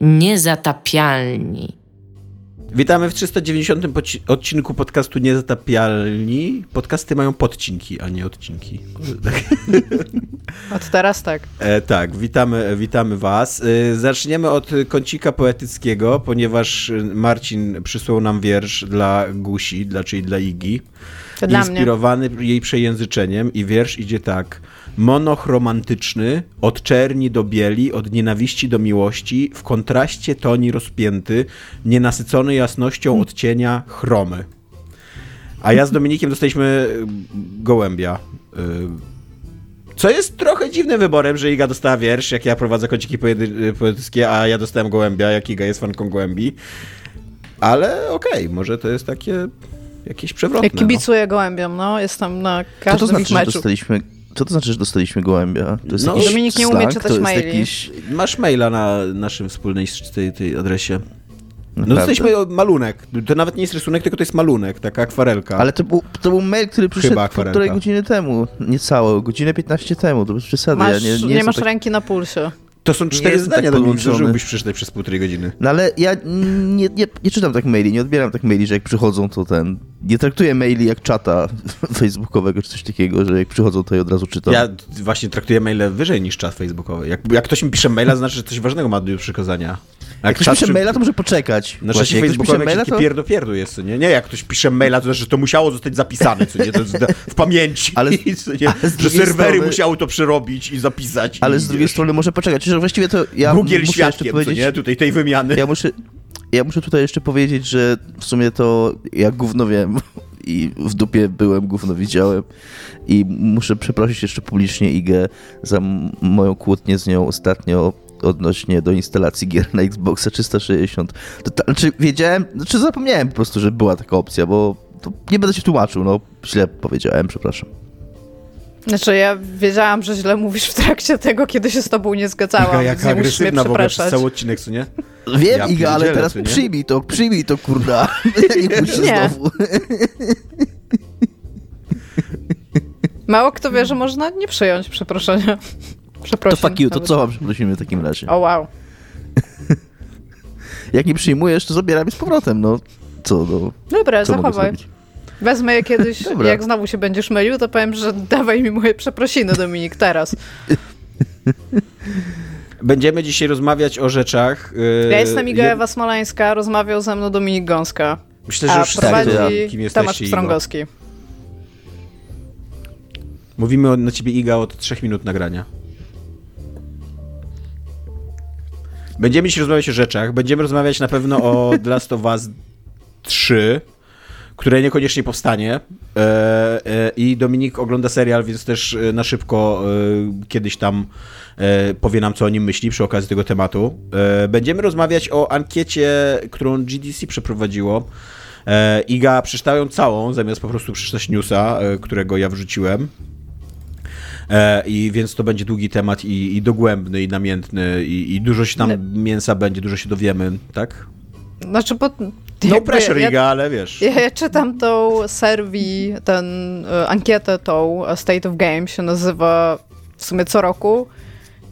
Niezatapialni. Witamy w 390 odcinku podcastu Niezatapialni. Podcasty mają podcinki, a nie odcinki. Od teraz tak. E, tak, witamy, witamy Was. E, zaczniemy od kącika poetyckiego, ponieważ Marcin przysłał nam wiersz dla Gusi, dla, czyli dla Igi. To dla inspirowany jej przejęzyczeniem i wiersz idzie tak. Monochromantyczny, od czerni do bieli, od nienawiści do miłości, w kontraście toni rozpięty, nienasycony jasnością odcienia chromy. A ja z Dominikiem dostaliśmy gołębia. Y, co jest trochę dziwnym wyborem, że Iga dostała wiersz, jak ja prowadzę kąciki poetyckie, a ja dostałem gołębia, jak Iga jest fanką gołębi. Ale okej, okay, może to jest takie jakieś przewrotne. Jak kibicuję no. gołębiom, no, jestem na każdym Co to znaczy, meczu. Że dostaliśmy co to znaczy, że dostaliśmy gołębia? To jest no, Dominik nie umie czytać maili. Jakiś... Masz maila na naszym wspólnej tej, tej adresie. No dostaliśmy malunek. To nawet nie jest rysunek, tylko to jest malunek, taka akwarelka. Ale to był, to był mail, który przyszedł półtorej godziny temu. Niecałe, godzinę 15 temu, to bez przesady. Masz, ja nie, nie, nie masz tak... ręki na pulsie. To są cztery nie zdania, tak Dominik, żebyś przeczytać przez półtorej godziny. No ale ja nie, nie, nie czytam tak maili, nie odbieram tak maili, że jak przychodzą, to ten... Nie traktuję maili jak czata facebookowego czy coś takiego, że jak przychodzą, to je od razu czytam. Ja właśnie traktuję maile wyżej niż czat facebookowy. Jak, jak ktoś mi pisze maila, znaczy, że coś ważnego ma do przekazania. Jak, ktoś pisze maila, to może poczekać. Na czacie facebookowym maila, to... pierdo pierdu jest, nie? Nie, jak ktoś pisze maila, to znaczy, że to musiało zostać zapisane, co nie? To jest w pamięci, ale, nie? Ale że serwery strony... musiały to przerobić i zapisać. Ale i, z drugiej wiesz, strony może poczekać, że właściwie to ja Google muszę jeszcze powiedzieć, nie? Tutaj tej wymiany. Ja muszę, ja muszę tutaj jeszcze powiedzieć, że w sumie to ja gówno wiem i w dupie byłem, gówno widziałem i muszę przeprosić jeszcze publicznie Igę za moją kłótnię z nią ostatnio odnośnie do instalacji gier na Xboxa 360. To, znaczy wiedziałem, znaczy zapomniałem po prostu, że była taka opcja, bo nie będę się tłumaczył, no źle powiedziałem, przepraszam. Znaczy ja wiedziałam, że źle mówisz w trakcie tego, kiedy się z tobą nie zgadzałam, Jaka, jaka nie musisz mnie przepraszać. cały odcinek, co nie? Wiem, ja Iga, ale teraz przyjmij to, przyjmij to, kurda. nie musisz nie. znowu. Mało kto wie, że można nie przyjąć przeproszenia. To fuck you, to co wam przeprosimy w takim razie? O wow. Jak nie przyjmujesz, to zabieramy z powrotem, no. Co, no. Dobra, co zachowaj. Wezmę je kiedyś, Dobra. jak znowu się będziesz mylił, to powiem, że dawaj mi moje przeprosiny, Dominik, teraz. Będziemy dzisiaj rozmawiać o rzeczach. Yy, ja jestem Iga Ewa Smolańska, rozmawiał ze mną Dominik Gąska. Myślę, że już prowadzi tak, kim jesteście, Tomasz Strągowski. Mówimy na ciebie, Iga, od trzech minut nagrania. Będziemy dzisiaj rozmawiać o rzeczach. Będziemy rozmawiać na pewno o The Last of Us 3 które niekoniecznie powstanie. E, e, I Dominik ogląda serial, więc też e, na szybko kiedyś tam powie nam, co o nim myśli przy okazji tego tematu. Będziemy rozmawiać o ankiecie, którą GDC przeprowadziło. Iga przeczytał ją całą, zamiast po prostu przeczytać newsa, którego ja wrzuciłem. I więc to będzie długi temat i, i dogłębny, i namiętny, i, i dużo się tam mięsa będzie, dużo się dowiemy, tak? Znaczy, bo no pressure, ja, ale wiesz. Ja, ja czytam tą serwi, tę y, ankietę, tą State of Game się nazywa w sumie co roku.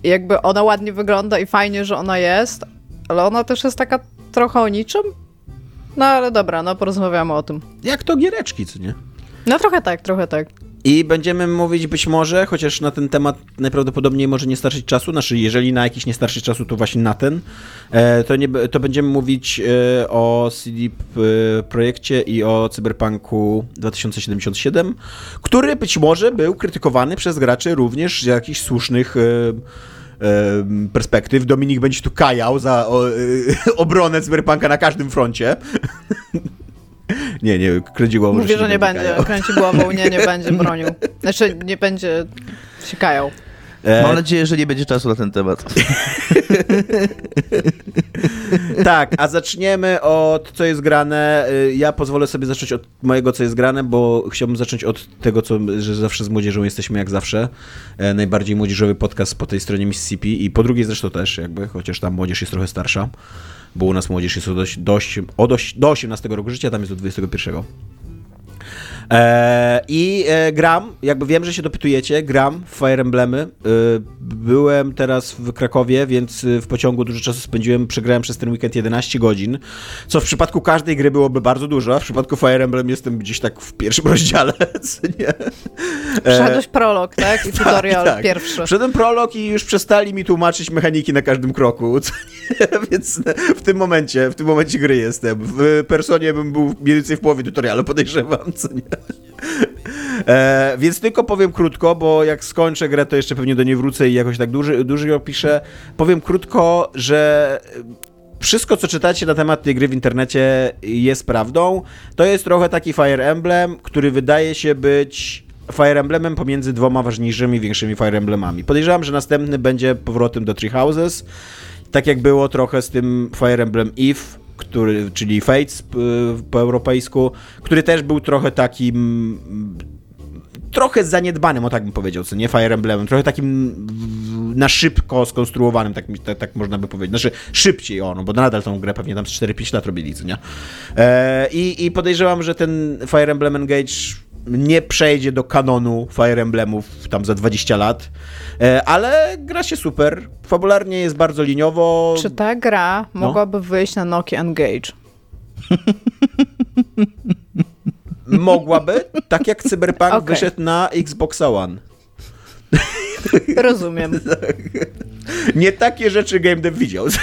I jakby ona ładnie wygląda i fajnie, że ona jest, ale ona też jest taka trochę o niczym. No ale dobra, no porozmawiamy o tym. Jak to giereczki, co nie? No trochę tak, trochę tak. I będziemy mówić być może, chociaż na ten temat najprawdopodobniej może nie starczyć czasu, znaczy jeżeli na jakiś nie starczy czasu, to właśnie na ten, e, to, nie, to będziemy mówić e, o CD Projekcie i o Cyberpunku 2077, który być może był krytykowany przez graczy również z jakichś słusznych e, perspektyw. Dominik będzie tu kajał za obronę Cyberpunka na każdym froncie. Nie, nie, kręci głową. Mówię, że, że nie będzie, kręci głową, nie, nie będzie bronił. Znaczy, nie będzie sikają. E... Mam nadzieję, że nie będzie czasu na ten temat. tak, a zaczniemy od co jest grane. Y, ja pozwolę sobie zacząć od mojego co jest grane, bo chciałbym zacząć od tego, co, że zawsze z młodzieżą jesteśmy jak zawsze. E, najbardziej młodzieżowy podcast po tej stronie Mississippi i po drugiej zresztą też jakby, chociaż tam młodzież jest trochę starsza bo u nas młodzież jest dość, dość, do 18 roku życia, tam jest do 21. E, I e, gram, jakby wiem, że się dopytujecie, gram w Fire Emblemy. E, byłem teraz w Krakowie, więc e, w pociągu dużo czasu spędziłem, przegrałem przez ten weekend 11 godzin, co w przypadku każdej gry byłoby bardzo dużo, a w przypadku Fire Emblem jestem gdzieś tak w pierwszym rozdziale, nie? Przeszedłeś prolog, tak? I tutorial tak. pierwszy. Wszedłem prolog i już przestali mi tłumaczyć mechaniki na każdym kroku, więc w tym momencie, w tym momencie gry jestem. W Personie bym był mniej więcej w połowie tutorialu, podejrzewam, co nie? E, więc tylko powiem krótko, bo jak skończę grę, to jeszcze pewnie do niej wrócę i jakoś tak dłużej, dłużej opiszę. Powiem krótko, że wszystko, co czytacie na temat tej gry w internecie jest prawdą. To jest trochę taki Fire Emblem, który wydaje się być Fire Emblemem pomiędzy dwoma ważniejszymi, większymi Fire Emblemami. Podejrzewam, że następny będzie powrotem do Three Houses, tak jak było trochę z tym Fire Emblem Eve, który, czyli Fates po europejsku, który też był trochę takim trochę zaniedbanym, o tak bym powiedział, co nie Fire Emblemem, trochę takim na szybko skonstruowanym, tak, tak, tak można by powiedzieć. Znaczy szybciej ono, bo nadal tą grę pewnie tam 4-5 lat robili, co nie? E, i, I podejrzewam, że ten Fire Emblem Engage nie przejdzie do kanonu Fire Emblemów tam za 20 lat, e, ale gra się super. Fabularnie jest bardzo liniowo. Czy ta gra no? mogłaby wyjść na Nokia Engage? Mogłaby, tak jak Cyberpunk okay. wyszedł na Xbox One. Rozumiem. Nie takie rzeczy Game Dev widział.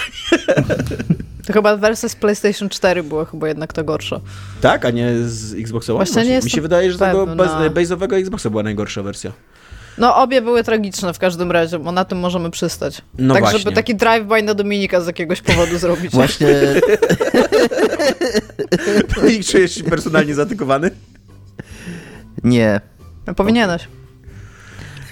To chyba wersja z PlayStation 4 była chyba jednak to gorsza. Tak, a nie z Xbox One? Właśnie nie Mi się wydaje, że tego bez, base'owego Xboxa była najgorsza wersja. No obie były tragiczne w każdym razie, bo na tym możemy przystać. No tak, właśnie. żeby taki drive-by na Dominika z jakiegoś powodu zrobić. Właśnie. Dominik, czujesz się personalnie zatykowany? Nie. No, powinieneś.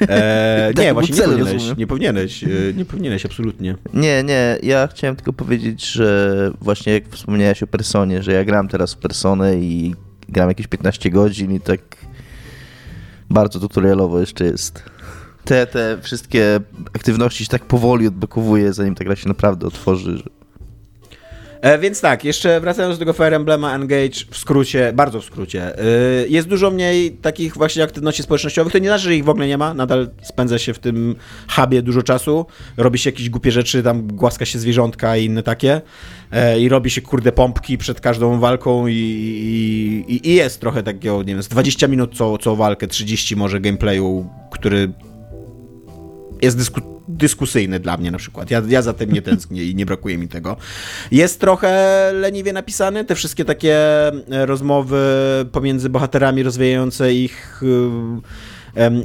Eee, nie, właśnie nie powinieneś, nie powinieneś, e, nie powinieneś, absolutnie. Nie, nie, ja chciałem tylko powiedzieć, że właśnie jak wspomniałeś o Personie, że ja gram teraz w Personę i gram jakieś 15 godzin i tak bardzo tutorialowo jeszcze jest. Te, te wszystkie aktywności się tak powoli odblokowuje, zanim ta gra się naprawdę otworzy. Że... E, więc tak, jeszcze wracając do tego Fire Emblema Engage, w skrócie, bardzo w skrócie, e, jest dużo mniej takich właśnie aktywności społecznościowych, to nie znaczy, że ich w ogóle nie ma, nadal spędza się w tym hubie dużo czasu, robi się jakieś głupie rzeczy, tam głaska się zwierzątka i inne takie e, i robi się kurde pompki przed każdą walką i, i, i jest trochę takiego, nie wiem, z 20 minut co, co walkę, 30 może gameplayu, który jest dysku dyskusyjny dla mnie na przykład. Ja, ja za tym nie tęsknię i nie brakuje mi tego. Jest trochę leniwie napisany, te wszystkie takie rozmowy pomiędzy bohaterami rozwijające ich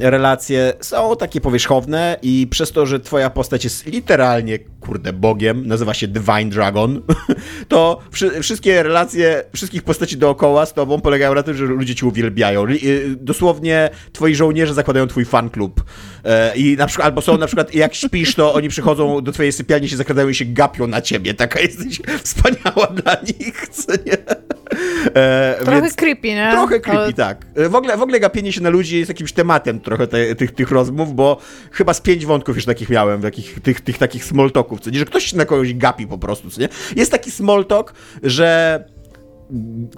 relacje są takie powierzchowne i przez to, że twoja postać jest literalnie, kurde, bogiem, nazywa się Divine Dragon, to wszystkie relacje wszystkich postaci dookoła z tobą polegają na tym, że ludzie cię uwielbiają. Y, dosłownie twoi żołnierze zakładają twój fan klub. E, I na przykład, albo są na przykład, jak śpisz, to oni przychodzą do twojej sypialni, się zakradają i się gapią na ciebie. Taka jesteś wspaniała dla nich, co nie? E, trochę więc, creepy, nie? Trochę creepy, Ale... tak. E, w ogóle, w ogóle gapienie się na ludzi jest jakimś tematem trochę te, tych, tych rozmów, bo chyba z pięć wątków już takich miałem, takich, tych, tych takich small talków, co nie? Że ktoś się na kogoś gapi po prostu, co nie? Jest taki small talk, że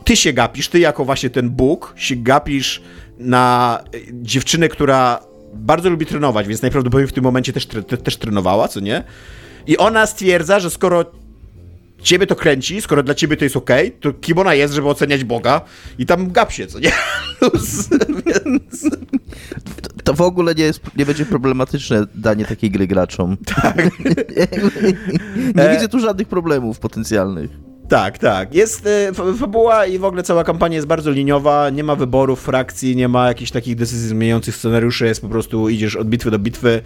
ty się gapisz, ty jako właśnie ten Bóg się gapisz na dziewczynę, która bardzo lubi trenować, więc najprawdopodobniej w tym momencie też, też trenowała, co nie? I ona stwierdza, że skoro ciebie to kręci, skoro dla ciebie to jest ok, to kim ona jest, żeby oceniać Boga i tam gap się, co nie? Więc... To w ogóle nie, jest, nie będzie problematyczne danie takiej gry graczom. Tak. nie e... widzę tu żadnych problemów potencjalnych. Tak, tak. Jest y, fabuła i w ogóle cała kampania jest bardzo liniowa, nie ma wyborów frakcji, nie ma jakichś takich decyzji zmieniających scenariuszy, jest po prostu idziesz od bitwy do bitwy.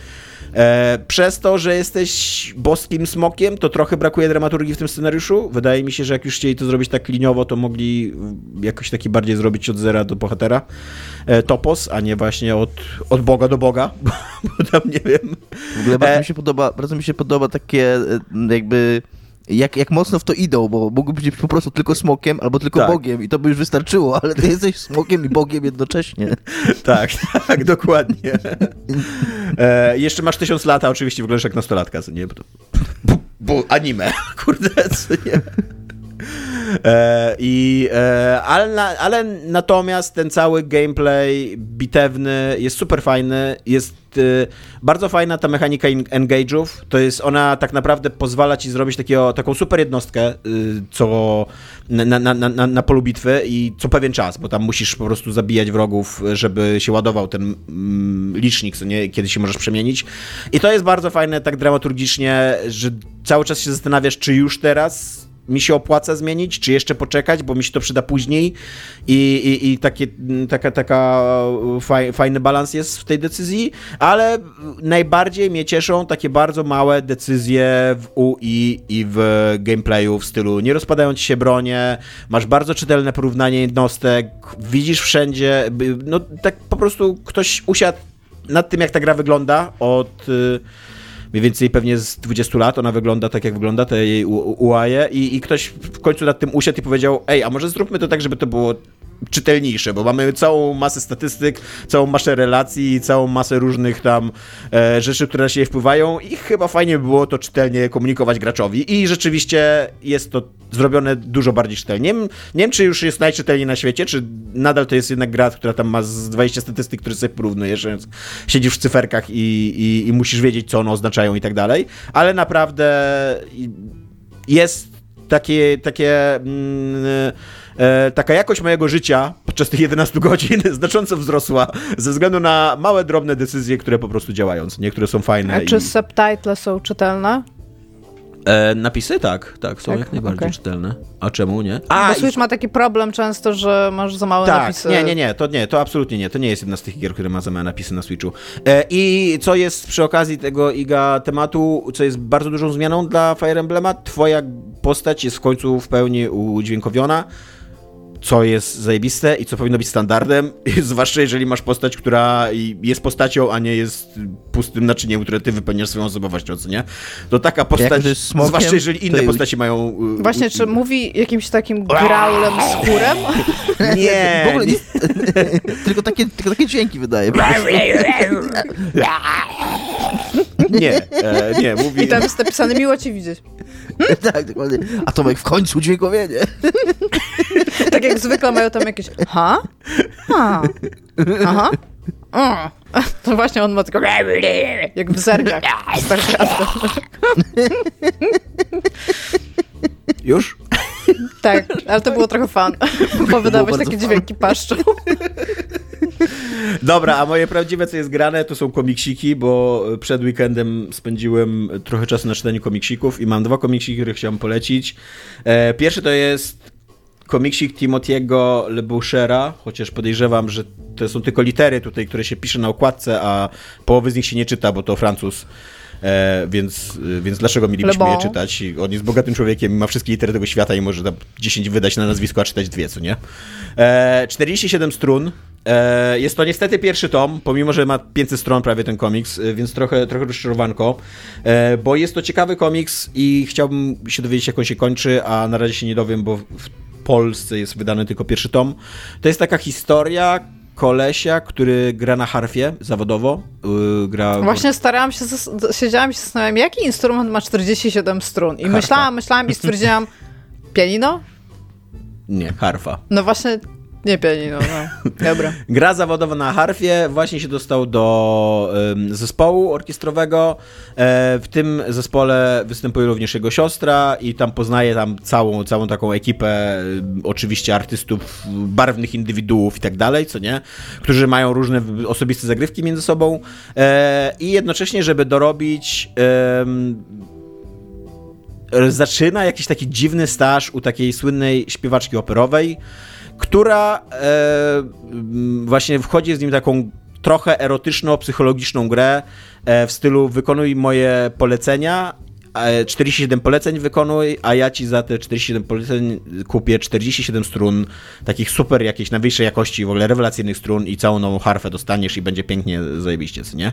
E, przez to, że jesteś boskim smokiem, to trochę brakuje dramaturgii w tym scenariuszu. Wydaje mi się, że jak już chcieli to zrobić tak liniowo, to mogli jakoś taki bardziej zrobić od zera do bohatera. E, topos, a nie właśnie od, od Boga do Boga, bo, bo tam nie wiem. W ogóle bardzo, e... mi się podoba, bardzo mi się podoba takie e, jakby jak, jak mocno w to idą, bo mógłby być po prostu tylko smokiem albo tylko tak. bogiem i to by już wystarczyło, ale ty jesteś smokiem i bogiem jednocześnie. tak, tak, dokładnie. E, jeszcze masz tysiąc lat, a oczywiście wyglądasz jak nastolatka, co nie? Bo, bo, bo anime, kurde, co nie? E, i, e, ale, ale natomiast ten cały gameplay bitewny jest super fajny, jest y, bardzo fajna ta mechanika engage'ów, to jest ona tak naprawdę pozwala ci zrobić takiego, taką super jednostkę, y, co na, na, na, na polu bitwy i co pewien czas, bo tam musisz po prostu zabijać wrogów, żeby się ładował ten mm, licznik, co nie, kiedy się możesz przemienić. I to jest bardzo fajne tak dramaturgicznie, że cały czas się zastanawiasz, czy już teraz mi się opłaca zmienić, czy jeszcze poczekać, bo mi się to przyda później. I, i, i taka, taka faj, fajny balans jest w tej decyzji, ale najbardziej mnie cieszą takie bardzo małe decyzje w UI i w gameplayu w stylu nie rozpadają ci się bronie, masz bardzo czytelne porównanie jednostek, widzisz wszędzie, no tak po prostu ktoś usiadł nad tym, jak ta gra wygląda od mniej więcej pewnie z 20 lat ona wygląda tak, jak wygląda, te jej UI i, i ktoś w końcu nad tym usiadł i powiedział, ej, a może zróbmy to tak, żeby to było czytelniejsze, bo mamy całą masę statystyk, całą masę relacji, całą masę różnych tam e, rzeczy, które na siebie wpływają i chyba fajnie by było to czytelnie komunikować graczowi i rzeczywiście jest to zrobione dużo bardziej czytelnie. Nie, wiem, czy już jest najczytelniej na świecie, czy nadal to jest jednak gra, która tam ma z 20 statystyk, które sobie porównujesz, więc siedzisz w cyferkach i, i, i musisz wiedzieć, co one oznaczają i tak dalej, ale naprawdę jest takie, takie mm, e, taka jakość mojego życia podczas tych 11 godzin znacząco wzrosła ze względu na małe, drobne decyzje, które po prostu działają, niektóre są fajne. A i... czy subtitle są czytelne? E, napisy tak, tak, są tak? jak najbardziej okay. czytelne. A czemu nie? A, Bo Switch i... ma taki problem często, że masz za małe tak, napisy. Nie, nie, nie, to nie, to absolutnie nie. To nie jest jedna z tych gier, które ma za małe napisy na Switchu. E, I co jest przy okazji tego IGA tematu, co jest bardzo dużą zmianą dla Fire Emblema, twoja postać jest w końcu w pełni udźwiękowiona co jest zajebiste i co powinno być standardem, zwłaszcza jeżeli masz postać, która jest postacią, a nie jest pustym naczyniem, które ty wypełniasz swoją osobowością, co nie? To taka postać, smokiem, zwłaszcza jeżeli inne postaci mają... Y, Właśnie, czy mówi jakimś takim graulem z chórem? Nie. W ogóle nie. tylko, takie, tylko takie dźwięki wydaje. nie, e, nie, mówi... I tam jest napisane, miło cię widzieć. tak, dokładnie. A Tomek w końcu dźwiękowienie. tak jak zwykle mają tam jakieś ha? Ha. Aha. Mm. To właśnie on ma tylko jak w zergach Już? Tak, ale to było trochę fan, bo wydawać takie dźwięki paszczą. Dobra, a moje prawdziwe, co jest grane, to są komiksiki, bo przed weekendem spędziłem trochę czasu na czytaniu komiksików i mam dwa komiksiki, które chciałem polecić. E, pierwszy to jest komiksik Timothy'ego Lebouchera, chociaż podejrzewam, że to są tylko litery tutaj, które się pisze na okładce, a połowy z nich się nie czyta, bo to Francuz. E, więc, więc dlaczego mielibyśmy je czytać? On jest bogatym człowiekiem, ma wszystkie litery tego świata i może 10 wydać na nazwisko, a czytać dwie, co nie? E, 47 strun. E, jest to niestety pierwszy tom, pomimo, że ma 500 stron prawie ten komiks, e, więc trochę, trochę rozczarowanko, e, bo jest to ciekawy komiks i chciałbym się dowiedzieć, jak on się kończy, a na razie się nie dowiem, bo w Polsce jest wydany tylko pierwszy tom. To jest taka historia, kolesia, który gra na harfie zawodowo. Yy, gra Właśnie starałam się, siedziałam i się zastanawiałam, jaki instrument ma 47 strun. I harfa. myślałam, myślałam i stwierdziłam, pianino? Nie, harfa. No właśnie nie pianino, no. Dobra. Gra zawodowo na harfie, właśnie się dostał do um, zespołu orkiestrowego. E, w tym zespole występuje również jego siostra i tam poznaje tam całą, całą taką ekipę, oczywiście artystów, barwnych indywiduów i tak dalej, co nie? Którzy mają różne osobiste zagrywki między sobą e, i jednocześnie, żeby dorobić zaczyna jakiś taki dziwny staż u takiej słynnej śpiewaczki operowej, która e, właśnie wchodzi z nim taką trochę erotyczno-psychologiczną grę e, w stylu wykonuj moje polecenia 47 poleceń wykonuj, a ja ci za te 47 poleceń kupię 47 strun, takich super jakiejś najwyższej jakości, w ogóle rewelacyjnych strun i całą nową harfę dostaniesz i będzie pięknie zajebiście, nie?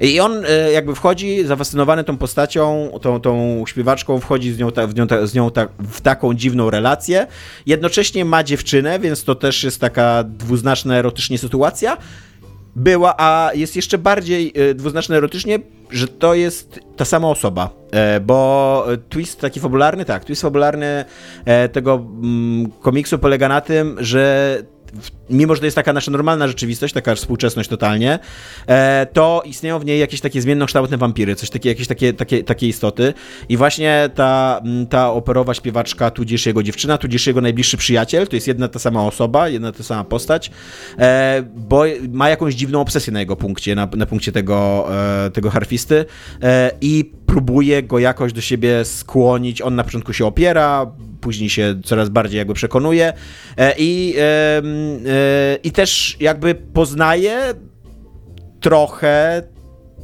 I on e, jakby wchodzi, zafascynowany tą postacią, tą, tą śpiewaczką, wchodzi z nią, ta, w nią, ta, z nią ta, w taką dziwną relację, jednocześnie ma dziewczynę, więc to też jest taka dwuznaczna erotycznie sytuacja, Była, a jest jeszcze bardziej e, dwuznaczne erotycznie, że to jest ta sama osoba, e, bo twist taki fabularny, tak, twist fabularny e, tego mm, komiksu polega na tym, że mimo że to jest taka nasza normalna rzeczywistość, taka współczesność totalnie, e, to istnieją w niej jakieś takie zmiennokształtne wampiry, coś takie, jakieś takie, takie, takie istoty. I właśnie ta, ta operowa śpiewaczka, tudzież jego dziewczyna, tudzież jego najbliższy przyjaciel, to jest jedna ta sama osoba, jedna ta sama postać, e, bo ma jakąś dziwną obsesję na jego punkcie, na, na punkcie tego, e, tego harfisty i próbuje go jakoś do siebie skłonić. On na początku się opiera, później się coraz bardziej jakby przekonuje. I, i też jakby poznaje trochę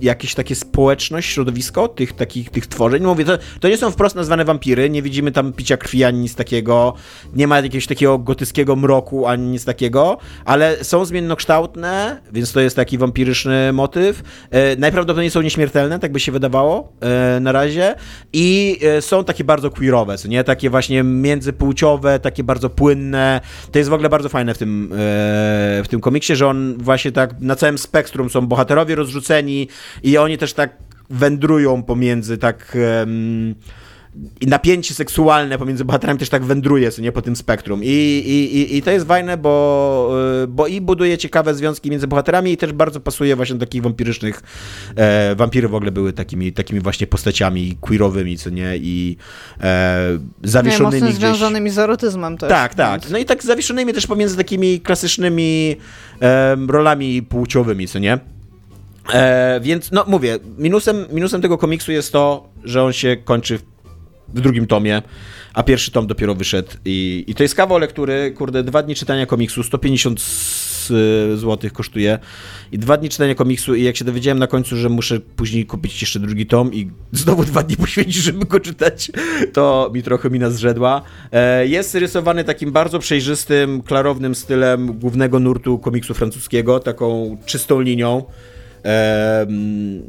jakieś takie społeczność, środowisko tych takich tych tworzeń. Mówię, to, to nie są wprost nazwane wampiry, nie widzimy tam picia krwi ani nic takiego, nie ma jakiegoś takiego gotyckiego mroku ani nic takiego, ale są zmiennokształtne, więc to jest taki wampiryczny motyw. E, najprawdopodobniej są nieśmiertelne, tak by się wydawało e, na razie i e, są takie bardzo queerowe, nie? Takie właśnie międzypłciowe, takie bardzo płynne. To jest w ogóle bardzo fajne w tym, e, w tym komiksie, że on właśnie tak na całym spektrum są bohaterowie rozrzuceni, i oni też tak wędrują pomiędzy tak... Um, i napięcie seksualne pomiędzy bohaterami też tak wędruje, co nie, po tym spektrum. I, i, i to jest fajne, bo, y, bo i buduje ciekawe związki między bohaterami i też bardzo pasuje właśnie do takich wampirycznych, e, wampiry w ogóle były takimi, takimi właśnie postaciami queerowymi, co nie, i e, zawieszonymi nie, mocno związanymi z erotyzmem też. Tak, tak. No i tak zawieszonymi też pomiędzy takimi klasycznymi e, rolami płciowymi, co nie. E, więc, no mówię, minusem, minusem tego komiksu jest to, że on się kończy w, drugim tomie, a pierwszy tom dopiero wyszedł. I, I to jest kawał lektury, kurde, dwa dni czytania komiksu, 150 zł kosztuje. I dwa dni czytania komiksu, i jak się dowiedziałem na końcu, że muszę później kupić jeszcze drugi tom i znowu dwa dni poświęcić, żeby go czytać, to mi trochę mina zrzedła. E, jest rysowany takim bardzo przejrzystym, klarownym stylem głównego nurtu komiksu francuskiego, taką czystą linią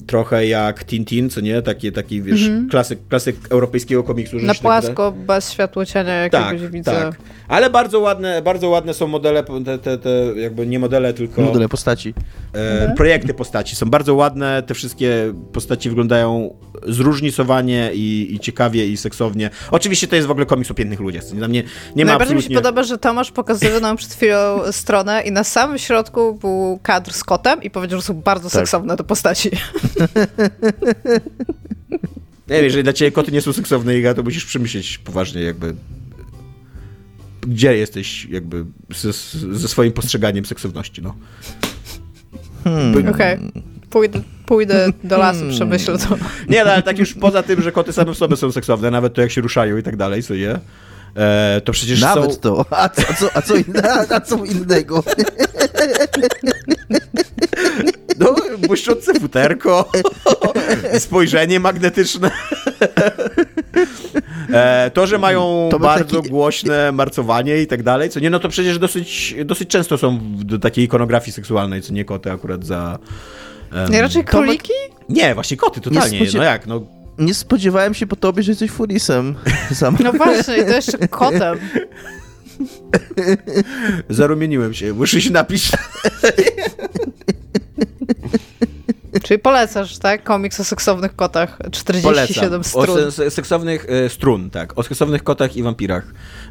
trochę jak Tintin, co nie? Taki, taki wiesz, mhm. klasyk, klasyk europejskiego komiksu. Na płasko, tak bez światłocienia jakiegoś tak, widzę. Tak. Ale bardzo ładne, bardzo ładne są modele, te, te, te jakby nie modele, tylko... Modele postaci. E, mhm. Projekty postaci. Są bardzo ładne, te wszystkie postaci wyglądają zróżnicowanie i, i ciekawie i seksownie. Oczywiście to jest w ogóle komiks o pięknych ludziach. Nie, nie, nie ma Najbardziej absolutnie... mi się podoba, że Tomasz pokazywał nam przed chwilą stronę i na samym środku był kadr z kotem i powiedział, że są bardzo tak. Seksowne te postaci. Nie wiem, jeżeli dla ciebie koty nie są seksowne, Iga, to musisz przemyśleć poważnie jakby gdzie jesteś jakby ze, ze swoim postrzeganiem seksowności, no. Hmm. Okej. Okay. Pójdę, pójdę do lasu, hmm. przemyślę to. Nie, no, ale tak już poza tym, że koty same w sobie są seksowne, nawet to jak się ruszają i tak dalej, co je, e, to przecież Nawet są... to. A co, a co, a co, a, a co innego? No, błyszczące futerko, spojrzenie magnetyczne. E, to, że mają to bardzo taki... głośne marcowanie i tak dalej, co nie, no to przecież dosyć, dosyć często są do takiej ikonografii seksualnej, co nie koty akurat za... Um... Nie, raczej króliki? Nie, właśnie koty, totalnie. Nie no jak, no nie spodziewałem się po tobie, że jesteś furisem. Sam. No właśnie, i to jeszcze kotem. Zarumieniłem się, muszę się napić. Czyli polecasz, tak? Komiks o seksownych kotach. 47 Polecam. strun. O seksownych e, strun, tak. O seksownych kotach i wampirach.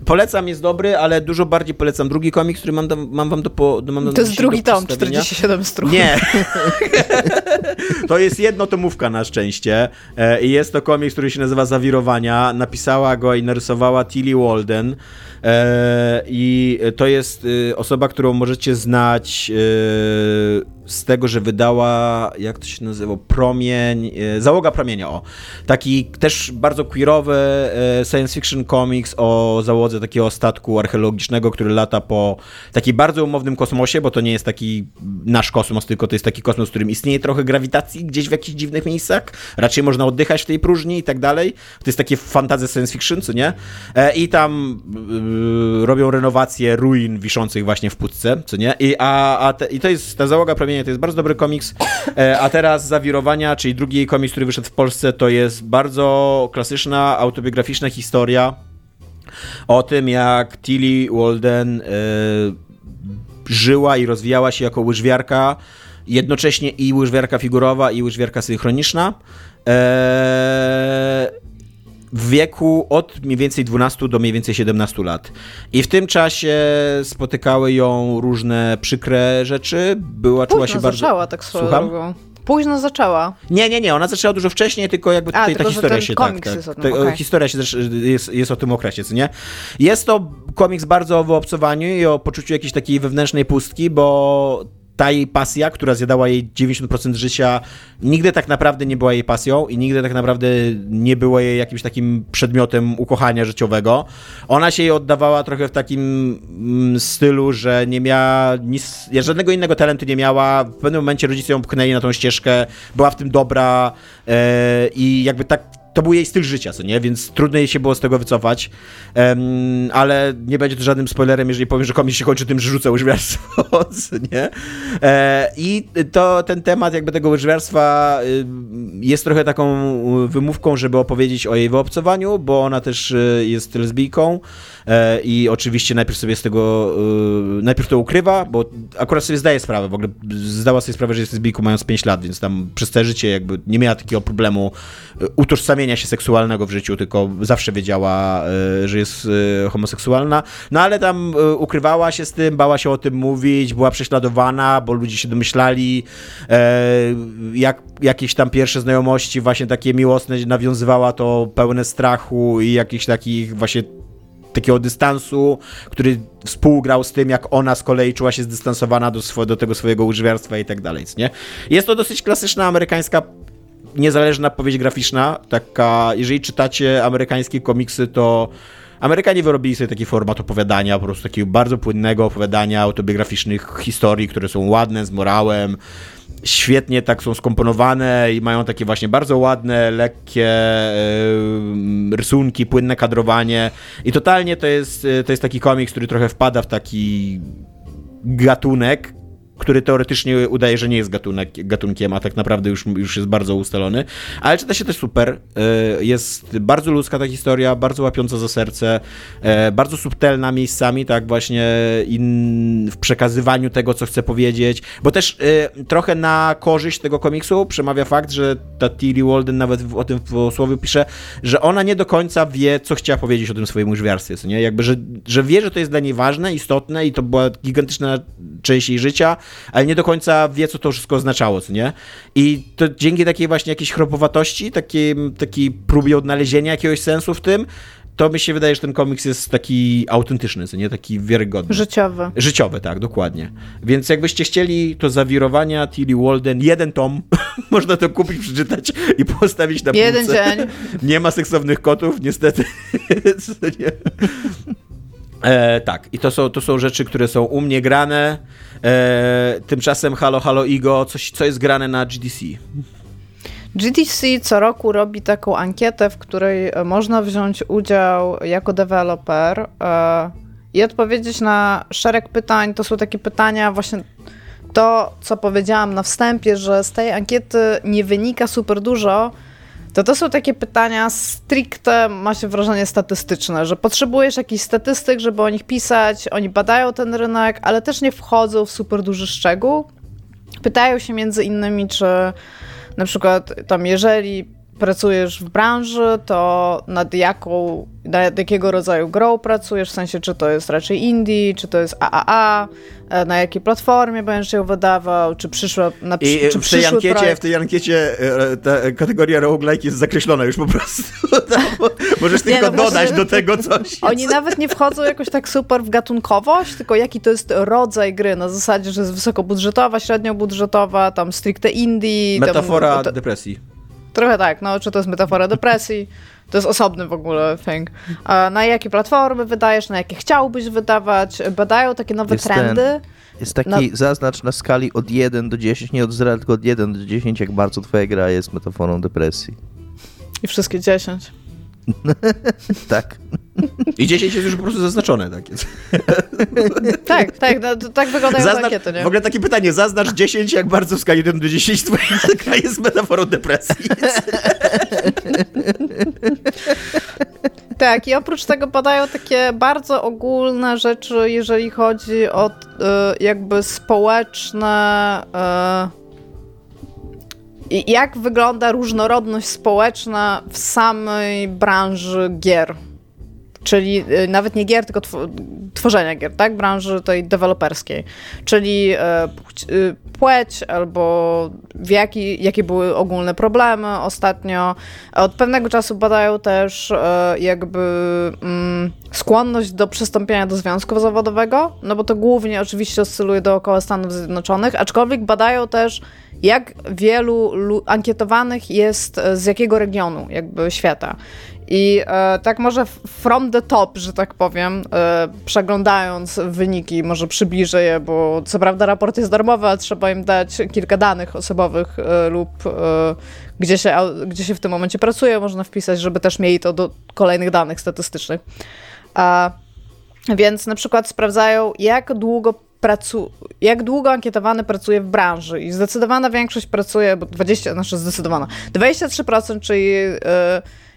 Polecam, jest dobry, ale dużo bardziej polecam drugi komiks, który mam, do, mam wam do, po, mam do To jest drugi tom, 47 strun. Nie. to jest jednotomówka na szczęście. E, I jest to komiks, który się nazywa Zawirowania. Napisała go i narysowała Tilly Walden. E, I to jest y, osoba, którą możecie znać y, z tego, że wydała, jak to się nazywa, Promień, e, Załoga Promienia, o. Taki też bardzo queerowy science fiction comics o załodze takiego statku archeologicznego, który lata po takim bardzo umownym kosmosie, bo to nie jest taki nasz kosmos, tylko to jest taki kosmos, w którym istnieje trochę grawitacji gdzieś w jakichś dziwnych miejscach. Raczej można oddychać w tej próżni i tak dalej. To jest takie fantazy science fiction, co nie? E, I tam robią renowację ruin wiszących właśnie w pudce, co nie? I, a, a te, i to jest ta załoga promienia to jest bardzo dobry komiks. E, a teraz Zawirowania, czyli drugi komiks, który wyszedł w Polsce, to jest bardzo klasyczna, autobiograficzna historia o tym, jak Tilly Walden e, żyła i rozwijała się jako łyżwiarka jednocześnie i łyżwiarka figurowa, i łyżwiarka synchroniczna. Eee, w wieku od mniej więcej 12 do mniej więcej 17 lat. I w tym czasie spotykały ją różne przykre rzeczy. Była, czuła się bardzo. zaczęła tak swoją Słucham? drogą. Późno zaczęła. Nie, nie, nie, ona zaczęła dużo wcześniej, tylko jakby A, tutaj tylko, ta że historia się tak, tak. jest o tym, ta- okej. Historia się też jest, jest o tym okresie, co nie? Jest to komiks bardzo o wyobcowaniu i o poczuciu jakiejś takiej wewnętrznej pustki, bo ta jej pasja, która zjadała jej 90% życia, nigdy tak naprawdę nie była jej pasją i nigdy tak naprawdę nie była jej jakimś takim przedmiotem ukochania życiowego. Ona się jej oddawała trochę w takim mm, stylu, że nie miała nic, żadnego innego talentu nie miała. W pewnym momencie rodzice ją pchnęli na tą ścieżkę, była w tym dobra e, i jakby tak to był jej styl życia, co nie? Więc trudno jej się było z tego wycofać, Em, ale nie będzie to żadnym spoilerem, jeżeli powiem, że komiks się kończy tym, że rzuca łyżwiarstwo, nie? E, I to ten temat jakby tego łyżwiarstwa y, jest trochę taką y, wymówką, żeby opowiedzieć o jej wyobcowaniu, bo ona też y, jest lesbijką e, i oczywiście najpierw sobie z tego, y, najpierw to ukrywa, bo akurat sobie zdaje sprawę, w ogóle zdała sobie sprawę, że jest lesbijką mając 5 lat, więc tam przez całe życie jakby nie miała takiego problemu y, utożsamienia się seksualnego w życiu, tylko zawsze wiedziała, y, że jest y, homoseksualna, no ale tam y, ukrywała się z tym, bała się o tym mówić, była prześladowana, bo ludzie się domyślali, e, jak jakieś tam pierwsze znajomości właśnie takie miłosne nawiązywała to pełne strachu i jakichś takich właśnie takiego dystansu, który współgrał z tym, jak ona z kolei czuła się zdystansowana do, swo- do tego swojego łyżwiarstwa i tak dalej, nie? Jest to dosyć klasyczna amerykańska niezależna powieść graficzna, taka, jeżeli czytacie amerykańskie komiksy, to Amerykanie wyrobili sobie taki format opowiadania, po prostu takiego bardzo płynnego opowiadania autobiograficznych historii, które są ładne, z morałem, świetnie tak są skomponowane i mają takie właśnie bardzo ładne, lekkie rysunki, płynne kadrowanie. I totalnie to jest, to jest taki komiks, który trochę wpada w taki gatunek, który teoretycznie udaje, że nie jest gatunek, gatunkiem, a tak naprawdę już, już jest bardzo ustalony, ale czyta się też super. E, Jest bardzo ludzka ta historia, bardzo łapiąca za serce, e, bardzo subtelna miejscami, tak właśnie in, w przekazywaniu tego, co chce powiedzieć, bo też e, trochę na korzyść tego komiksu przemawia fakt, że ta Tilly Walden nawet o tym w słowie pisze, że ona nie do końca wie, co chciała powiedzieć o tym swoim łyżwiarstwie, nie? Jakby, że, że wie, że to jest dla niej ważne, istotne i to była gigantyczna część jej życia, ale nie do końca wie, co to wszystko oznaczało, co nie? I to dzięki takiej właśnie jakiejś chropowatości, takiej, takiej próbie odnalezienia jakiegoś sensu w tym, to mi się wydaje, że ten komiks jest taki autentyczny, co nie? Taki wiarygodny. Życiowy. Życiowe, tak, dokładnie. Więc jakbyście chcieli to zawirowania Tilly Walden, jeden tom, można to kupić, przeczytać i postawić na Jeden półce. dzień. Nie ma seksownych kotów, niestety. Nie? E, tak, i to są, to są rzeczy, które są u mnie grane. E, tymczasem Halo Halo Igo, coś, co jest grane na GDC. GDC co roku robi taką ankietę, w której e, można wziąć udział jako deweloper e, i odpowiedzieć na szereg pytań. To są takie pytania właśnie to, co powiedziałam na wstępie, że z tej ankiety nie wynika super dużo, to to są takie pytania stricte, ma się wrażenie, statystyczne, że potrzebujesz jakichś statystyk, żeby o nich pisać, oni badają ten rynek, ale też nie wchodzą w super duży szczegół. Pytają się między innymi, czy na przykład tam, jeżeli pracujesz w branży, to nad jaką, nad jakiego rodzaju grą pracujesz, w sensie czy to jest raczej indie, czy to jest AAA, e, na jakiej platformie będziesz ją wydawał, czy przyszła, na, I czy w tej, ankiecie, w projekt. tej ankiecie e, ta kategoria roguelike jest zakreślona już po prostu. Tam, Możesz Nie, tylko no właśnie- dodać do tego coś. Oni nawet nie wchodzą jakoś tak super w gatunkowość, tylko jaki to jest rodzaj gry, na zasadzie, że jest wysokobudżetowa, średniobudżetowa, tam stricte indie. Metafora tam, to, depresji. Trochę tak, no, czy to jest metafora depresji, to jest osobny w ogóle thing. Na jakie platformy wydajesz, na jakie chciałbyś wydawać, badają takie nowe Jest trendy. ten- Jest taki No. zaznacz na skali od 1 do 10, nie od 0, tylko od 1 do 10, jak bardzo twoja gra jest metaforą depresji. I wszystkie 10. Tak. I 10 jest już po prostu zaznaczone. Tak, jest. Tak, tak, no, tak wyglądają Zaznacz, ankiety, nie? w ogóle takie pytanie, zaznacz 10, jak bardzo w skali 1 do 10 twoja jest metaforą depresji. Tak, i oprócz tego badają takie bardzo ogólne rzeczy, jeżeli chodzi o y, jakby społeczne. Y, jak wygląda różnorodność społeczna w samej branży gier czyli y, nawet nie gier, tylko tworzenia gier, tak? Branży tej deweloperskiej. Czyli e, y, płeć albo w jaki, jakie były ogólne problemy ostatnio. Od pewnego czasu badają też e, jakby mm, skłonność do przystąpienia do związku zawodowego, no bo to głównie oczywiście oscyluje dookoła Stanów Zjednoczonych, aczkolwiek badają też jak wielu ankietowanych jest z jakiego regionu jakby świata. I e, tak może from the top, że tak powiem, e, przeglądając wyniki, może przybliżę je, bo co prawda raport jest darmowy, ale trzeba im dać kilka danych osobowych e, lub e, gdzie, się, gdzie się w tym momencie pracuje, można wpisać, żeby też mieli to do kolejnych danych statystycznych. więc na przykład sprawdzają, jak długo pracu jak długo ankietowany pracuje w branży i zdecydowana większość pracuje, bo 20, znaczy zdecydowana, 23%, czyli yy,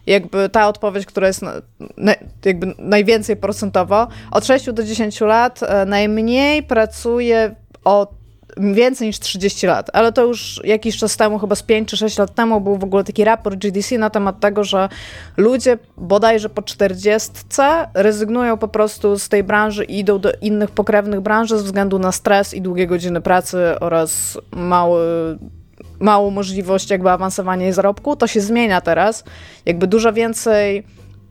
jakby ta odpowiedź, która jest na, na, jakby najwięcej procentowo, od 6 do 10 lat e, najmniej pracuje o więcej niż 30 lat, ale to już jakiś czas temu, chyba z 5 czy 6 lat temu, był w ogóle taki raport GDC na temat tego, że ludzie bodajże po 40 rezygnują po prostu z tej branży i idą do innych pokrewnych branż ze względu na stres i długie godziny pracy oraz mały małą możliwość jakby awansowania i zarobku. To się zmienia teraz. Jakby dużo więcej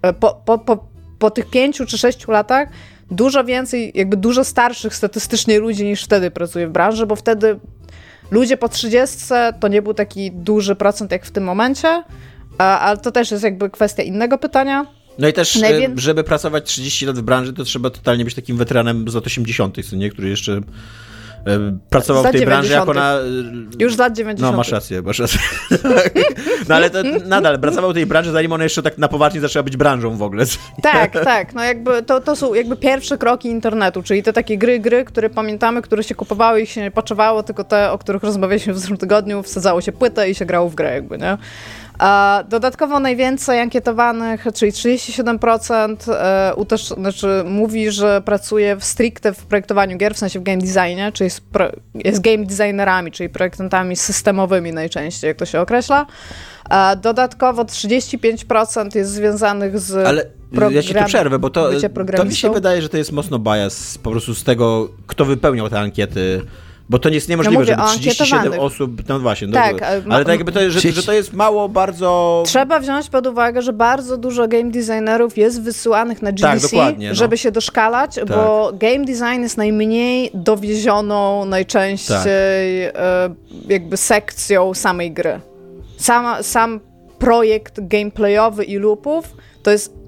e, po, po, po, po tych pięciu czy sześciu latach dużo więcej, jakby dużo starszych statystycznie ludzi niż wtedy pracuje w branży, bo wtedy ludzie po 30 to nie był taki duży procent jak w tym momencie, ale to też jest jakby kwestia innego pytania. No i też, Najwię... żeby pracować 30 lat w branży, to trzeba totalnie być takim weteranem z lat 80., co nie? Który jeszcze pracował w tej 90. branży jako na... Już z lat 90. No, masz rację, masz rację. no ale to nadal, pracował w tej branży, zanim ona jeszcze tak na poważnie zaczęła być branżą w ogóle. tak, tak, no jakby to, to są jakby pierwsze kroki internetu, czyli te takie gry, gry, które pamiętamy, które się kupowały i się nie poczewało, tylko te, o których rozmawialiśmy w zeszłym tygodniu, wsadzało się płytę i się grało w grę jakby, nie? Dodatkowo najwięcej ankietowanych, czyli 37% e, utoż, znaczy, mówi, że pracuje w stricte w projektowaniu gier, w sensie w game designie, czyli jest, pro, jest game designerami, czyli projektantami systemowymi najczęściej, jak to się określa. Dodatkowo 35% jest związanych z Ale ja ci tu przerwę, bo to, to mi się wydaje, że to jest mocno bias po prostu z tego, kto wypełniał te ankiety bo to nie jest niemożliwe, żeby 37 osób, no właśnie, no, tak, ale tak jakby to, że, że, to jest mało bardzo... Trzeba wziąć pod uwagę, że bardzo dużo game designerów jest wysyłanych na GDC, tak, no. żeby się doszkalać, tak. bo game design jest najmniej dowiezioną najczęściej tak. E, jakby sekcją samej gry. Sama, sam projekt gameplayowy i loopów to jest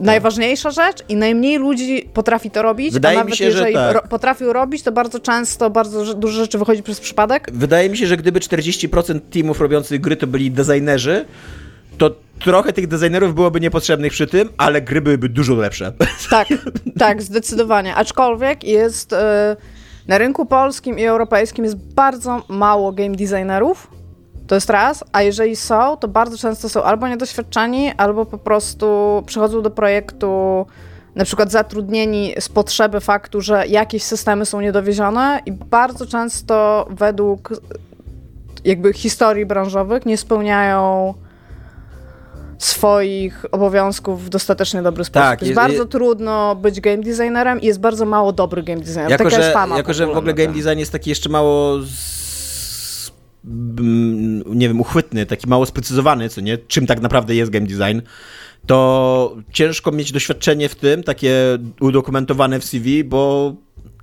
najważniejsza rzecz i najmniej ludzi potrafi to robić, Wydaje a nawet mi się, jeżeli że tak. ro potrafią robić, to bardzo często bardzo dużo rzeczy wychodzi przez przypadek. Wydaje mi się, że gdyby 40% teamów robiących gry to byli designerzy, to trochę tych designerów byłoby niepotrzebnych przy tym, ale gry byłyby dużo lepsze. Tak, tak, zdecydowanie. Aczkolwiek jest... Yy, na rynku polskim i europejskim jest bardzo mało game designerów, to jest raz, a jeżeli są, to bardzo często są albo niedoświadczeni, albo po prostu przychodzą do projektu na przykład zatrudnieni z potrzeby faktu, że jakieś systemy są niedowiezione i bardzo często według jakby historii branżowych nie spełniają swoich obowiązków w dostatecznie dobry sposób. Tak, jest, jest bardzo jest, trudno być game designerem i jest bardzo mało dobrych game designerów. Jako, Taka że, jako że w ogóle game design jest taki jeszcze mało nie wiem, uchwytny, taki mało sprecyzowany, co nie, czym tak naprawdę jest game design, to ciężko mieć doświadczenie w tym, takie udokumentowane w CV, bo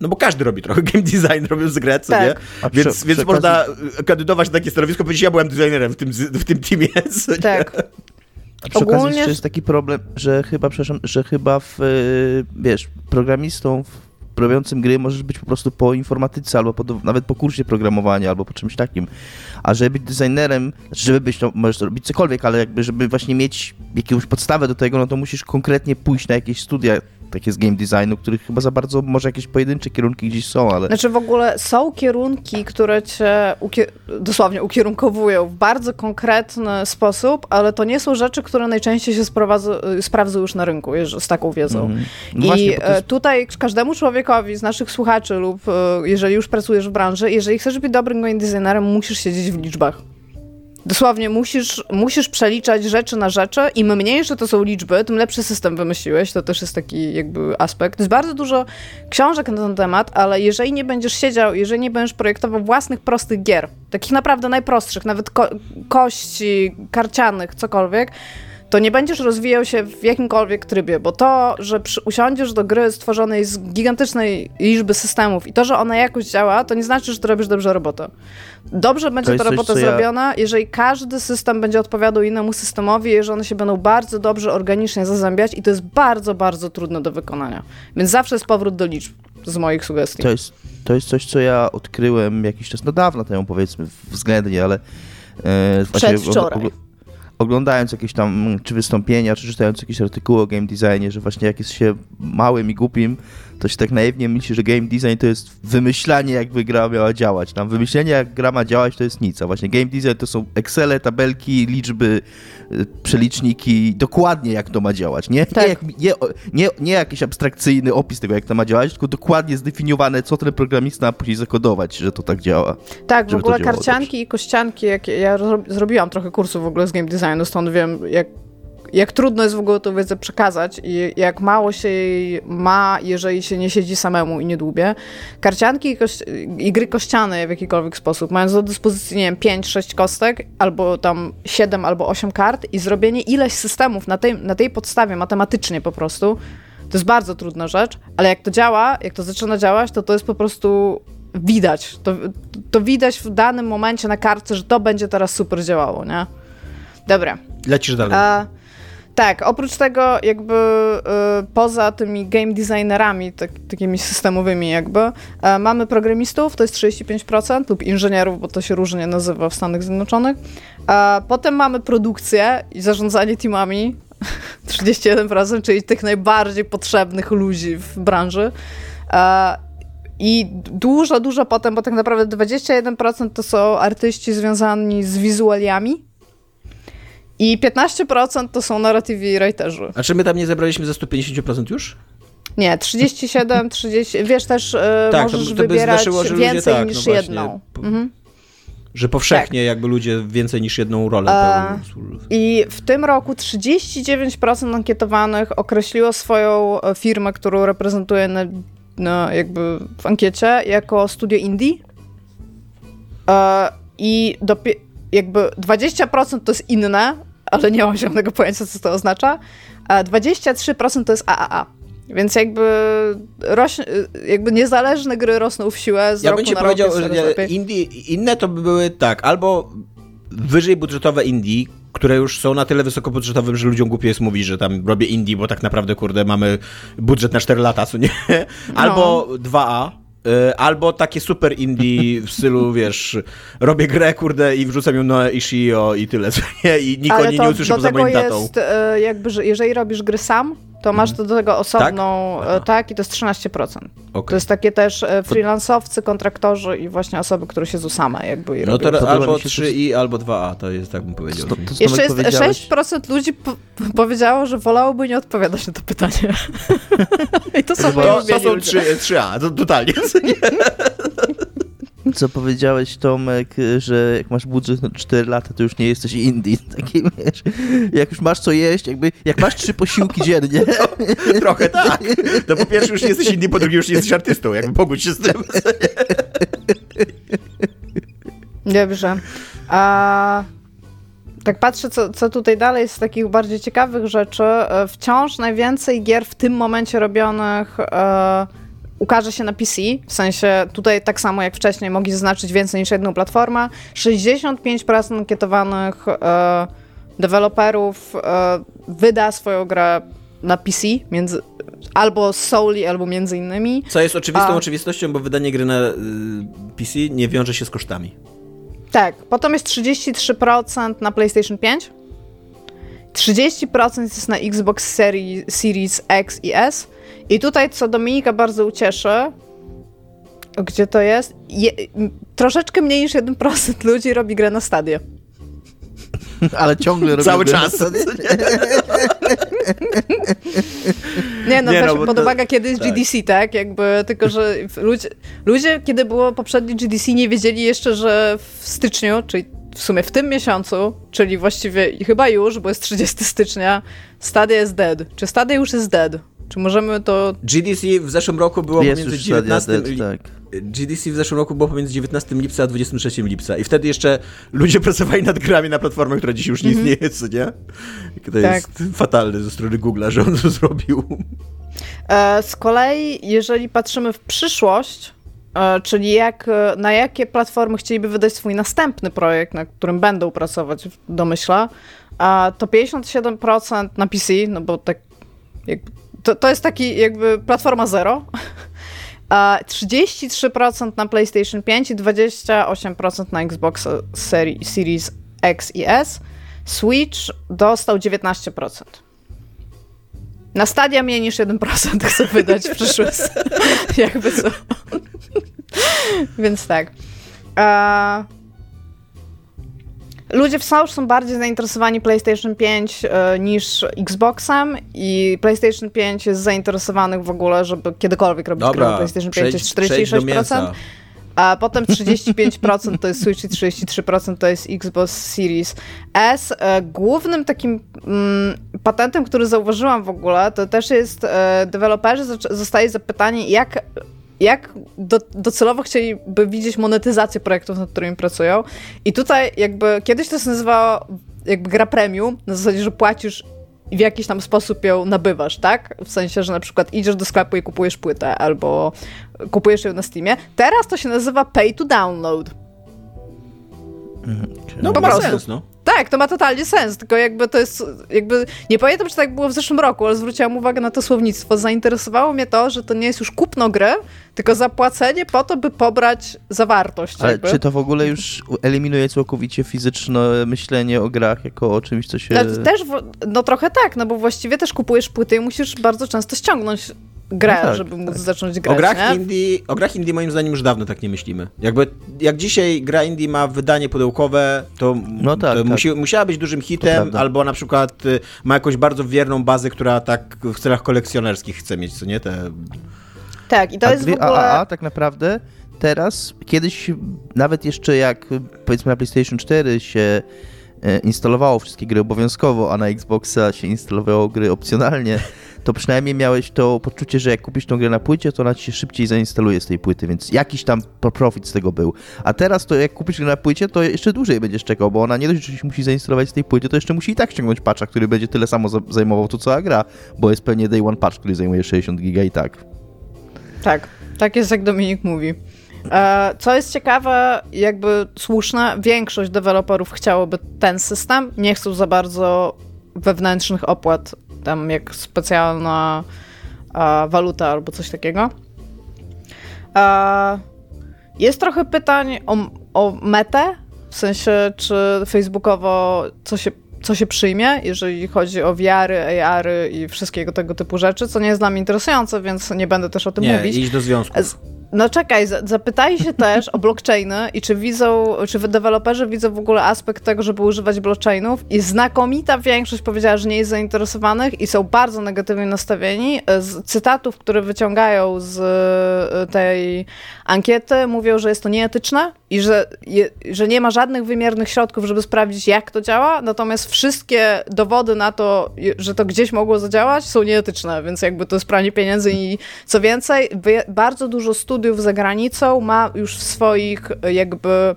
no bo każdy robi trochę game design, robiąc grę, co tak. nie? A więc, przy, więc przy można kandydować na takie stanowisko, powiedzieć, ja byłem designerem w tym, w tym teamie, co Tak. Nie? A przy Ogólnie... okazji jest taki problem, że chyba, przepraszam, że chyba w, y, wiesz, programistą w robiącym gry możesz być po prostu po informatyce, albo po, nawet po kursie programowania, albo po czymś takim. A żeby być designerem, żeby być, to możesz robić cokolwiek, ale jakby, żeby właśnie mieć jakąś podstawę do tego, no to musisz konkretnie pójść na jakieś studia takie z game designu, których chyba za bardzo, może jakieś pojedyncze kierunki gdzieś są, ale... Znaczy w ogóle są kierunki, które cię ukier dosłownie ukierunkowują w bardzo konkretny sposób, ale to nie są rzeczy, które najczęściej się sprawdzą już na rynku z taką wiedzą. Mm. No I właśnie, jest... E, tutaj każdemu człowiekowi z naszych słuchaczy lub e, jeżeli już pracujesz w branży, jeżeli chcesz być dobrym game designerem, musisz siedzieć w liczbach. Dosłownie musisz, musisz przeliczać rzeczy na rzeczy. Im mniejsze to są liczby, tym lepszy system wymyśliłeś. To też jest taki jakby aspekt. Jest bardzo dużo książek na ten temat, ale jeżeli nie będziesz siedział, jeżeli nie będziesz projektował własnych prostych gier, takich naprawdę najprostszych, nawet ko kości, karcianych, cokolwiek, to nie będziesz rozwijał się w jakimkolwiek trybie, bo to, że przy, usiądziesz do gry stworzonej z gigantycznej liczby systemów i to, że ona jakoś działa, to nie znaczy, że ty robisz dobrze robotę. Dobrze będzie ta robota coś, zrobiona, ja... jeżeli każdy system będzie odpowiadał innemu systemowi, jeżeli one się będą bardzo dobrze, organicznie zazębiać i to jest bardzo, bardzo trudne do wykonania. Więc zawsze jest powrót do liczb z moich sugestii. To jest, to jest coś, co ja odkryłem jakiś czas, no dawno temu powiedzmy, względnie, ale e, Przedwczoraj oglądając jakieś tam czy wystąpienia, czy czytając jakieś artykuły o game designie, że właśnie jak jest się małym i głupim, to się tak naiwnie myśli, że game design to jest wymyślanie, jakby gra miała działać. Tam wymyślenie, jak gra ma działać, to jest nic. A właśnie game design to są Excele, tabelki, liczby, y, przeliczniki, dokładnie jak to ma działać. Nie, tak. nie, nie, nie, nie jakiś abstrakcyjny opis tego, jak to ma działać, tylko dokładnie zdefiniowane, co ten programista ma później zakodować, że to tak działa. Tak, w ogóle karcianki dobrze. i kościanki, jak ja zrobiłam trochę kursów w ogóle z game designu, stąd wiem, jak jak trudno jest w ogóle tę wiedzę przekazać i jak mało się jej ma, jeżeli się nie siedzi samemu i nie dłubie. Karcianki i, kości- i gry kościane w jakikolwiek sposób, mając do dyspozycji, nie wiem, 5-6 kostek, albo tam 7 albo 8 kart i zrobienie ileś systemów na tej, na tej podstawie, matematycznie po prostu, to jest bardzo trudna rzecz, ale jak to działa, jak to zaczyna działać, to to jest po prostu widać. To, to widać w danym momencie na kartce, że to będzie teraz super działało, nie? Dobra. Lecisz dalej. A, tak, oprócz tego jakby y, poza tymi game designerami, tak, takimi systemowymi jakby, y, mamy programistów, to jest 35% lub inżynierów, bo to się różnie nazywa w Stanach Zjednoczonych. E, potem mamy produkcję i zarządzanie teamami, 31%, czyli tych najbardziej potrzebnych ludzi w branży. E, I dużo, dużo potem, bo tak naprawdę 21% to są artyści związani z wizualiami, i 15% to są narratywi writerzy. A czy my tam nie zebraliśmy za 150% już? Nie, 37, 30, wiesz też, yy, tak, możesz to, to wybierać zdarzyło, więcej tak, niż no jedną. Mhm. Że powszechnie tak. jakby ludzie więcej niż jedną rolę e, I w tym roku 39% ankietowanych określiło swoją e, firmę, którą reprezentuje na, na jakby w ankiecie, jako studio indie. E, I jakby 20% to jest inne, ale nie mam zielonego pojęcia, co to oznacza. A 23% to jest AAA. Więc jakby, rośnie, jakby niezależne gry rosną w siłę z ja roku bym ci powiedział, że indie, inne to by były tak, albo wyżej budżetowe indie, które już są na tyle wysokobudżetowym, że ludziom głupio jest mówić, że tam robię indie, bo tak naprawdę, kurde, mamy budżet na 4 lata, co nie? Albo no. 2A, Y, albo takie super indie w stylu, wiesz, robię grę, kurde, i wrzucam ją na Ishio i tyle? I nikt o niej nie usłyszy poza moim tatą. jest, y, jakby, że jeżeli robisz gry sam, to masz mhm. do tego osobną, tak, e, tak i to jest 13%. Okay. To jest takie też e, freelancowcy, kontraktorzy i właśnie osoby, które się same jakby No to albo 3i, albo 2a, to jest tak bym powiedział. To, to Jeszcze jest powiedziałeś? 6% ludzi po powiedziało, że wolałoby nie odpowiadać na to pytanie. I to są to, to są 3, 3a, to totalnie. co powiedziałeś, Tomek, że jak masz budżet na 4 lata, to już nie jesteś indie. Taki, wiesz, jak już masz co jeść, jakby, jak masz trzy posiłki dziennie. No, trochę tak. To po pierwsze już nie jesteś indie, po drugie już nie jesteś artystą. Jakby pogódź się z tym. Dobrze. A tak patrzę, co, co tutaj dalej z takich bardziej ciekawych rzeczy. E, wciąż najwięcej gier w tym momencie robionych... E, ukaże się na PC, w sensie tutaj tak samo jak wcześniej mogli zaznaczyć więcej niż jedną platformę. 65% ankietowanych e, deweloperów e, wyda swoją grę na PC, między, albo solely, albo między innymi. Co jest oczywistą A, oczywistością, bo wydanie gry na y, PC nie wiąże się z kosztami. Tak, potem jest 33% na PlayStation 5 30% jest na Xbox Series, Series X i S. I tutaj, co Dominika bardzo ucieszy, gdzie to jest? Je, troszeczkę mniej niż 1% ludzi robi grę na stadie. Ale ciągle robię Cały czas. Nie, no, Nie, weźmy no, pod to- uwagę, kiedy jest tak. GDC, tak? Jakby, tylko, że ludzie, ludzie, kiedy było poprzednie GDC, nie wiedzieli jeszcze, że w styczniu, czyli w sumie w tym miesiącu, czyli właściwie chyba już, bo jest 30 stycznia, Stadia jest dead. Czy Stadia już jest dead? Czy możemy to... GDC w zeszłym roku było Jest pomiędzy już Stadia 19 Dead, li- tak. GDC w zeszłym roku było pomiędzy 19 lipca a 23 lipca i wtedy jeszcze ludzie pracowali nad grami na platformę, która dziś już nie istnieje, co nie? I To Tak. jest fatalne ze strony Google'a, że on to zrobił. E, z kolei, jeżeli patrzymy w przyszłość, e, czyli jak, e, na jakie platformy chcieliby wydać swój następny projekt, na którym będą pracować, domyśla, to 57% na PC, no bo tak jakby, to, to jest taki jakby platforma zero, a 33% na PlayStation 5 i 28% na Xbox Seri- Series X i S. Switch dostał 19%. Na stadia mniej niż 1% chcę wydać w przyszłość. Jakby co. Więc tak. A... Ludzie wciąż są bardziej zainteresowani PlayStation 5 e, niż Xboxem i PlayStation 5 jest zainteresowanych w ogóle, żeby kiedykolwiek robić grę na Dobra, PlayStation 5 przejdź, jest przejdź do 46%, mięsa. a potem 35% to jest Switch i 33% to jest Xbox Series S. E, Głównym takim mm, patentem, który zauważyłam w ogóle, to też jest e, deweloperzy zostaje zapytanie, jak jak do, docelowo chcieliby widzieć monetyzację projektów, nad którymi pracują. I tutaj jakby kiedyś to się nazywało jakby gra premium, na zasadzie, że płacisz i w jakiś tam sposób ją nabywasz, tak? W sensie, że na przykład idziesz do sklepu i kupujesz płytę, albo kupujesz ją na Steamie. Teraz to się nazywa pay to download. No, po prostu. sens, no. Tak, to ma totalnie sens, tylko jakby to jest, jakby, nie pamiętam, czy tak było w zeszłym roku, ale zwróciłam uwagę na to słownictwo. Zainteresowało mnie to, że to nie jest już kupno gry, tylko zapłacenie po to, by pobrać zawartość. Ale jakby. czy to w ogóle już eliminuje całkowicie fizyczne myślenie o grach jako o czymś, co się... Też, no trochę tak, no bo właściwie też kupujesz płyty i musisz bardzo często ściągnąć grę, No tak, żeby móc tak. zacząć O grać, grach, nie? indie, o grach indie moim zdaniem już dawno tak nie myślimy. Jakby, jak dzisiaj gra indie ma wydanie pudełkowe, to, No tak, to tak. Musi, musiała być dużym hitem, albo na przykład y, ma jakąś bardzo wierną bazę, która tak w celach kolekcjonerskich chce mieć, co nie? Te... Tak, i to A jest w gry ogóle... AAA tak naprawdę teraz, kiedyś nawet jeszcze jak powiedzmy na PlayStation 4 się e, instalowało wszystkie gry obowiązkowo, a na Xboxa się instalowało gry opcjonalnie, to przynajmniej miałeś to poczucie, że jak kupisz tą grę na płycie, to ona ci się szybciej zainstaluje z tej płyty, więc jakiś tam pro- profit z tego był. A teraz to jak kupisz grę na płycie, to jeszcze dłużej będziesz czekał, bo ona nie dość, że się musi zainstalować z tej płyty, to jeszcze musi i tak ściągnąć patcha, który będzie tyle samo za- zajmował to cała gra, bo jest pewnie day one patch, który zajmuje 60 giga i tak. Tak, tak jest jak Dominik mówi. E, Co jest ciekawe, jakby słuszne, większość deweloperów chciałoby ten system, nie chcą za bardzo wewnętrznych opłat, tam jak specjalna waluta albo coś takiego. Jest trochę pytań o, o metę, w sensie czy facebookowo co się, co się przyjmie, jeżeli chodzi o VR-y, AR-y i wszystkiego tego typu rzeczy, co nie jest dla mnie interesujące, więc nie będę też o tym Nie, mówić. iść do związku. No czekaj, za- zapytaj się też o blockchainy i czy widzą, czy deweloperzy widzą w ogóle aspekt tego, żeby używać blockchainów i znakomita większość powiedziała, że nie jest zainteresowanych i są bardzo negatywnie nastawieni. Z cytatów, które wyciągają z e, tej ankiety mówią, że jest to nieetyczne i że, je, że nie ma żadnych wymiernych środków, żeby sprawdzić jak to działa, natomiast wszystkie dowody na to, że to gdzieś mogło zadziałać są nieetyczne, więc jakby to jest pranie pieniędzy i co więcej, bardzo dużo studiów za granicą ma już w swoich jakby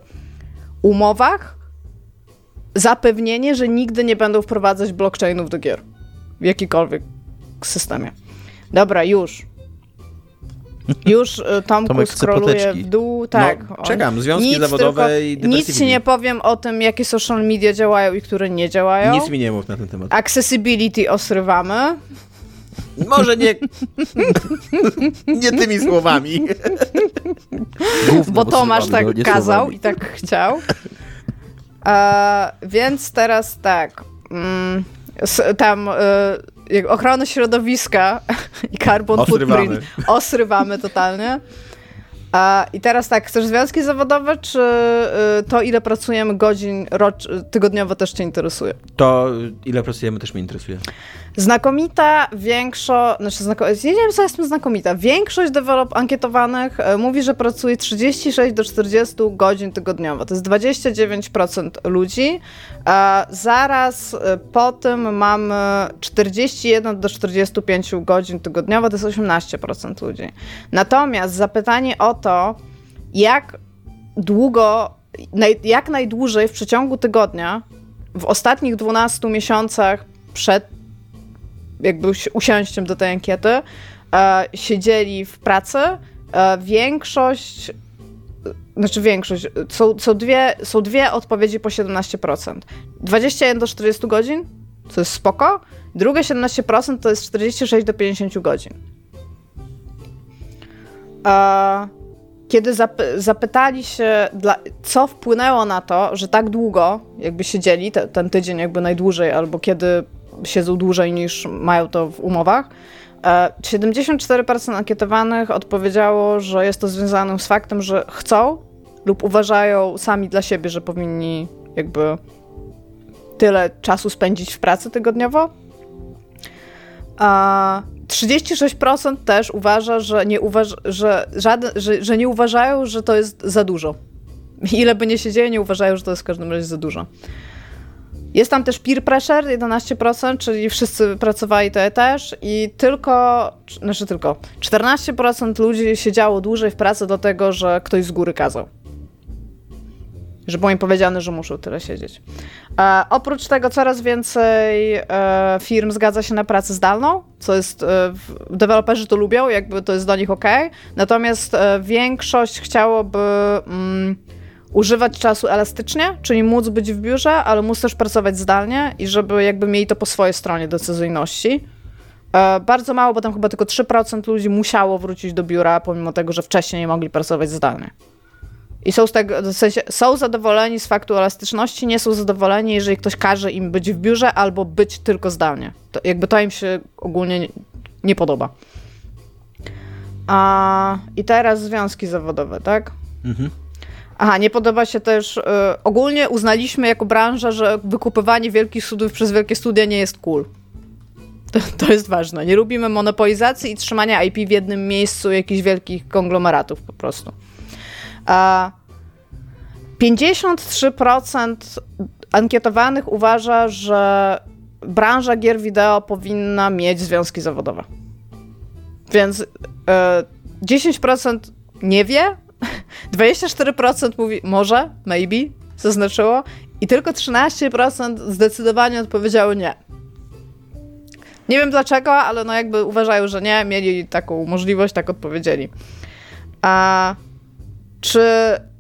umowach zapewnienie, że nigdy nie będą wprowadzać blockchainów do gier w jakikolwiek systemie. Dobra, już. Już e, Tomku Tomek skroluje w dół, tak. No, czekam, związki Nic zawodowe tylko- i Nic ci nie powiem o tym, jakie social media działają i które nie działają. Nic mi nie mów na ten temat. Accessibility osrywamy. Może nie... nie tymi słowami. Gówno Bo Tomasz tak no, kazał słowami. i tak chciał. E, więc teraz tak. Mm, s- tam y, ochronę środowiska i carbon Osrywamy. footprint osrywamy totalnie. A, I teraz tak, chcesz związki zawodowe, czy y, to ile pracujemy godzin rocz, tygodniowo też cię interesuje? To ile pracujemy też mnie interesuje. Znakomita większość, znaczy znako, nie wiem co jest tym znakomita, większość develop ankietowanych e, mówi, że pracuje 36 do 40 godzin tygodniowo, to jest 29% ludzi, zaraz e, po tym mamy 41 do 45 godzin tygodniowo, to jest 18% ludzi. Natomiast zapytanie o to, jak długo, jak najdłużej w przeciągu tygodnia, w ostatnich 12 miesiącach przed jakby usi- usiąściem do tej ankiety, e, siedzieli w pracy. E, większość, znaczy większość, są, są, dwie, są dwie odpowiedzi po 17%. 21 do 40 godzin, co jest spoko. Drugie 17% to jest 46 do 50 godzin. E, kiedy zap- zapytali się, co wpłynęło na to, że tak długo jakby siedzieli, te, ten tydzień jakby najdłużej, albo kiedy siedzą dłużej niż mają to w umowach, e, 74% ankietowanych odpowiedziało, że jest to związane z faktem, że chcą lub uważają sami dla siebie, że powinni jakby tyle czasu spędzić w pracy tygodniowo. A 36% też uważa, że nie, uważ- że, żaden, że, że nie uważają, że to jest za dużo. Ile by nie siedzieli, nie uważają, że to jest w każdym razie za dużo. Jest tam też peer pressure, 11%, czyli wszyscy pracowali to też i tylko, znaczy tylko, 14% ludzi siedziało dłużej w pracy do tego, że ktoś z góry kazał. Że było im powiedziane, że muszą tyle siedzieć. E, oprócz tego coraz więcej e, firm zgadza się na pracę zdalną, co jest, e, deweloperzy to lubią, jakby to jest dla nich ok. Natomiast e, większość chciałoby mm, używać czasu elastycznie, czyli móc być w biurze, ale móc też pracować zdalnie i żeby jakby mieli to po swojej stronie decyzyjności. E, bardzo mało, bo tam chyba tylko 3% ludzi musiało wrócić do biura, pomimo tego, że wcześniej nie mogli pracować zdalnie. I są, z tego, w sensie, są zadowoleni z faktu elastyczności, nie są zadowoleni, jeżeli ktoś każe im być w biurze albo być tylko zdalnie. To, jakby to im się ogólnie nie, nie podoba. A, I teraz związki zawodowe, tak? Mhm. Aha, nie podoba się też. Y, ogólnie uznaliśmy jako branża, że wykupywanie wielkich studiów przez wielkie studia nie jest cool. To, to jest ważne. Nie lubimy monopolizacji i trzymania IP w jednym miejscu jakichś wielkich konglomeratów po prostu. A 53% ankietowanych uważa, że branża gier wideo powinna mieć związki zawodowe. Więc e, 10% nie wie, 24% mówi może, maybe, zaznaczyło, i tylko 13% zdecydowanie odpowiedziało nie. Nie wiem dlaczego, ale no jakby uważają, że nie, mieli taką możliwość, tak odpowiedzieli. A czy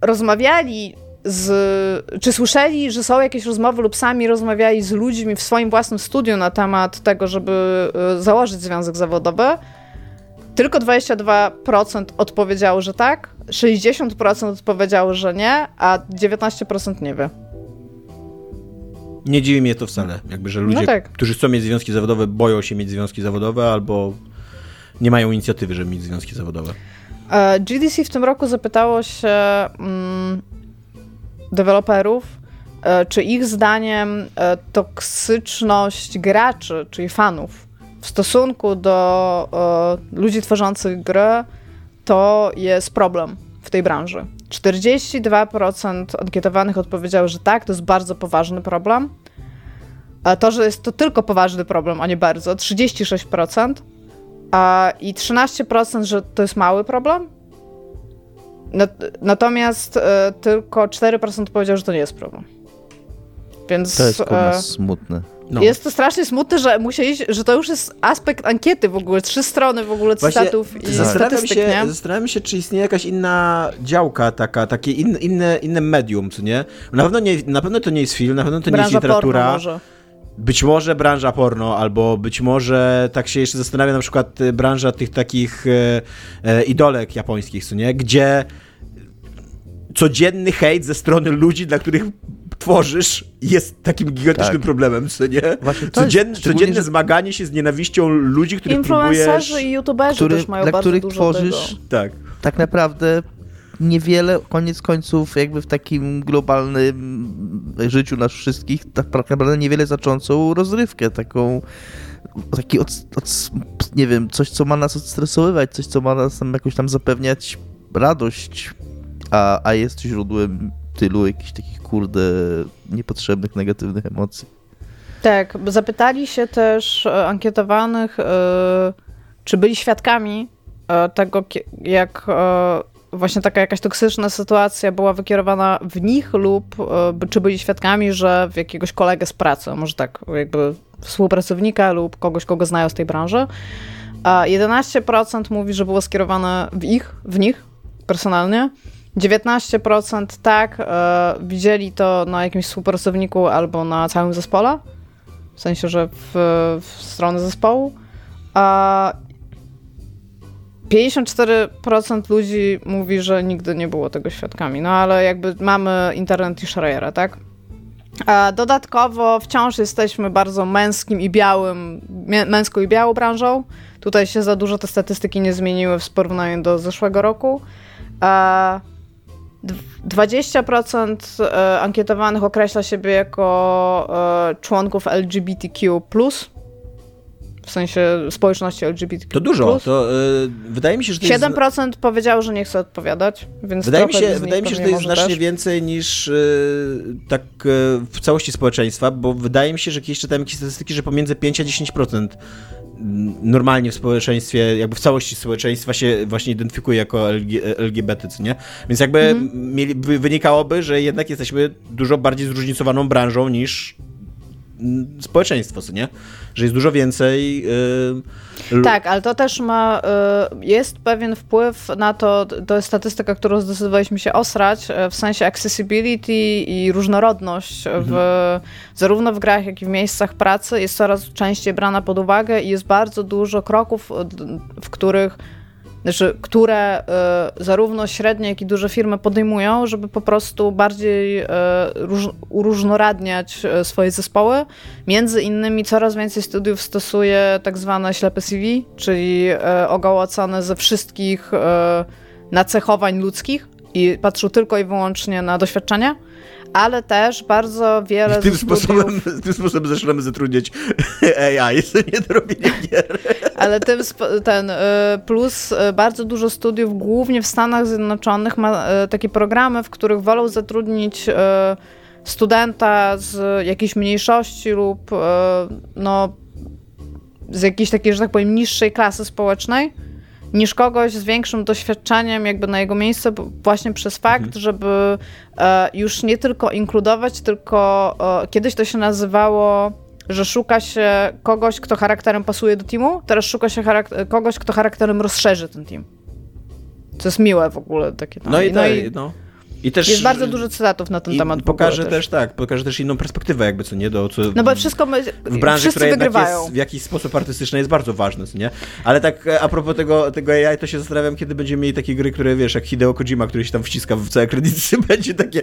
rozmawiali z, czy słyszeli, że są jakieś rozmowy lub sami rozmawiali z ludźmi w swoim własnym studiu na temat tego, żeby y, założyć związek zawodowy? Tylko 22% odpowiedziało, że tak, 60% odpowiedziało, że nie, a 19% nie wie. Nie dziwi mnie to wcale. Jakby, że ludzie, No tak. którzy chcą mieć związki zawodowe, boją się mieć związki zawodowe albo nie mają inicjatywy, żeby mieć związki zawodowe. E, GDC w tym roku zapytało się mm, deweloperów, e, czy ich zdaniem e, toksyczność graczy, czyli fanów, w stosunku do e, ludzi tworzących gry, to jest problem w tej branży. 42% ankietowanych odpowiedziało, że tak, to jest bardzo poważny problem. A to, że jest to tylko poważny problem, a nie bardzo, 36%. A, I 13%, że to jest mały problem. Nat- Natomiast e, tylko 4% powiedział, że to nie jest problem. Więc To jest kurwa e, smutne. No. jest to strasznie smutne, że musieli, że to już jest aspekt ankiety w ogóle, trzy strony w ogóle Właśnie cytatów i Zastanawiam się, nie? zastanawiam się, czy istnieje jakaś inna działka, taka, takie in, inne, inne medium, co nie? Na pewno, nie? na pewno to nie jest film, na pewno to nie jest Branża porno literatura. może. Być może branża porno, albo być może tak się jeszcze zastanawia na przykład y, branża tych takich e, e, idolek japońskich, co nie? Gdzie codzienny hejt ze strony ludzi, dla których tworzysz, jest takim gigantycznym Tak. problemem, co nie? Właśnie to Codzienne, jest codzienne że- zmaganie się z nienawiścią ludzi, których Influencerzy próbujesz... i youtuberzy który, też mają dla bardzo których dużo tworzysz tego. Tak. tak naprawdę niewiele, koniec końców, jakby w takim globalnym życiu nas wszystkich, tak naprawdę niewiele znaczącą rozrywkę, taką taki od, od, nie wiem, coś, co ma nas odstresowywać, coś, co ma nas tam jakoś tam zapewniać radość, a, a jest źródłem tylu jakichś takich, kurde, niepotrzebnych, negatywnych emocji. Tak, zapytali się też e, ankietowanych, e, czy byli świadkami e, tego, jak właśnie taka jakaś toksyczna sytuacja była wykierowana w nich lub czy byli świadkami, że w jakiegoś kolegę z pracy, może tak jakby współpracownika lub kogoś, kogo znają z tej branży. A 11% mówi, że było skierowane w ich, w nich personalnie. 19% tak, e, widzieli to na jakimś współpracowniku albo na całym zespole, w sensie, że w, w stronę zespołu. A 54% ludzi mówi, że nigdy nie było tego świadkami. No ale jakby mamy internet i Schreiera, tak? A dodatkowo wciąż jesteśmy bardzo męskim i białym, mę- męską i białą branżą. Tutaj się za dużo te statystyki nie zmieniły w porównaniu do zeszłego roku. 20% e, ankietowanych określa siebie jako e, członków LGBTQ+, w sensie społeczności LGBTQ+. To dużo. To y, wydaje mi się, że to jest... 7% powiedział, że nie chce odpowiadać, więc Wydaje mi się, wydaje mi się że to jest znacznie też. więcej niż y, tak y, w całości społeczeństwa, bo wydaje mi się, że kiedyś czytałem jakieś statystyki, że pomiędzy 5 a 10% mm, normalnie w społeczeństwie, jakby w całości społeczeństwa się właśnie identyfikuje jako LG, LGBT, co nie? Więc jakby Mhm. mieli, wy- wynikałoby, że jednak jesteśmy dużo bardziej zróżnicowaną branżą niż społeczeństwo, co nie? Że jest dużo więcej... y, lu- Tak, ale to też ma, y, jest pewien wpływ na to, to jest statystyka, którą zdecydowaliśmy się osrać, y, w sensie accessibility i różnorodność w, zarówno w grach, jak i w miejscach pracy jest coraz częściej brana pod uwagę i jest bardzo dużo kroków, w których znaczy, które y, zarówno średnie, jak i duże firmy podejmują, żeby po prostu bardziej y, róż, y, swoje zespoły. Między innymi coraz więcej studiów stosuje tak zwane ślepe CV, czyli y, ze wszystkich y, nacechowań ludzkich i patrzył tylko i wyłącznie na doświadczenia, ale też bardzo wiele tym ze studiów... sposobem, tym sposobem zaczynamy zatrudniać AI, co nie do robienia gier. Ale tym ten y, plus y, bardzo dużo studiów, głównie w Stanach Zjednoczonych, ma y, takie programy, w których wolą zatrudnić studenta z jakiejś mniejszości lub no, z jakiejś takiej, że tak powiem, niższej klasy społecznej, niż kogoś z większym doświadczeniem jakby na jego miejsce, właśnie przez fakt, żeby e, już nie tylko inkludować, tylko e, kiedyś to się nazywało, że szuka się kogoś, kto charakterem pasuje do teamu, teraz szuka się kogoś, kto charakterem rozszerzy ten team. Co jest miłe w ogóle takie tam. No i, no i no. I też jest bardzo dużo cytatów na ten i temat. pokaże też. tak, pokaże też inną perspektywę jakby, co nie, do co No bo wszystko my, w branży, która wygrywają. jest w jakiś sposób artystyczna jest bardzo ważne, nie? Ale tak e, a propos tego, tego AI, to się zastanawiam, kiedy będziemy mieli takie gry, które wiesz, jak Hideo Kojima, który się tam wciska w całe kredyty, będzie takie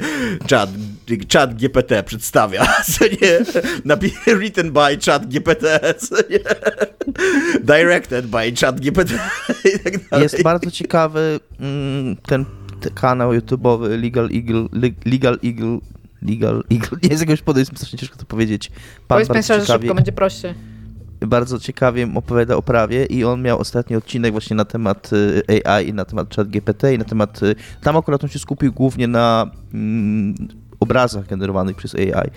chat, chat GPT przedstawia, co nie? Napi- written by chat GPT, co nie? Directed by chat GPT i tak dalej. Jest bardzo ciekawy mm, ten kanał YouTube'owy Legal Eagle, Le- Legal Eagle, Legal Eagle, nie jest jakiegoś podejść, strasznie ciężko to powiedzieć. Pan Powiedz bardzo Państwa, że ciekawie, szybko będzie prościej. bardzo ciekawie opowiada o prawie i on miał ostatni odcinek właśnie na temat y, AI i na temat chat GPT i na temat, y, tam akurat on się skupił głównie na mm, obrazach generowanych przez AI.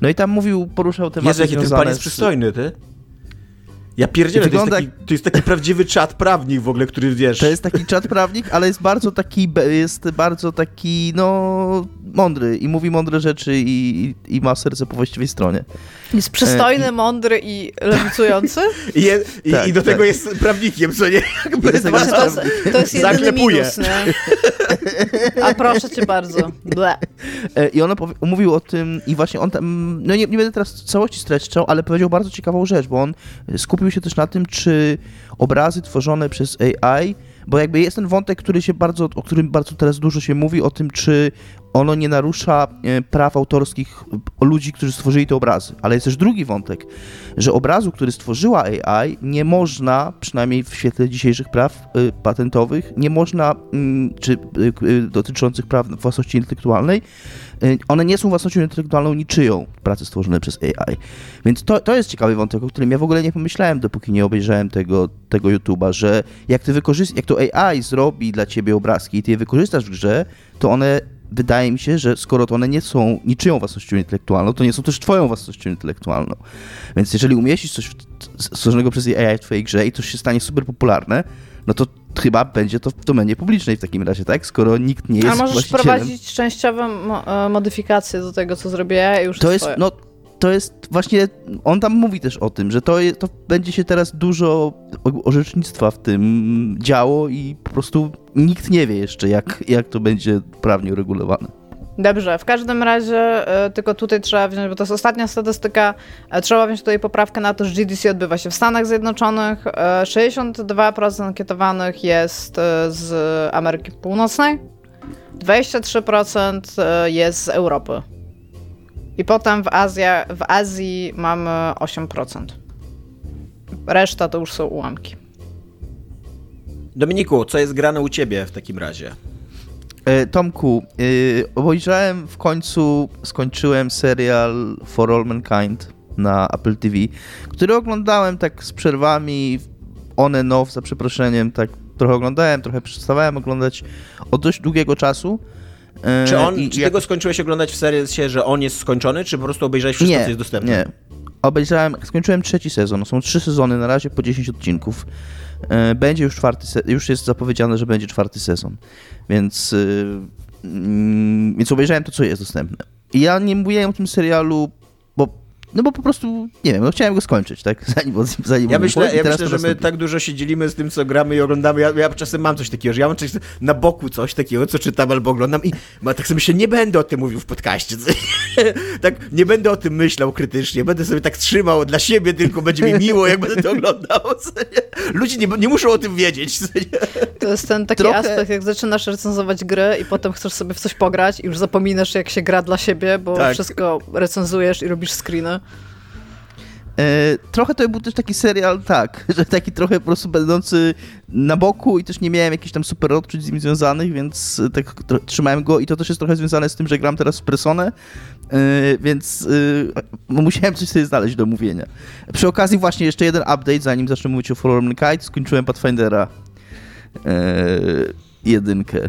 No i tam mówił, poruszał tematy Jezu, jaki ten pan jest przystojny, ty? Ja pierdzielę, Wygląda to, jest taki, to jest taki prawdziwy czat prawnik w ogóle, który wiesz... To jest taki czat prawnik, ale jest bardzo taki, jest bardzo taki, no, mądry i mówi mądre rzeczy i, i, i ma serce po właściwej stronie. Jest przystojny, E, mądry i lewicujący. I, je, i, Tak, i do tego tak. jest prawnikiem, co nie? Jakby tego jest to jest, to jest jedyny Zaklepuje. minus, nie? A proszę cię bardzo. Ble. E, I on mówił o tym i właśnie on tam, no nie, nie będę teraz w całości streszczał, ale powiedział bardzo ciekawą rzecz, bo on skupił się też na tym, czy obrazy tworzone przez AI bo jakby jest ten wątek, który się bardzo, o którym bardzo teraz dużo się mówi, o tym, czy ono nie narusza e, praw autorskich ludzi, którzy stworzyli te obrazy. Ale jest też drugi wątek, że obrazu, który stworzyła AI, nie można, przynajmniej w świetle dzisiejszych praw y, patentowych, nie można, y, czy y, dotyczących praw własności intelektualnej, one nie są własnością intelektualną niczyją, prace stworzone przez AI. Więc to, to jest ciekawy wątek, o którym ja w ogóle nie pomyślałem, dopóki nie obejrzałem tego, tego YouTube'a, że jak ty wykorzyst- jak to AI zrobi dla ciebie obrazki i ty je wykorzystasz w grze, to one wydaje mi się, że skoro to one nie są niczyją własnością intelektualną, to nie są też twoją własnością intelektualną. Więc jeżeli umieścisz coś stworzonego przez AI w twojej grze i to się stanie super popularne, no to chyba będzie to w domenie publicznej w takim razie, tak? Skoro nikt nie jest A możesz właścicielem. wprowadzić częściowe mo- e, modyfikacje do tego, co zrobię już To jest, jest, no, to jest właśnie, on tam mówi też o tym, że to, to będzie się teraz dużo orzecznictwa w tym działo i po prostu nikt nie wie jeszcze, jak, jak to będzie prawnie uregulowane. Dobrze, w każdym razie y, tylko tutaj trzeba wziąć, bo to jest ostatnia statystyka, y, trzeba wziąć tutaj poprawkę na to, że GDC odbywa się w Stanach Zjednoczonych. Y, 62% ankietowanych jest z Ameryki Północnej, 23% jest z Europy. I potem w, Azja, w Azji mamy 8%. Reszta to już są ułamki. Dominiku, co jest grane u ciebie w takim razie? E, Tomku, e, obejrzałem w końcu, skończyłem serial For All Mankind na Apple TV, który oglądałem tak z przerwami on and off, za przeproszeniem, tak trochę oglądałem, trochę przestawałem oglądać od dość długiego czasu. E, czy on, I, czy ty go skończyłeś oglądać w sensie, że on jest skończony, czy po prostu obejrzałeś wszystko, nie, co jest dostępne? Nie, obejrzałem, skończyłem trzeci sezon, są trzy sezony na razie po 10 odcinków. E, będzie już czwarty, już jest zapowiedziane, że będzie czwarty sezon, więc, yy, więc obejrzałem to, co jest dostępne. I ja nie mówiłem o tym serialu, no bo po prostu, nie wiem, no chciałem go skończyć, tak? Zanim, zanim ja myślę, ja myślę że my tak dużo się dzielimy z tym, co gramy i oglądamy. Ja, ja czasem mam coś takiego, że ja mam coś na boku coś takiego, co czytam albo oglądam i ma, tak sobie myślę, nie będę o tym mówił w podcaście. tak, nie będę o tym myślał krytycznie, będę sobie tak trzymał dla siebie, tylko będzie mi miło, jak będę to oglądał. Ludzie nie, nie muszą o tym wiedzieć. To jest ten taki Trochę... aspekt, jak zaczynasz recenzować gry i potem chcesz sobie w coś pograć i już zapominasz, jak się gra dla siebie, bo tak. wszystko recenzujesz i robisz screeny. E, trochę to był też taki serial, tak, że taki trochę po prostu będący na boku i też nie miałem jakichś tam super odczuć z nim związanych, więc tak trzymałem go i to też jest trochę związane z tym, że gram teraz w Personę, e, więc e, musiałem coś sobie znaleźć do mówienia. Przy okazji właśnie jeszcze jeden update, zanim zacznę mówić o Fallen Kite, skończyłem Pathfindera jedynkę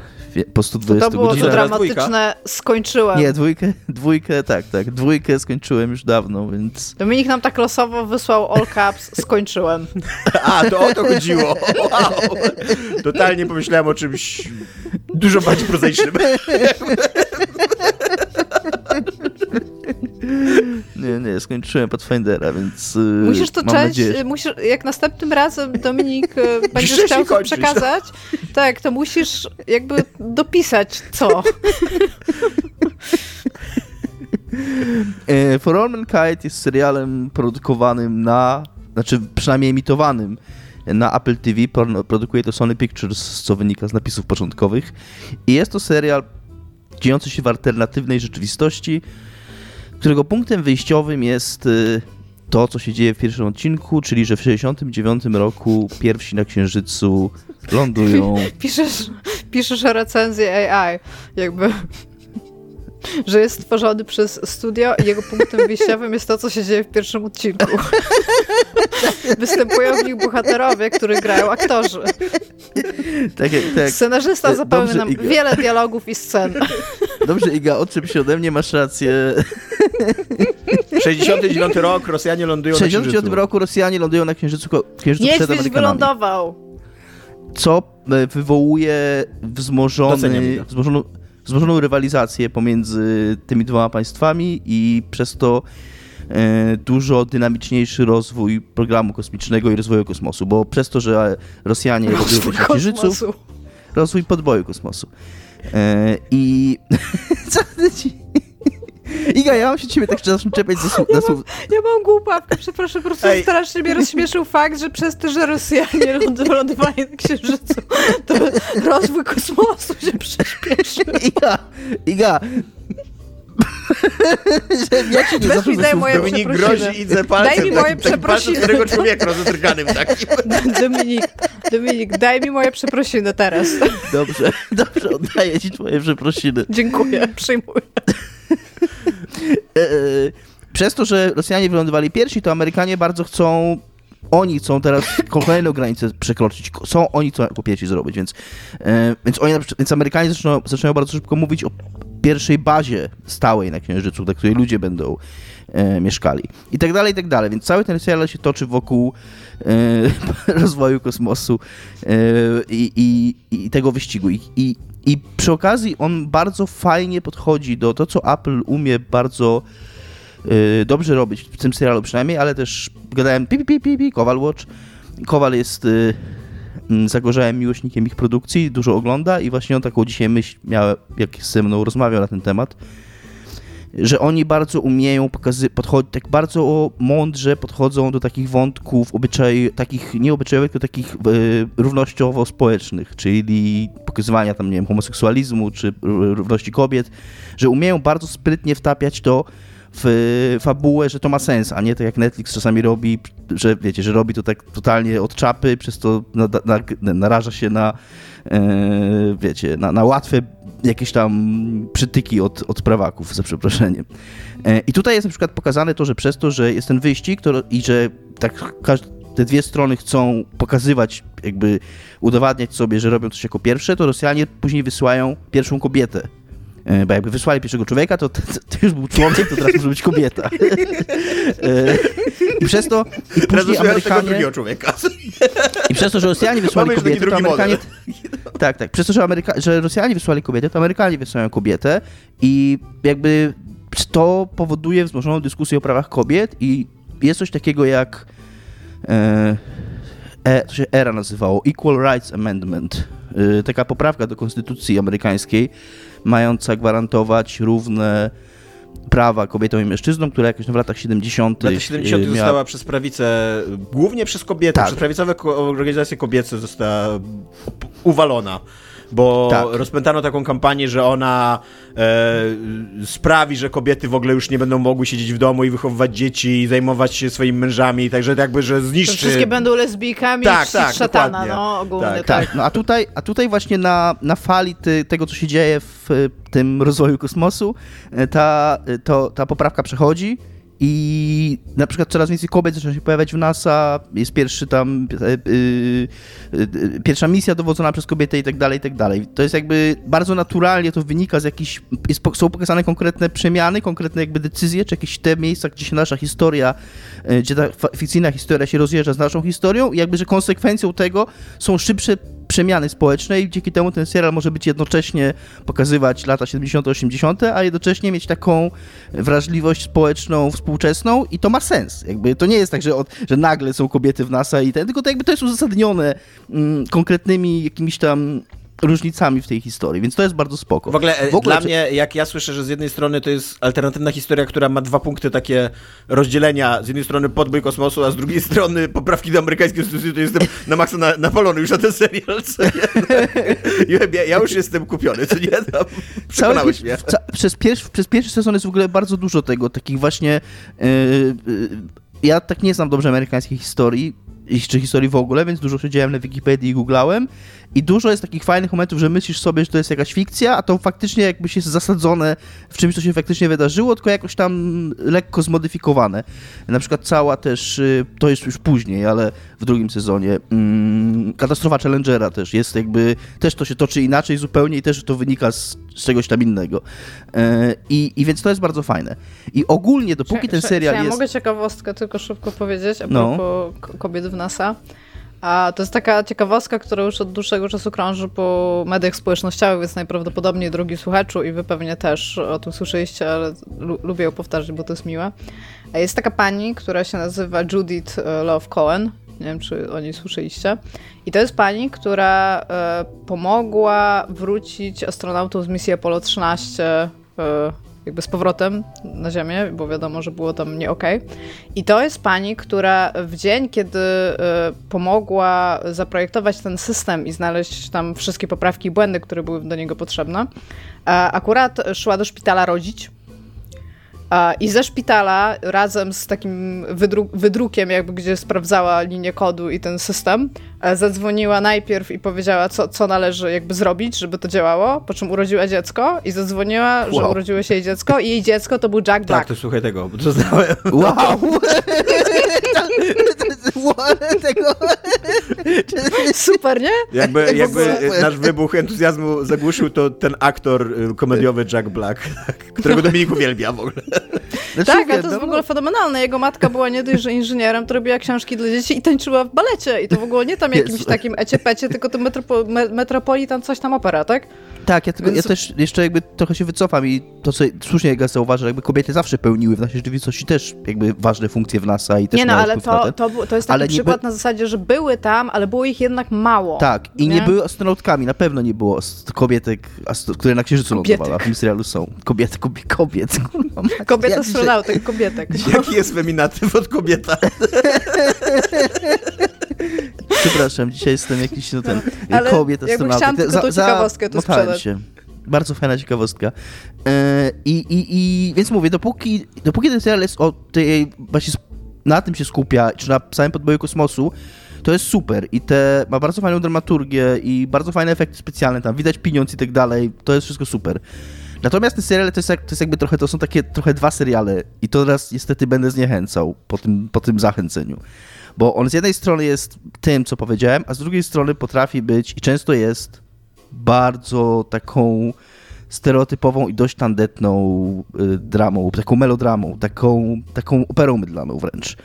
po 120 to było godzinach. To dramatyczne, skończyłem. Nie, dwójkę, dwójkę, tak, tak, dwójkę skończyłem już dawno, więc... Dominik nam tak losowo wysłał all caps, skończyłem. A, to o to chodziło. Wow. Totalnie pomyślałem o czymś dużo bardziej prozaicznym. Nie, nie, skończyłem Pathfindera, więc y, Musisz to mam część, nadzieję, musisz, jak następnym razem Dominik y, będziesz chciał to przekazać, tak, to musisz jakby dopisać co. E, For All Mankind jest serialem produkowanym na, znaczy przynajmniej emitowanym na Apple TV. Produkuje to Sony Pictures, co wynika z napisów początkowych. I jest to serial dziejący się w alternatywnej rzeczywistości, którego punktem wyjściowym jest y, to, co się dzieje w pierwszym odcinku, czyli że w 69 roku pierwsi na Księżycu lądują. piszesz, piszesz recenzję AI, jakby że jest stworzony przez studio i jego punktem wyjściowym jest to, co się dzieje w pierwszym odcinku. Występują w nich bohaterowie, których grają aktorzy. Tak, tak. Scenarzysta e, zapełnia nam Iga. wiele dialogów i scen. Dobrze, Iga, odczep się ode mnie, masz rację. 69 rok, Rosjanie lądują 69 na Księżycu. roku Rosjanie lądują na Księżycu, księżycu przed Amerykanami. wylądował. Co e, wywołuje wzmożony, wzmożoną, wzmożoną rywalizację pomiędzy tymi dwoma państwami i przez to e, dużo dynamiczniejszy rozwój programu kosmicznego i rozwoju kosmosu, bo przez to, że Rosjanie robią na Księżycu, rozwój podboju kosmosu. E, I co ci... Iga, ja mam się ciebie tak czasem czepiać za słów. Ja, mam, ja mam głupawkę, przepraszam, po prostu Ej. strasznie mnie rozśmieszył fakt, że przez to, że Rosjanie lądowali na Księżycu, to rozwój kosmosu się przyspieszył. Iga, Iga. ja ci nie Weź mi daj moje Dominik przeprosiny. grozi i palcem. Daj mi moje takim palcem przeprosiny. starego człowieka rozodrganym takim. Dominik, Dominik, daj mi moje przeprosiny teraz. Dobrze, dobrze, oddaję ci twoje przeprosiny. Dziękuję, przyjmuję. E, e, przez to, że Rosjanie wylądowali pierwsi, to Amerykanie bardzo chcą. Oni chcą teraz kolejną granicę przekroczyć. Są, oni chcą jako pierwsi zrobić, więc, e, więc, oni, więc Amerykanie zaczynają, zaczynają bardzo szybko mówić o pierwszej bazie stałej na Księżycu, na której ludzie będą e, mieszkali. I tak dalej, i tak dalej. Więc cały ten serial się toczy wokół e, rozwoju kosmosu e, i, i, i tego wyścigu. I, i, I przy okazji on bardzo fajnie podchodzi do to, co Apple umie bardzo y, dobrze robić, w tym serialu przynajmniej, ale też gadałem pi, pi, pi, pi, Kowal Watch. Kowal jest y, mm, zagorzałym miłośnikiem ich produkcji, dużo ogląda i właśnie on taką dzisiaj myśl miał, jak ze mną rozmawiał na ten temat, że oni bardzo umieją podchodzić, tak bardzo mądrze podchodzą do takich wątków obyczaj, takich nie obyczajowych, tylko takich y, równościowo-społecznych, czyli pokazywania tam, nie wiem, homoseksualizmu czy równości kobiet, że umieją bardzo sprytnie wtapiać to w fabułę, że to ma sens, a nie tak jak Netflix czasami robi, że wiecie, że robi to tak totalnie od czapy, przez to na, na, naraża się na, e, wiecie, na, na łatwe jakieś tam przytyki od, od prawaków, za przeproszeniem. E, I tutaj jest na przykład pokazane to, że przez to, że jest ten wyścig to, i że tak te dwie strony chcą pokazywać, jakby udowadniać sobie, że robią coś jako pierwsze, to Rosjanie później wysyłają pierwszą kobietę E, Bo jakby wysłali pierwszego człowieka, to, to, to już był człowiek, to teraz może być kobieta. E, I przez to i później Amerykanie... drugiego człowieka. I przez to, że Rosjanie wysłali Mamy kobietę, to Amerykanie... model. Tak, tak. Przez to, że, Ameryka... że Rosjanie wysłali kobietę, to Amerykanie wysyłają kobietę i jakby to powoduje wzmożoną dyskusję o prawach kobiet i jest coś takiego jak... E... E, to się ERA nazywało, Equal Rights Amendment. E, taka poprawka do konstytucji amerykańskiej, mająca gwarantować równe prawa kobietom i mężczyznom, która jakoś w latach 70. W latach 70. e, miała- została przez prawicę, głównie przez kobiety, Tak. przez prawicowe organizacje kobiece została uwalona. Bo Tak. rozpętano taką kampanię, że ona e, sprawi, że kobiety w ogóle już nie będą mogły siedzieć w domu i wychowywać dzieci i zajmować się swoimi mężami, także jakby, że To zniszczy... wszystkie będą lesbijkami Tak, i tak, szatana, dokładnie. no ogólnie Tak, tak. Tak, no a tutaj, a tutaj właśnie na, na fali ty, tego, co się dzieje w tym rozwoju kosmosu, y, ta, to, ta poprawka przechodzi i na przykład coraz więcej kobiet zaczyna się pojawiać w NASA, jest pierwszy tam, y, y, y, pierwsza misja dowodzona przez kobietę i tak dalej, i tak dalej. To jest jakby bardzo naturalnie to wynika z jakichś, jest, są pokazane konkretne przemiany, konkretne jakby decyzje, czy jakieś te miejsca, gdzie się nasza historia, gdzie ta fikcyjna historia się rozjeżdża z naszą historią i jakby, że konsekwencją tego są szybsze przemiany społeczne i dzięki temu ten serial może być jednocześnie pokazywać lata 70., 80., a jednocześnie mieć taką wrażliwość społeczną, współczesną i to ma sens. Jakby to nie jest tak, że, od, że nagle są kobiety w NASA i ten, tylko to jakby to jest uzasadnione mm, konkretnymi jakimiś tam różnicami w tej historii, więc to jest bardzo spoko. W ogóle, e, W ogóle dla mnie, jak ja słyszę, że z jednej strony to jest alternatywna historia, która ma dwa punkty takie rozdzielenia. Z jednej strony podbój kosmosu, a z drugiej strony poprawki do amerykańskiej konstytucji, to jestem na maksa na, napalony już na ten serial, co nie? Ja, ja już jestem kupiony, co nie? Tam, Cały, przekonałeś mnie. ca, przez, pierwszy, przez pierwszy sezon jest w ogóle bardzo dużo tego, takich właśnie. Yy, yy, ja tak nie znam dobrze amerykańskiej historii, czy historii w ogóle, więc dużo siedziałem na Wikipedii i googlałem. I dużo jest takich fajnych momentów, że myślisz sobie, że to jest jakaś fikcja, a to faktycznie jakbyś jest zasadzone w czymś, co się faktycznie wydarzyło, tylko jakoś tam lekko zmodyfikowane. Na przykład cała też, y, to jest już później, ale w drugim sezonie, mm, katastrofa Challengera też jest jakby, też to się toczy inaczej zupełnie i też to wynika z, z czegoś tam innego. E, I, I więc to jest bardzo fajne. I ogólnie, dopóki ten Czy- serial czy ja jest... mogę ciekawostkę tylko szybko powiedzieć a No. propos ko- kobiet w NASA? A to jest taka ciekawostka, która już od dłuższego czasu krąży po mediach społecznościowych, więc najprawdopodobniej drogi słuchaczu i wy pewnie też o tym słyszeliście, ale lu- lubię ją powtarzać, bo to jest miłe. A Jest taka pani, która się nazywa Judith e, Love Cohen. Nie wiem, czy o niej słyszeliście. I to jest pani, która e, pomogła wrócić astronautom z misji Apollo 13 e, jakby z powrotem na ziemię, bo wiadomo, że było tam nie okej. Okay. I to jest pani, która w dzień, kiedy y, pomogła zaprojektować ten system i znaleźć tam wszystkie poprawki i błędy, które były do niego potrzebne, akurat szła do szpitala rodzić i ze szpitala razem z takim wydru wydrukiem, jakby gdzie sprawdzała linię kodu i ten system, e, zadzwoniła najpierw i powiedziała, co, co należy jakby zrobić, żeby to działało, po czym urodziła dziecko i zadzwoniła, wow. że urodziło się jej dziecko i jej dziecko to był Jack tak, Black. Tak, to słuchaj tego, bo to znałem. Wow! tego... Super, nie? Jakby, jakby nasz wybuch entuzjazmu zagłuszył to ten aktor y, komediowy Jack Black, którego Dominik uwielbia w ogóle. Znaczy, tak, a to jest w ogóle fenomenalne. Jego matka była nie dość, że inżynierem, to robiła książki dla dzieci i tańczyła w balecie. I to w ogóle nie tam jakimś takim eciepecie, tylko to metropo, me, Metropolitan coś tam opera, tak? Tak, ja, tylko, Więc... ja też jeszcze jakby trochę się wycofam i to, co słusznie Ega zauważy, jakby kobiety zawsze pełniły w naszej rzeczywistości też jakby ważne funkcje w NASA i też Nie no, ale to, to, to jest ale przykład na zasadzie, że były tam, ale było ich jednak mało. Tak, i nie, nie były astronautkami, na pewno nie było kobietek, które na Księżycu lądowały, a w tym serialu są. Kobiety, kobiet, kobiet. Kobiet astronautek, kobietek. Jaki jest feminatyw od kobieta? Przepraszam, dzisiaj jestem jakiś, no ten, Ale kobiet astronautek. chciałam tylko tą ciekawostkę tu sprzedać. Się. Bardzo fajna ciekawostka. E, i, i, I więc mówię, dopóki, dopóki ten serial jest o tej, właśnie na tym się skupia, czy na samym podboju kosmosu, to jest super i te, ma bardzo fajną dramaturgię i bardzo fajne efekty specjalne, tam widać pieniądz i tak dalej, to jest wszystko super. Natomiast te seriale to jest, to jest jakby trochę, to są takie trochę dwa seriale i to teraz niestety będę zniechęcał po tym, po tym zachęceniu. Bo on z jednej strony jest tym, co powiedziałem, a z drugiej strony potrafi być i często jest bardzo taką stereotypową i dość tandetną y, dramą, taką melodramą, taką, taką operą mydlaną wręcz.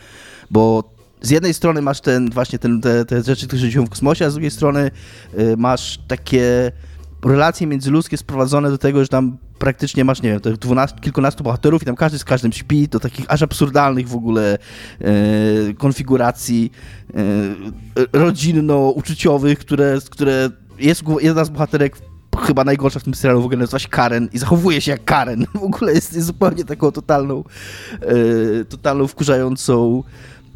Bo z jednej strony masz ten właśnie ten, te, te rzeczy, które się dzieją w kosmosie, a z drugiej strony y, masz takie relacje międzyludzkie sprowadzone do tego, że tam praktycznie masz, nie wiem, tych dwunastu, kilkunastu bohaterów i tam każdy z każdym śpi, do takich aż absurdalnych w ogóle e, konfiguracji e, rodzinno-uczuciowych, które, które jest jedna z bohaterek chyba najgorsza w tym serialu w ogóle nazywa się Karen i zachowuje się jak Karen. W ogóle jest, jest zupełnie taką totalną, e, totalną wkurzającą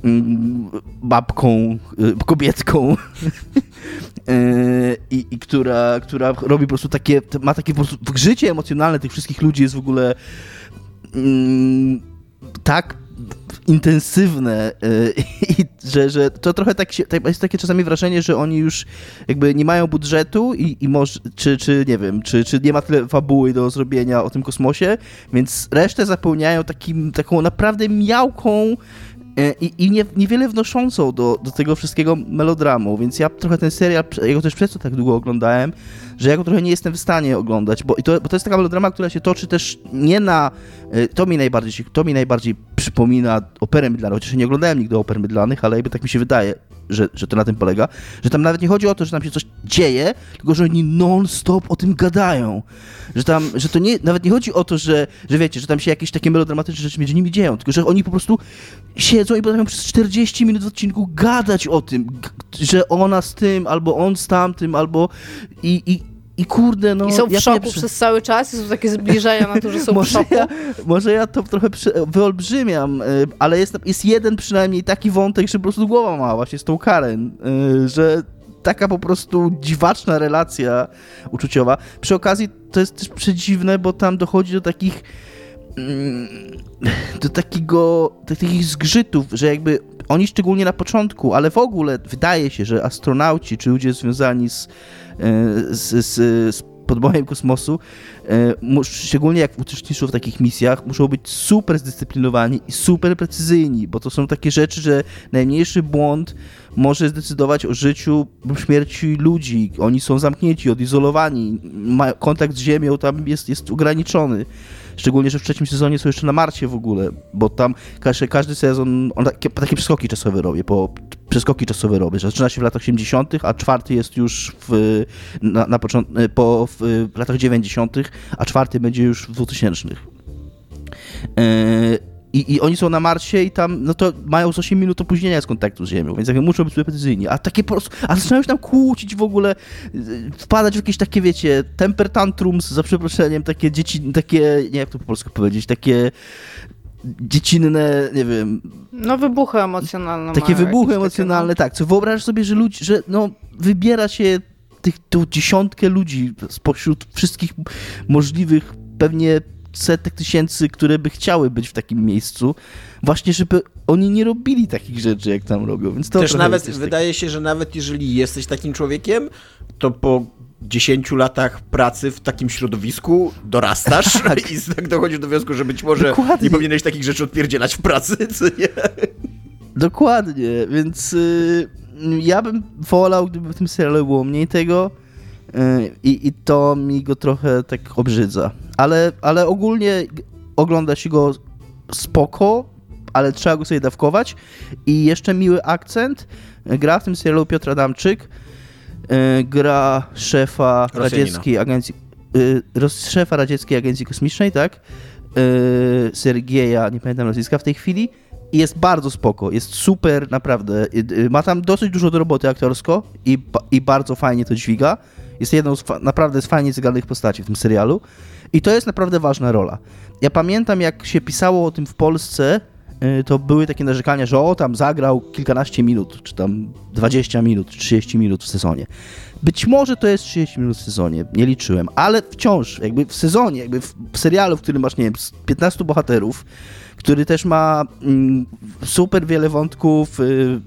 mm, babką, e, kobietką. E, I, i, która, która robi po prostu takie, ma takie po prostu, emocjonalne tych wszystkich ludzi jest w ogóle mm, tak intensywne i że, że to trochę tak się, tak jest takie czasami wrażenie, że oni już jakby nie mają budżetu i, i może, czy, czy nie wiem, czy, czy nie ma tyle fabuły do zrobienia o tym kosmosie, więc resztę zapełniają takim, taką naprawdę miałką i, i nie, niewiele wnoszącą do, do tego wszystkiego melodramu, więc ja trochę ten serial, ja go też przez to tak długo oglądałem, że ja go trochę nie jestem w stanie oglądać, bo, i to, bo to jest taka melodrama, która się toczy też nie na... E, to mi najbardziej, to mi najbardziej przypomina operę mydlaną, chociaż nie oglądałem nigdy oper mydlanych, ale jakby tak mi się wydaje, że, że to na tym polega, że tam nawet nie chodzi o to, że tam się coś dzieje, tylko że oni non-stop o tym gadają. Że tam, że to nie, nawet nie chodzi o to, że, że wiecie, że tam się jakieś takie melodramatyczne rzeczy między nimi dzieją, tylko że oni po prostu siedzą i potrafią przez 40 minut w odcinku gadać o tym, że ona z tym, albo on z tamtym, albo i, i i kurde, no... I są w szoku przy... przez cały czas i są takie zbliżenia na to, że są może w szoku. Ja, może ja to trochę przy... wyolbrzymiam, y, ale jest, jest jeden przynajmniej taki wątek, że po prostu głowa ma właśnie z tą Karen, y, że taka po prostu dziwaczna relacja uczuciowa. Przy okazji to jest też przedziwne, bo tam dochodzi do takich mm, do takiego, do takich zgrzytów, że jakby oni szczególnie na początku, ale w ogóle wydaje się, że astronauci czy ludzie związani z, z, z, z podbojem kosmosu, e, szczególnie jak uczestniczą w takich misjach, muszą być super zdyscyplinowani i super precyzyjni, bo to są takie rzeczy, że najmniejszy błąd może zdecydować o życiu lub śmierci ludzi. Oni są zamknięci, odizolowani, kontakt z Ziemią tam jest, jest ograniczony. Szczególnie, że w trzecim sezonie są jeszcze na Marcie w ogóle, bo tam każdy, każdy sezon, on takie, takie przeskoki czasowe robi, po przeskoki czasowe robi, że zaczyna się w latach 80., a czwarty jest już w, na, na początku, po, w, latach 90., a czwarty będzie już w 2000. Yy, i, I oni są na Marsie i tam, no to mają z 8 minut opóźnienia z kontaktu z Ziemią, więc jakby muszą być precyzyjni. A takie po prostu, a zaczynają się tam kłócić w ogóle, y, wpadać w jakieś takie, wiecie, temper tantrums, za przeproszeniem, takie dzieci, takie, nie jak to po polsku powiedzieć, takie dziecinne, nie wiem... No wybuchy emocjonalne Takie wybuchy emocjonalne, takie, no. tak. Co wyobrażasz sobie, że ludzi, że no, wybiera się tych, tą dziesiątkę ludzi spośród wszystkich możliwych pewnie setek tysięcy, które by chciały być w takim miejscu, właśnie żeby oni nie robili takich rzeczy, jak tam robią. Więc to Też nawet wydaje taki... się, że nawet jeżeli jesteś takim człowiekiem, to po 10 latach pracy w takim środowisku dorastasz tak. i tak dochodzisz do wniosku, że być może Dokładnie. nie powinieneś takich rzeczy odpierdzielać w pracy, co nie? Dokładnie, więc y, ja bym wolał, gdyby w tym serialu było mniej tego, i, I to mi go trochę tak obrzydza. Ale, ale ogólnie ogląda się go spoko, ale trzeba go sobie dawkować. I jeszcze miły akcent. Gra w tym serialu Piotr Adamczyk. E, gra szefa Rosjanina. radzieckiej agencji e, szefa radzieckiej agencji kosmicznej, tak? Sergieja, nie pamiętam nazwiska w tej chwili. I jest bardzo spoko, jest super, naprawdę. Ma tam dosyć dużo do roboty aktorsko i, i bardzo fajnie to dźwiga. Jest jedną z naprawdę z fajnie postaci w tym serialu i to jest naprawdę ważna rola. Ja pamiętam, jak się pisało o tym w Polsce, y, to były takie narzekania, że o, tam zagrał kilkanaście minut, czy tam 20 minut, 30 minut w sezonie. Być może to jest 30 minut w sezonie, nie liczyłem, ale wciąż, jakby w sezonie, jakby w, serialu, w którym masz, nie wiem, 15 bohaterów, który też ma mm, super wiele wątków, y,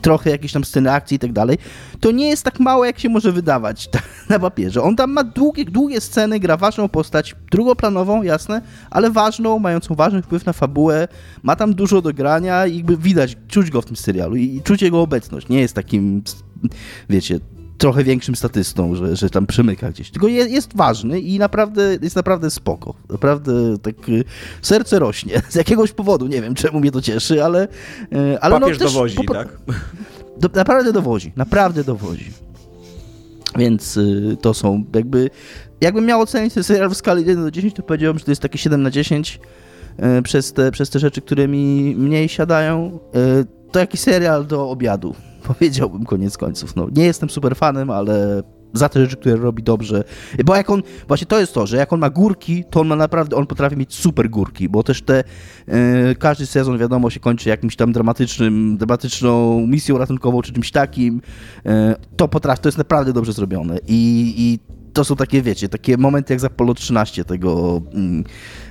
trochę jakieś tam sceny akcji i tak dalej, to nie jest tak mało, jak się może wydawać na papierze. On tam ma długie, długie sceny, gra ważną postać, drugoplanową, jasne, ale ważną, mającą ważny wpływ na fabułę, ma tam dużo do grania i jakby widać, czuć go w tym serialu i, i czuć jego obecność. Nie jest takim, wiecie, trochę większym statystą, że, że tam przemyka gdzieś. Tylko jest, jest ważny i naprawdę jest naprawdę spoko. Naprawdę tak y, serce rośnie. Z jakiegoś powodu, nie wiem czemu mnie to cieszy, ale... Y, ale Papież no, też, dowozi, po, tak? Do, naprawdę dowozi, naprawdę dowozi. Więc y, to są jakby... Jakbym miał ocenić ten serial w skali 1 do 10, to powiedziałbym, że to jest takie 7 na 10 y, przez te, przez te rzeczy, które mi mniej siadają. Y, to jakiś serial do obiadu powiedziałbym koniec końców. No, nie jestem super fanem, ale za te rzeczy, które robi dobrze. Bo jak on, właśnie to jest to, że jak on ma górki, to on ma naprawdę, on potrafi mieć super górki, bo też te, yy, każdy sezon wiadomo się kończy jakimś tam dramatycznym, dramatyczną misją ratunkową czy czymś takim. Yy, to potrafi, to jest naprawdę dobrze zrobione i, i to są takie, wiecie, takie momenty jak za Apollo 13 tego,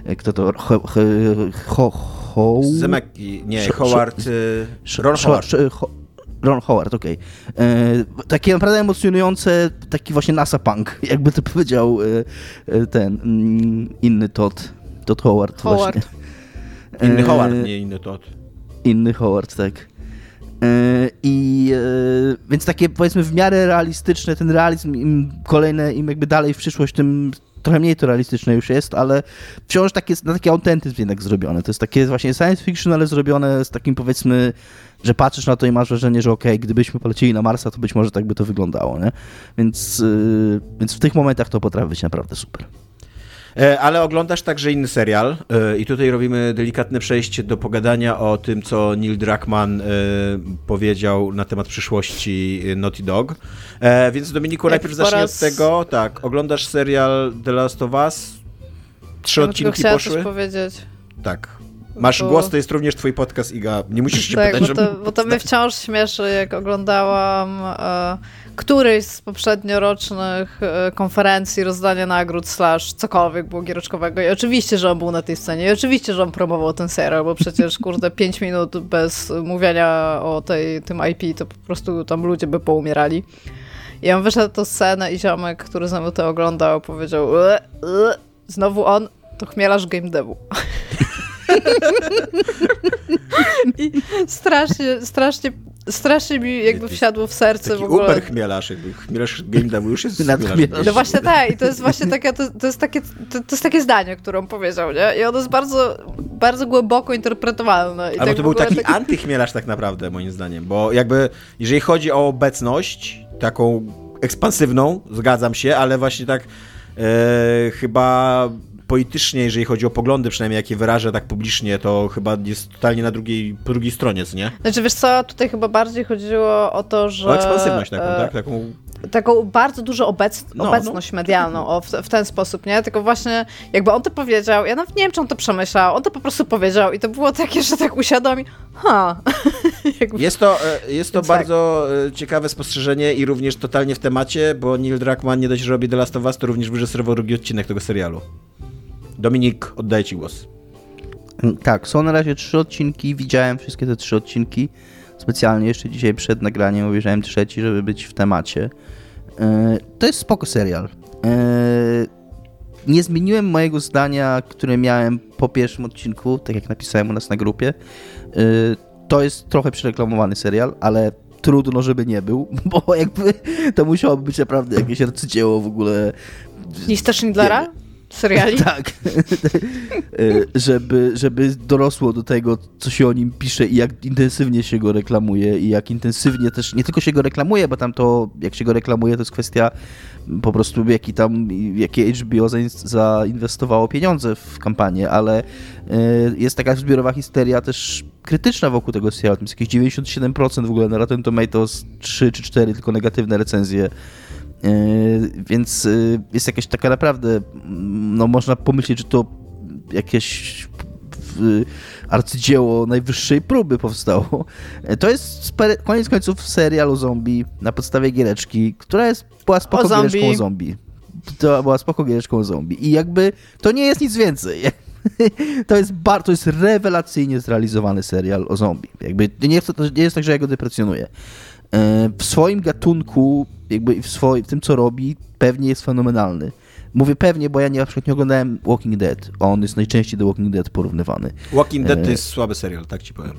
yy, kto to, ho, ho, ho, ho Zemek, nie, Howard, Ron Howard. Ron Howard, okej. Okay. E, takie naprawdę emocjonujące, taki właśnie NASA punk, jakby to powiedział e, e, ten mm, inny Todd, Todd Howard, Howard. właśnie. Inny Howard, nie inny Todd. Inny Howard, tak. I więc takie powiedzmy w miarę realistyczne, ten realizm im kolejne, im jakby dalej w przyszłość, tym trochę mniej to realistyczne już jest, ale wciąż takie, na taki autentyzm jednak zrobione. To jest takie właśnie science fiction, ale zrobione z takim powiedzmy że patrzysz na to i masz wrażenie, że okej, okay, gdybyśmy polecili na Marsa, to być może tak by to wyglądało, nie? Więc, yy, więc w tych momentach to potrafi być naprawdę super. E, ale oglądasz także inny serial e, i tutaj robimy delikatne przejście do pogadania o tym, co Neil Druckmann e, powiedział na temat przyszłości Naughty Dog. Więc Dominiku, Jak najpierw zacznij raz... od tego, tak, oglądasz serial The Last of Us, trzy ja odcinki poszły. Coś powiedzieć. Tak. Masz bo... głos, to jest również twój podcast, Iga. Nie musisz się tak, pytać, bo to, bo to mnie wciąż śmieszy, jak oglądałam e, któryś z poprzedniorocznych e, konferencji rozdania nagród slash cokolwiek było giereczkowego i oczywiście, że on był na tej scenie i oczywiście, że on promował ten serial, bo przecież, kurde, 5 minut bez mówienia o tej, tym IP, to po prostu tam ludzie by poumierali. I on wyszedł do scenę i ziomek, który ze mną to oglądał, powiedział znowu on, to chmielarz game devu. I strasznie, strasznie, strasznie mi jakby wsiadło w serce Taki w ogóle. Uber chmielarz, jakby chmielarz game devu już jest chmielarz. No właśnie tak, i to jest właśnie takie, to, to jest takie, to, to, jest takie zdanie, które on powiedział, nie? I ono jest bardzo, bardzo głęboko interpretowalne. I Ale tak to był taki, taki antychmielarz tak naprawdę, moim zdaniem, bo jakby, jeżeli chodzi o obecność, taką ekspansywną, zgadzam się, ale właśnie tak e, chyba politycznie, jeżeli chodzi o poglądy, przynajmniej jakie wyrażę tak publicznie, to chyba jest totalnie na drugiej, po drugiej stronie, co nie? Znaczy, wiesz co, tutaj chyba bardziej chodziło o to, że... O ekspansywność taką, e, tak? Taką taką bardzo dużą obec No, obecność medialną o, w, w, ten sposób, nie? Tylko właśnie jakby on to powiedział, ja nawet nie wiem, czy on to przemyślał, on to po prostu powiedział i to było takie, że tak usiadłam i ha. jest to, e, jest to tak. bardzo tak. ciekawe spostrzeżenie i również totalnie w temacie, bo Neil Druckmann nie dość, że robi The Last of Us, to również wyreżyserował drugi odcinek tego serialu. Dominik, oddaję ci głos. Tak, są na razie trzy odcinki, widziałem wszystkie te trzy odcinki. Specjalnie jeszcze dzisiaj przed nagraniem obejrzałem trzeci, żeby być w temacie. E, to jest spoko serial. E, nie zmieniłem mojego zdania, które miałem po pierwszym odcinku, tak jak napisałem u nas na grupie. E, to jest trochę przereklamowany serial, ale trudno, żeby nie był, bo jakby to musiałoby być naprawdę jakieś arcydzieło w ogóle. Lista Schindlera? Seriali? tak. żeby, żeby dorosło do tego, co się o nim pisze i jak intensywnie się go reklamuje i jak intensywnie też, nie tylko się go reklamuje, bo tam to, jak się go reklamuje, to jest kwestia po prostu jaki tam, jakie HBO zainwestowało pieniądze w kampanię, ale jest taka zbiorowa histeria też krytyczna wokół tego serialu. Tam jest jakieś 97% w ogóle na Rotten Tomatoes, 3 czy 4 tylko negatywne recenzje E, więc e, jest jakaś taka naprawdę, no można pomyśleć, że to jakieś arcydzieło najwyższej próby powstało. E, to jest koniec końców serial o zombie na podstawie giereczki, która jest, była spoko o giereczką o zombie. To była spoko giereczką o zombie. I jakby to nie jest nic więcej. To jest, bar, to jest rewelacyjnie zrealizowany serial o zombie. Jakby nie, to nie jest tak, że ja go deprecjonuję. W swoim gatunku jakby w, swoim, w tym, co robi, pewnie jest fenomenalny. Mówię pewnie, bo ja nie, na przykład nie oglądałem Walking Dead. On jest najczęściej do Walking Dead porównywany. Walking Dead to e, jest słaby serial, tak ci powiem.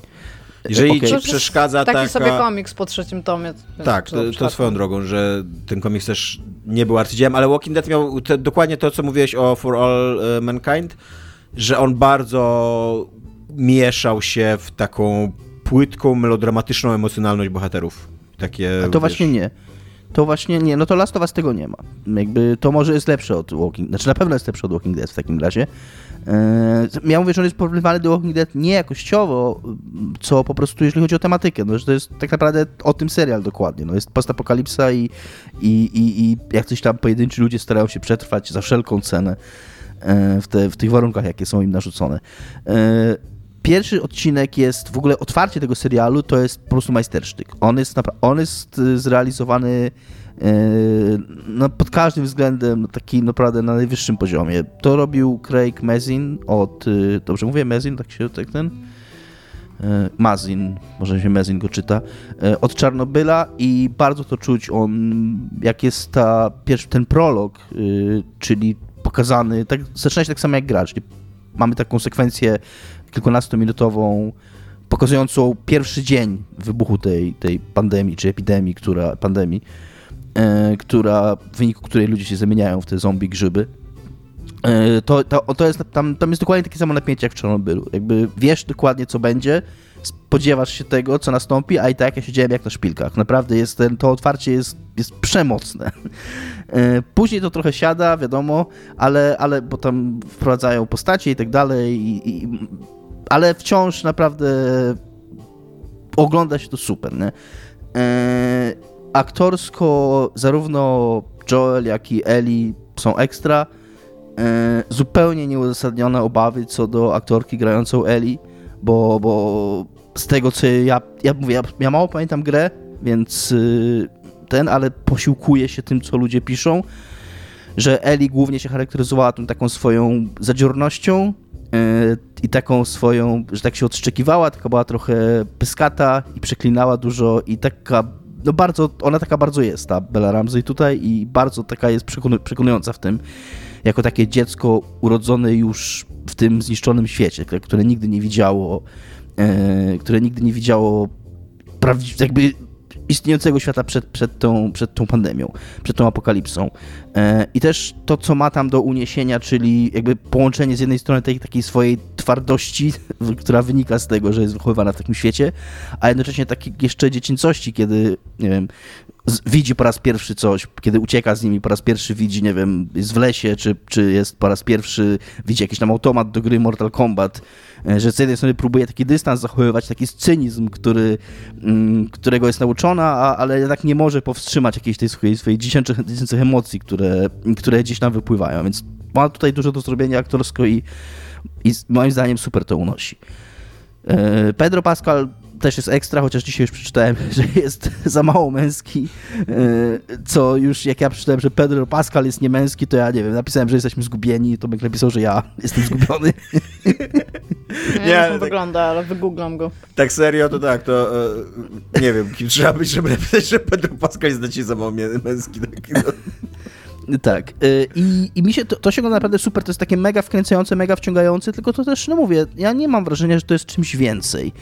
Jeżeli okay. ci przeszkadza taki taka... sobie komiks po trzecim tomie. Tak, to, to swoją drogą, że ten komiks też nie był arcydziełem, ale Walking Dead miał te, dokładnie to, co mówiłeś o For All e, Mankind, że on bardzo mieszał się w taką płytką, melodramatyczną emocjonalność bohaterów. Takie, A to wiesz, właśnie nie to właśnie nie, no to Last of Us tego nie ma. Jakby to może jest lepsze od Walking, znaczy na pewno jest lepsze od Walking Dead w takim razie. Yy, ja mówię, że on jest porównywany do Walking Dead nie jakościowo, co po prostu jeśli chodzi o tematykę, no, że to jest tak naprawdę o tym serial dokładnie. No, jest postapokalipsa i, i, i, i jak coś tam pojedynczy ludzie starają się przetrwać za wszelką cenę yy, w, te, w tych warunkach, jakie są im narzucone. Yy, pierwszy odcinek jest, w ogóle otwarcie tego serialu to jest po prostu majstersztyk. On jest, on jest y, zrealizowany yy, no, pod każdym względem taki naprawdę na najwyższym poziomie. To robił Craig Mazin od, yy, dobrze mówię Mazin, tak się tak ten? Mazin, może się Mazin go czyta, od Czarnobyla i bardzo to czuć on, jak jest ta, pierwszy, ten prolog, czyli pokazany, tak, zaczyna się tak samo jak gracz. Mamy taką sekwencję kilkunastominutową, pokazującą pierwszy dzień wybuchu tej, tej pandemii, czy epidemii, która, pandemii, e, która, w wyniku której ludzie się zamieniają w te zombie grzyby. E, to, to, to jest, tam, tam jest dokładnie takie samo napięcie jak w Czarnobylu. Jakby wiesz dokładnie, co będzie, spodziewasz się tego, co nastąpi, a i tak ja siedziałem jak na szpilkach. Naprawdę jest ten, to otwarcie jest, jest przemocne. E, później to trochę siada, wiadomo, ale, ale bo tam wprowadzają postacie i tak dalej i, i ale wciąż naprawdę ogląda się to super, nie? E, aktorsko zarówno Joel, jak i Ellie są ekstra. E, zupełnie nieuzasadnione obawy co do aktorki grającą Ellie, bo, bo z tego co ja, ja mówię, ja, ja mało pamiętam grę, więc y, ten, ale posiłkuję się tym, co ludzie piszą, że Ellie głównie się charakteryzowała tą taką swoją zadziornością, i taką swoją, że tak się odszczekiwała, taka była trochę pyskata i przeklinała dużo i taka, no bardzo, ona taka bardzo jest, ta Bella Ramsey tutaj i bardzo taka jest przekonująca w tym, jako takie dziecko urodzone już w tym zniszczonym świecie, które nigdy nie widziało, e, które nigdy nie widziało jakby istniejącego świata przed, przed, tą, przed tą pandemią, przed tą apokalipsą. E, I też to, co ma tam do uniesienia, czyli jakby połączenie z jednej strony tej takiej swojej twardości, która wynika z tego, że jest wychowywana w takim świecie, a jednocześnie takiej jeszcze dziecięcości, kiedy, nie wiem, widzi po raz pierwszy coś, kiedy ucieka z nimi, po raz pierwszy widzi, nie wiem, jest w lesie, czy, czy jest po raz pierwszy, widzi jakiś tam automat do gry Mortal Kombat, e, że z jednej strony próbuje taki dystans zachowywać, taki cynizm, który, mm, którego jest nauczona, a, ale jednak nie może powstrzymać jakiejś tej swojej, swojej dziecięcych, dziecięcych emocji, które, które gdzieś tam wypływają, więc ma tutaj dużo do zrobienia aktorsko i, i moim zdaniem super to unosi. E, Pedro Pascal też jest ekstra, chociaż dzisiaj już przeczytałem, że jest za mało męski, e, co już jak ja przeczytałem, że Pedro Pascal jest niemęski, to ja nie wiem, napisałem, że jesteśmy zgubieni, to bym napisał, że ja jestem zgubiony. Nie, nie jak tak, wygląda, ale wygooglam go. Tak serio, to tak, to e, nie wiem, kim trzeba być, żeby napisać, że Pedro Pascal jest dla ciebie za mało męski. Tak, no. Tak. Y, I, i mi się to, to się go naprawdę super. To jest takie mega wkręcające, mega wciągające, tylko to też, no mówię, ja nie mam wrażenia, że to jest czymś więcej.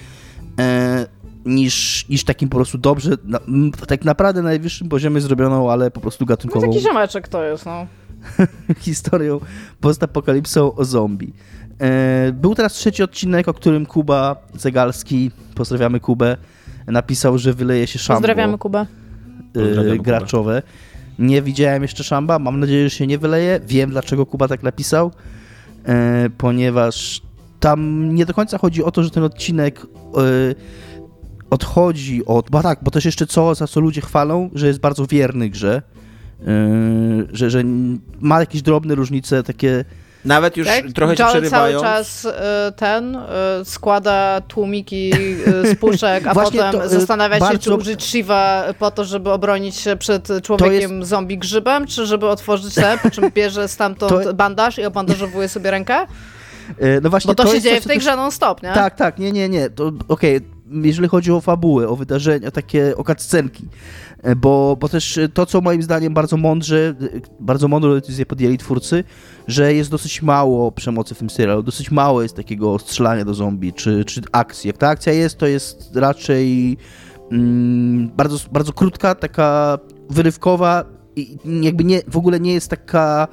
E, niż, niż takim po prostu dobrze, na, tak naprawdę na najwyższym poziomie zrobioną, ale po prostu gatunkową. No taki ziomeczek to jest, no. historią postapokalipsą o zombie. E, był teraz trzeci odcinek, o którym Kuba Zegalski, pozdrawiamy Kubę, napisał, że wyleje się szambo. Pozdrawiamy Kubę. E, graczowe. Kubę. Nie widziałem jeszcze szamba, mam nadzieję, że się nie wyleje. Wiem, dlaczego Kuba tak napisał, e, ponieważ tam nie do końca chodzi o to, że ten odcinek e, odchodzi od... Bo tak, bo też jeszcze co, za co ludzie chwalą, że jest bardzo wierny grze, e, że, że ma jakieś drobne różnice takie nawet już tak? trochę Joel przerywają. cały czas y, ten y, składa tłumiki y, z puszek, a potem to, zastanawia bardzo... się, czy użyć Shiva po to, żeby obronić się przed człowiekiem jest... zombie grzybem, czy żeby otworzyć te, po czym bierze stamtąd to... bandaż i obandażowuje sobie rękę. No właśnie, Bo to, to się dzieje w tej grze non-stop, nie? Tak, tak, nie, nie, nie. Okej, okay. jeżeli chodzi o fabułę, o wydarzenia, takie, o cutscenki, bo, bo też to, co moim zdaniem bardzo mądrze, bardzo mądrą decyzję podjęli twórcy, że jest dosyć mało przemocy w tym serialu, dosyć mało jest takiego strzelania do zombie, czy, czy akcji. Jak ta akcja jest, to jest raczej mm, bardzo, bardzo krótka, taka wyrywkowa i jakby nie, w ogóle nie jest taka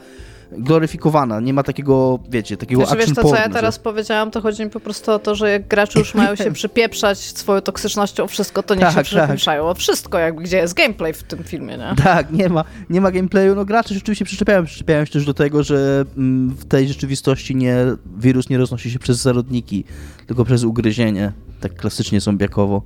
gloryfikowana, nie ma takiego, wiecie, takiego znaczy, action wiesz, to, co ja teraz że... powiedziałam, to chodzi mi po prostu o to, że jak gracze już mają się przypieprzać swoją toksycznością o wszystko, to niech tak, się przypieprzają tak. o wszystko, jakby gdzie jest gameplay w tym filmie, nie? Tak, nie ma, nie ma gameplayu, no gracze rzeczywiście przyczepiają, przyczepiają się też do tego, że mm, w tej rzeczywistości nie, wirus nie roznosi się przez zarodniki, tylko przez ugryzienie, tak klasycznie zombiakowo.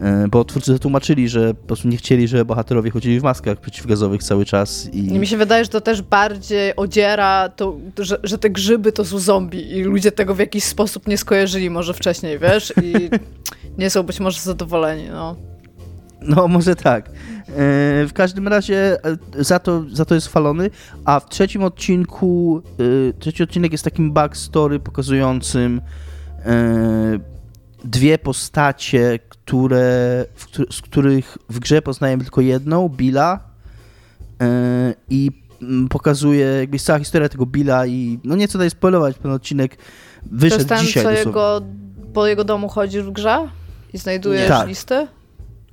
E, bo twórcy zatłumaczyli, że po prostu nie chcieli, żeby bohaterowie chodzili w maskach przeciwgazowych cały czas. I... I mi się wydaje, że to też bardziej odziera, to, że, że te grzyby to są zombie i ludzie tego w jakiś sposób nie skojarzyli może wcześniej, wiesz? I nie są być może zadowoleni, no. No, może tak. E, w każdym razie e, za to, za to jest chwalony, a w trzecim odcinku, trzeci odcinek jest takim backstory pokazującym dwie postacie, które, z których w grze poznajemy tylko jedną, Billa yy, i mm, pokazuje jakby cała historia tego Billa i no nie co tutaj spoilować, ten odcinek wyszedł to jest dzisiaj. co jego, po jego domu chodzisz w grze i znajdujesz tak. listy?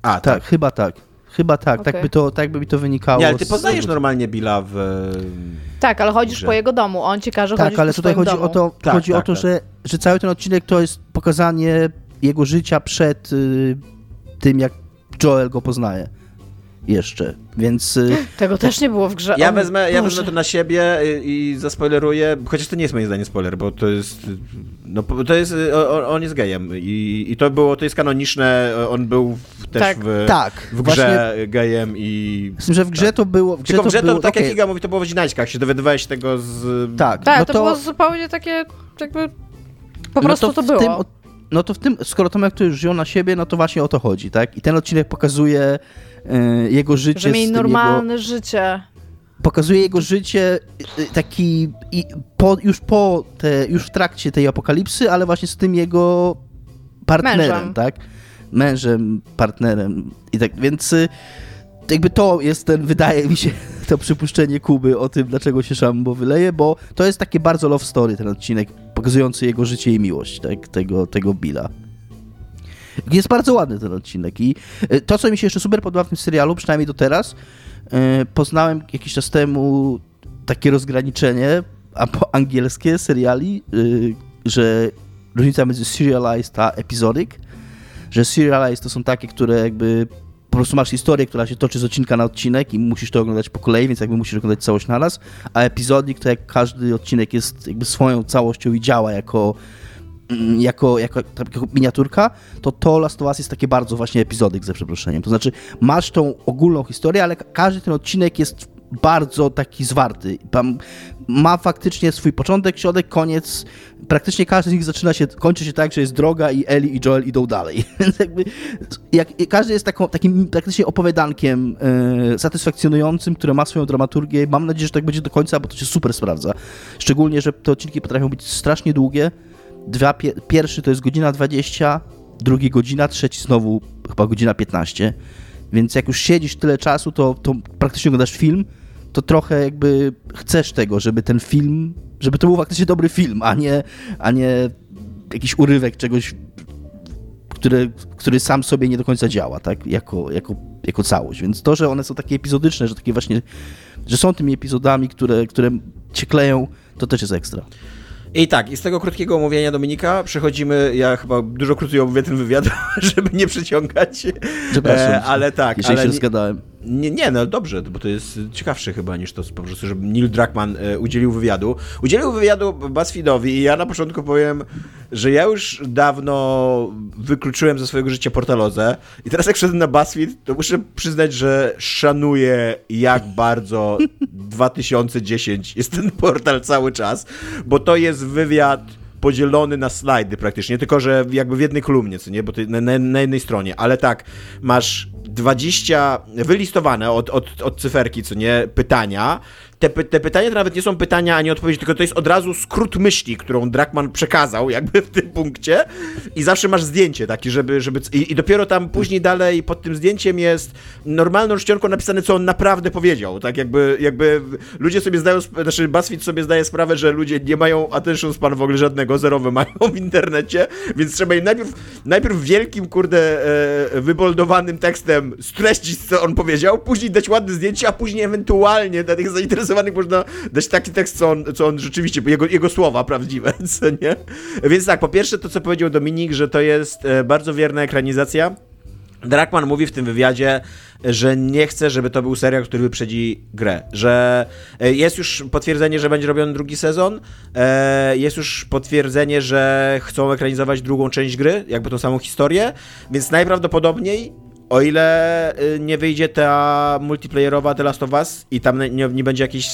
A, tak. tak, chyba tak. Chyba tak, okay. tak, by to, tak by mi to wynikało. Nie, ale ty poznajesz z... normalnie Billa w... Tak, ale chodzisz po jego domu, on ci każe tak, chodzić ale tutaj chodzi domu. o to, tak, chodzi tak, o to tak. że, że cały ten odcinek to jest pokazanie jego życia przed y, tym, jak Joel go poznaje jeszcze, więc... Y, Tego też nie było w grze. Ja, wezmę, ja wezmę to na siebie i, i zaspoileruję, chociaż to nie jest moim zdaniem spoiler, bo to jest... No, to jest... On, on jest gejem i, i to było, to jest kanoniczne, on był też tak. w, tak, w grze właśnie, gejem i... Myślę, że w grze tak. to było... W grze Tylko w grze to, było, tak okay. jak Iga mówi, to było w Zinaćkach, się dowiadywałeś tego z... Tak, tak no to, to było zupełnie takie jakby... Po no prostu to, to było. Tym, no to w tym, skoro Tomek to już wziął na siebie, no to właśnie o to chodzi, tak? I ten odcinek pokazuje y, jego życie. Że mieli normalne jego, życie. Pokazuje jego życie y, taki po, już po, te, już w trakcie tej apokalipsy, ale właśnie z tym jego partnerem, Mężem. tak? Mężem, partnerem i tak, więc y, jakby to jest ten, wydaje mi się, to przypuszczenie Kuby o tym, dlaczego się Szambo wyleje, bo to jest takie bardzo love story ten odcinek, pokazujący jego życie i miłość tak, tego, tego Billa. Jest bardzo ładny ten odcinek i e, to, co mi się jeszcze super podoba w tym serialu, przynajmniej do teraz, e, poznałem jakiś czas temu takie rozgraniczenie angielskie seriali, e, że różnica między serialized a episodic, że serialized to są takie, które jakby po prostu masz historię, która się toczy z odcinka na odcinek i musisz to oglądać po kolei, więc jakby musisz oglądać całość naraz, a epizodik to jak każdy odcinek jest jakby swoją całością i działa jako jako, jako, jako miniaturka, to to Last of Us jest takie bardzo właśnie epizodyk, ze przeproszeniem. To znaczy, masz tą ogólną historię, ale każdy ten odcinek jest bardzo taki zwarty. Ma faktycznie swój początek, środek, koniec. Praktycznie każdy z nich zaczyna się, kończy się tak, że jest droga i Ellie i Joel idą dalej. Więc jakby, jak, każdy jest taką, takim praktycznie opowiadankiem e, satysfakcjonującym, które ma swoją dramaturgię. Mam nadzieję, że tak będzie do końca, bo to się super sprawdza. Szczególnie, że te odcinki potrafią być strasznie długie. Dwa, pierwszy to jest godzina 20, drugi godzina, trzeci znowu chyba godzina 15. Więc jak już siedzisz tyle czasu, to, to praktycznie oglądasz film, to trochę jakby chcesz tego, żeby ten film, żeby to był faktycznie dobry film, a nie, a nie jakiś urywek czegoś, który, który sam sobie nie do końca działa, tak, jako, jako, jako całość. Więc to, że one są takie epizodyczne, że takie właśnie, że są tymi epizodami, które, które cię kleją, to też jest ekstra. I tak, i z tego krótkiego omówienia Dominika przechodzimy, ja chyba dużo krócej omówię ten wywiad, żeby nie przeciągać. Przepraszam, e, ale tak. Jeżeli ale się zgadałem. Nie, nie, no dobrze, bo to jest ciekawsze chyba niż to po prostu, żeby Neil Druckmann e, udzielił wywiadu. Udzielił wywiadu BuzzFeedowi i ja na początku powiem, że ja już dawno wykluczyłem ze swojego życia portalozę i teraz jak szedłem na BuzzFeed, to muszę przyznać, że szanuję jak bardzo 2010 jest ten portal cały czas, bo to jest wywiad podzielony na slajdy praktycznie, tylko że jakby w jednej kolumnie, co nie, bo to na, na jednej stronie, ale tak, masz 20 wylistowane od, od, od cyferki, co nie, pytania te, te pytania to nawet nie są pytania ani odpowiedzi, tylko to jest od razu skrót myśli, którą Drakman przekazał jakby w tym punkcie. I zawsze masz zdjęcie takie, żeby, żeby i, i dopiero tam później dalej pod tym zdjęciem jest normalną czcionką napisane, co on naprawdę powiedział, tak jakby, jakby ludzie sobie zdają, znaczy BuzzFeed sobie zdaje sprawę, że ludzie nie mają attention span w ogóle żadnego, zerowe mają w internecie, więc trzeba im najpierw, najpierw wielkim, kurde, e, wyboldowanym tekstem streścić, co on powiedział, później dać ładne zdjęcie, a później ewentualnie dla tych zainteresowanych zainteresowanych można dać taki tekst, co on, co on rzeczywiście, jego, jego słowa prawdziwe, co nie? Więc tak, po pierwsze to, co powiedział Dominik, że to jest e, bardzo wierna ekranizacja. Drakman mówi w tym wywiadzie, że nie chce, żeby to był serial, który wyprzedzi grę. Że e, jest już potwierdzenie, że będzie robiony drugi sezon. E, jest już potwierdzenie, że chcą ekranizować drugą część gry, jakby tą samą historię. Więc najprawdopodobniej o ile y, nie wyjdzie ta multiplayerowa The Last of Us i tam nie, nie będzie jakiejś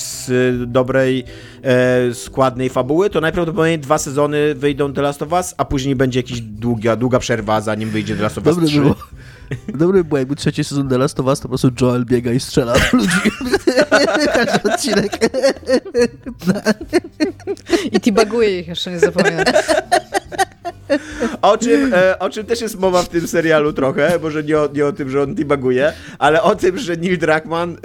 dobrej, e, składnej fabuły, to najprawdopodobniej dwa sezony wyjdą The Last of Us, a później będzie jakaś długa, długa przerwa, zanim wyjdzie The Last of Us Dobry 3. Było. Dobry było, jakby trzeci sezon The Last of Us, to po prostu Joel biega i strzela do ludzi. Każdy odcinek. I tibaguje ich, jeszcze nie zapomniałem. O czym, e, o czym też jest mowa w tym serialu trochę, może nie o, nie o tym, że on debuguje, ale o tym, że Neil Druckmann e,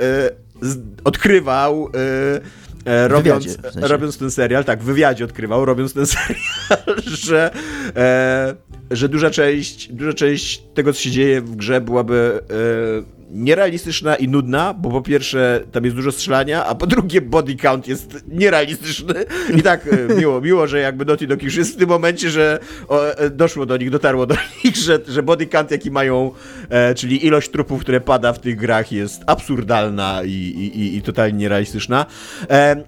z, odkrywał e, e robiąc, w sensie. robiąc ten serial, tak, w wywiadzie odkrywał, robiąc ten serial, że, e, że duża część, duża część tego, co się dzieje w grze byłaby e, nierealistyczna i nudna, bo po pierwsze tam jest dużo strzelania, a po drugie body count jest nierealistyczny. I tak e, miło, miło, że jakby Naughty Dog już jest w tym momencie, że e, doszło do nich, dotarło do nich, że, że body count jaki mają, e, czyli ilość trupów, które pada w tych grach jest absurdalna i, i, i totalnie nierealistyczna.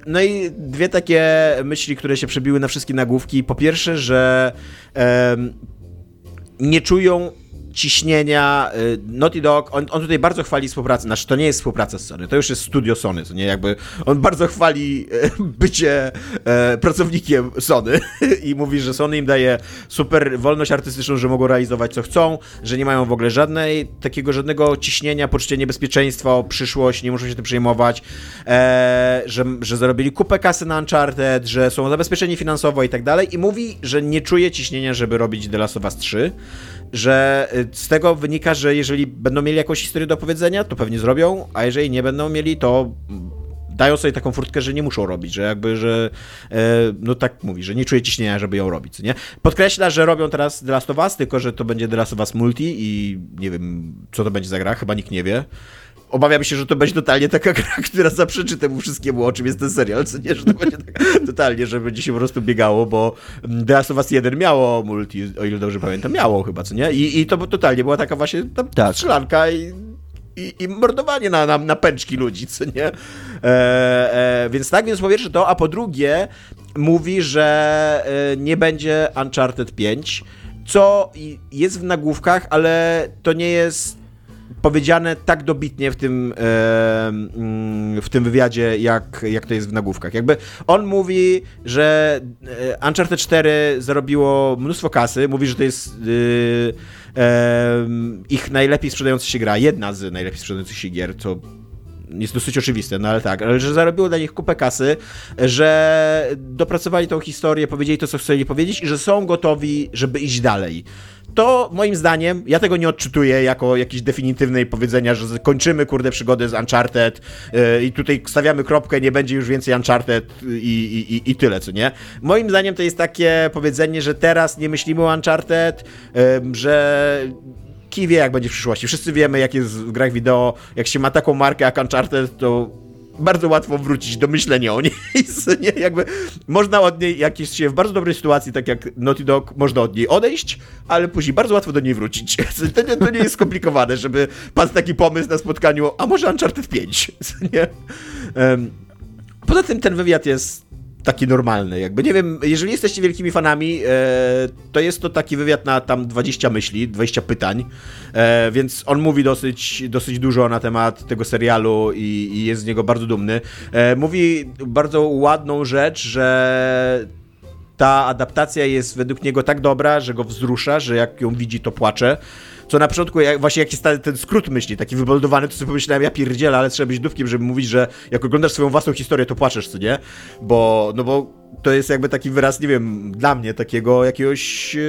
No i dwie takie myśli, które się przebiły na wszystkie nagłówki. Po pierwsze, że nie czują ciśnienia. Y, Naughty Dog, on, on tutaj bardzo chwali współpracę, znaczy to nie jest współpraca z Sony, to już jest studio Sony, nie jakby, on bardzo chwali y, bycie e, pracownikiem Sony i mówi, że Sony im daje super wolność artystyczną, że mogą realizować co chcą, że nie mają w ogóle żadnej, takiego żadnego ciśnienia, poczucia niebezpieczeństwa o przyszłość, nie muszą się tym przejmować, e, że, że zarobili kupę kasy na Uncharted, że są zabezpieczeni finansowo i tak dalej i mówi, że nie czuje ciśnienia, żeby robić The Last of Us 3, że y, z tego wynika, że jeżeli będą mieli jakąś historię do opowiedzenia, to pewnie zrobią, a jeżeli nie będą mieli, to dają sobie taką furtkę, że nie muszą robić, że jakby, że e, no tak mówi, że nie czuje ciśnienia, żeby ją robić, nie? Podkreśla, że robią teraz The Last of Us, tylko że to będzie The Last of Us Multi i nie wiem, co to będzie za gra, chyba nikt nie wie obawiam się, że to będzie totalnie taka gra, która zaprzeczy temu wszystkiemu, o czym jest ten serial, co nie, że to będzie tak totalnie, że będzie się po prostu biegało, bo The Last of Us 1 miało multi, o ile dobrze pamiętam, miało chyba, co nie? I, i to totalnie była taka właśnie tam Tak. strzelanka i, i, i mordowanie na, na, na pęczki ludzi, co nie? E, e, więc tak, więc po pierwsze to, a po drugie mówi, że e, nie będzie Uncharted 5, co jest w nagłówkach, ale to nie jest powiedziane tak dobitnie w tym, e, mm, w tym wywiadzie, jak, jak to jest w nagłówkach. Jakby on mówi, że e, Uncharted 4 zarobiło mnóstwo kasy, mówi, że to jest y, e, ich najlepiej sprzedająca się gra, jedna z najlepiej sprzedających się gier, co jest dosyć oczywiste, no ale tak, ale że zarobiło dla nich kupę kasy, że dopracowali tą historię, powiedzieli to, co chcieli powiedzieć i że są gotowi, żeby iść dalej. To moim zdaniem, ja tego nie odczytuję jako jakieś definitywnej powiedzenia, że kończymy kurde przygodę z Uncharted yy, i tutaj stawiamy kropkę, nie będzie już więcej Uncharted i, i, i tyle, co nie? Moim zdaniem to jest takie powiedzenie, że teraz nie myślimy o Uncharted, yy, że Kij wie, jak będzie w przyszłości. Wszyscy wiemy, jak jest w grach wideo. Jak się ma taką markę jak Uncharted, to bardzo łatwo wrócić do myślenia o niej. nie? Jakby można od niej, jak jest się w bardzo dobrej sytuacji, tak jak Naughty Dog, można od niej odejść, ale później bardzo łatwo do niej wrócić. To nie, to nie jest skomplikowane, żeby padł taki pomysł na spotkaniu, a może Uncharted 5, nie? Em, Poza tym ten wywiad jest taki normalny, jakby nie wiem, jeżeli jesteście wielkimi fanami, e, to jest to taki wywiad na tam 20 myśli, 20 pytań, e, więc on mówi dosyć, dosyć dużo na temat tego serialu i, i jest z niego bardzo dumny. E, mówi bardzo ładną rzecz, że ta adaptacja jest według niego tak dobra, że go wzrusza, że jak ją widzi, to płacze. Co na początku, jak, właśnie jak jest ten skrót myśli, taki wyboldowany, to sobie pomyślałem, ja pierdzielę, ale trzeba być dupkiem, żeby mówić, że jak oglądasz swoją własną historię, to płaczesz, co nie? Bo, no bo to jest jakby taki wyraz, nie wiem, dla mnie takiego jakiegoś e,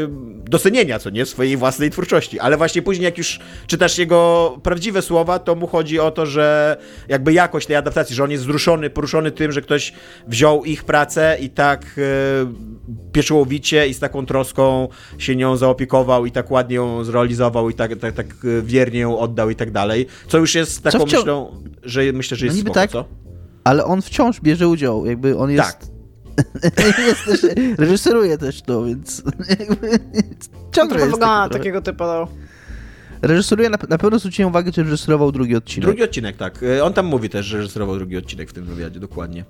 docenienia, co nie, swojej własnej twórczości. Ale właśnie później, jak już czytasz jego prawdziwe słowa, to mu chodzi o to, że jakby jakość tej adaptacji, że on jest wzruszony, poruszony tym, że ktoś wziął ich pracę i tak e, pieczołowicie i z taką troską się nią zaopiekował i tak ładnie ją zrealizował i tak, tak, tak e, wiernie ją oddał i tak dalej. Co już jest taką wciąż- myślą, że myślę, że jest No niby spoko, tak, co? Ale on wciąż bierze udział, jakby on jest... Tak. jest też, reżyseruje też to, więc jakby ciągle jest wygląda takiego typu. No. Reżyseruje, na, na pewno zwróciłem uwagę, że reżyserował drugi odcinek. Drugi odcinek, tak. E, On tam mówi też, że reżyserował drugi odcinek w tym wywiadzie, dokładnie.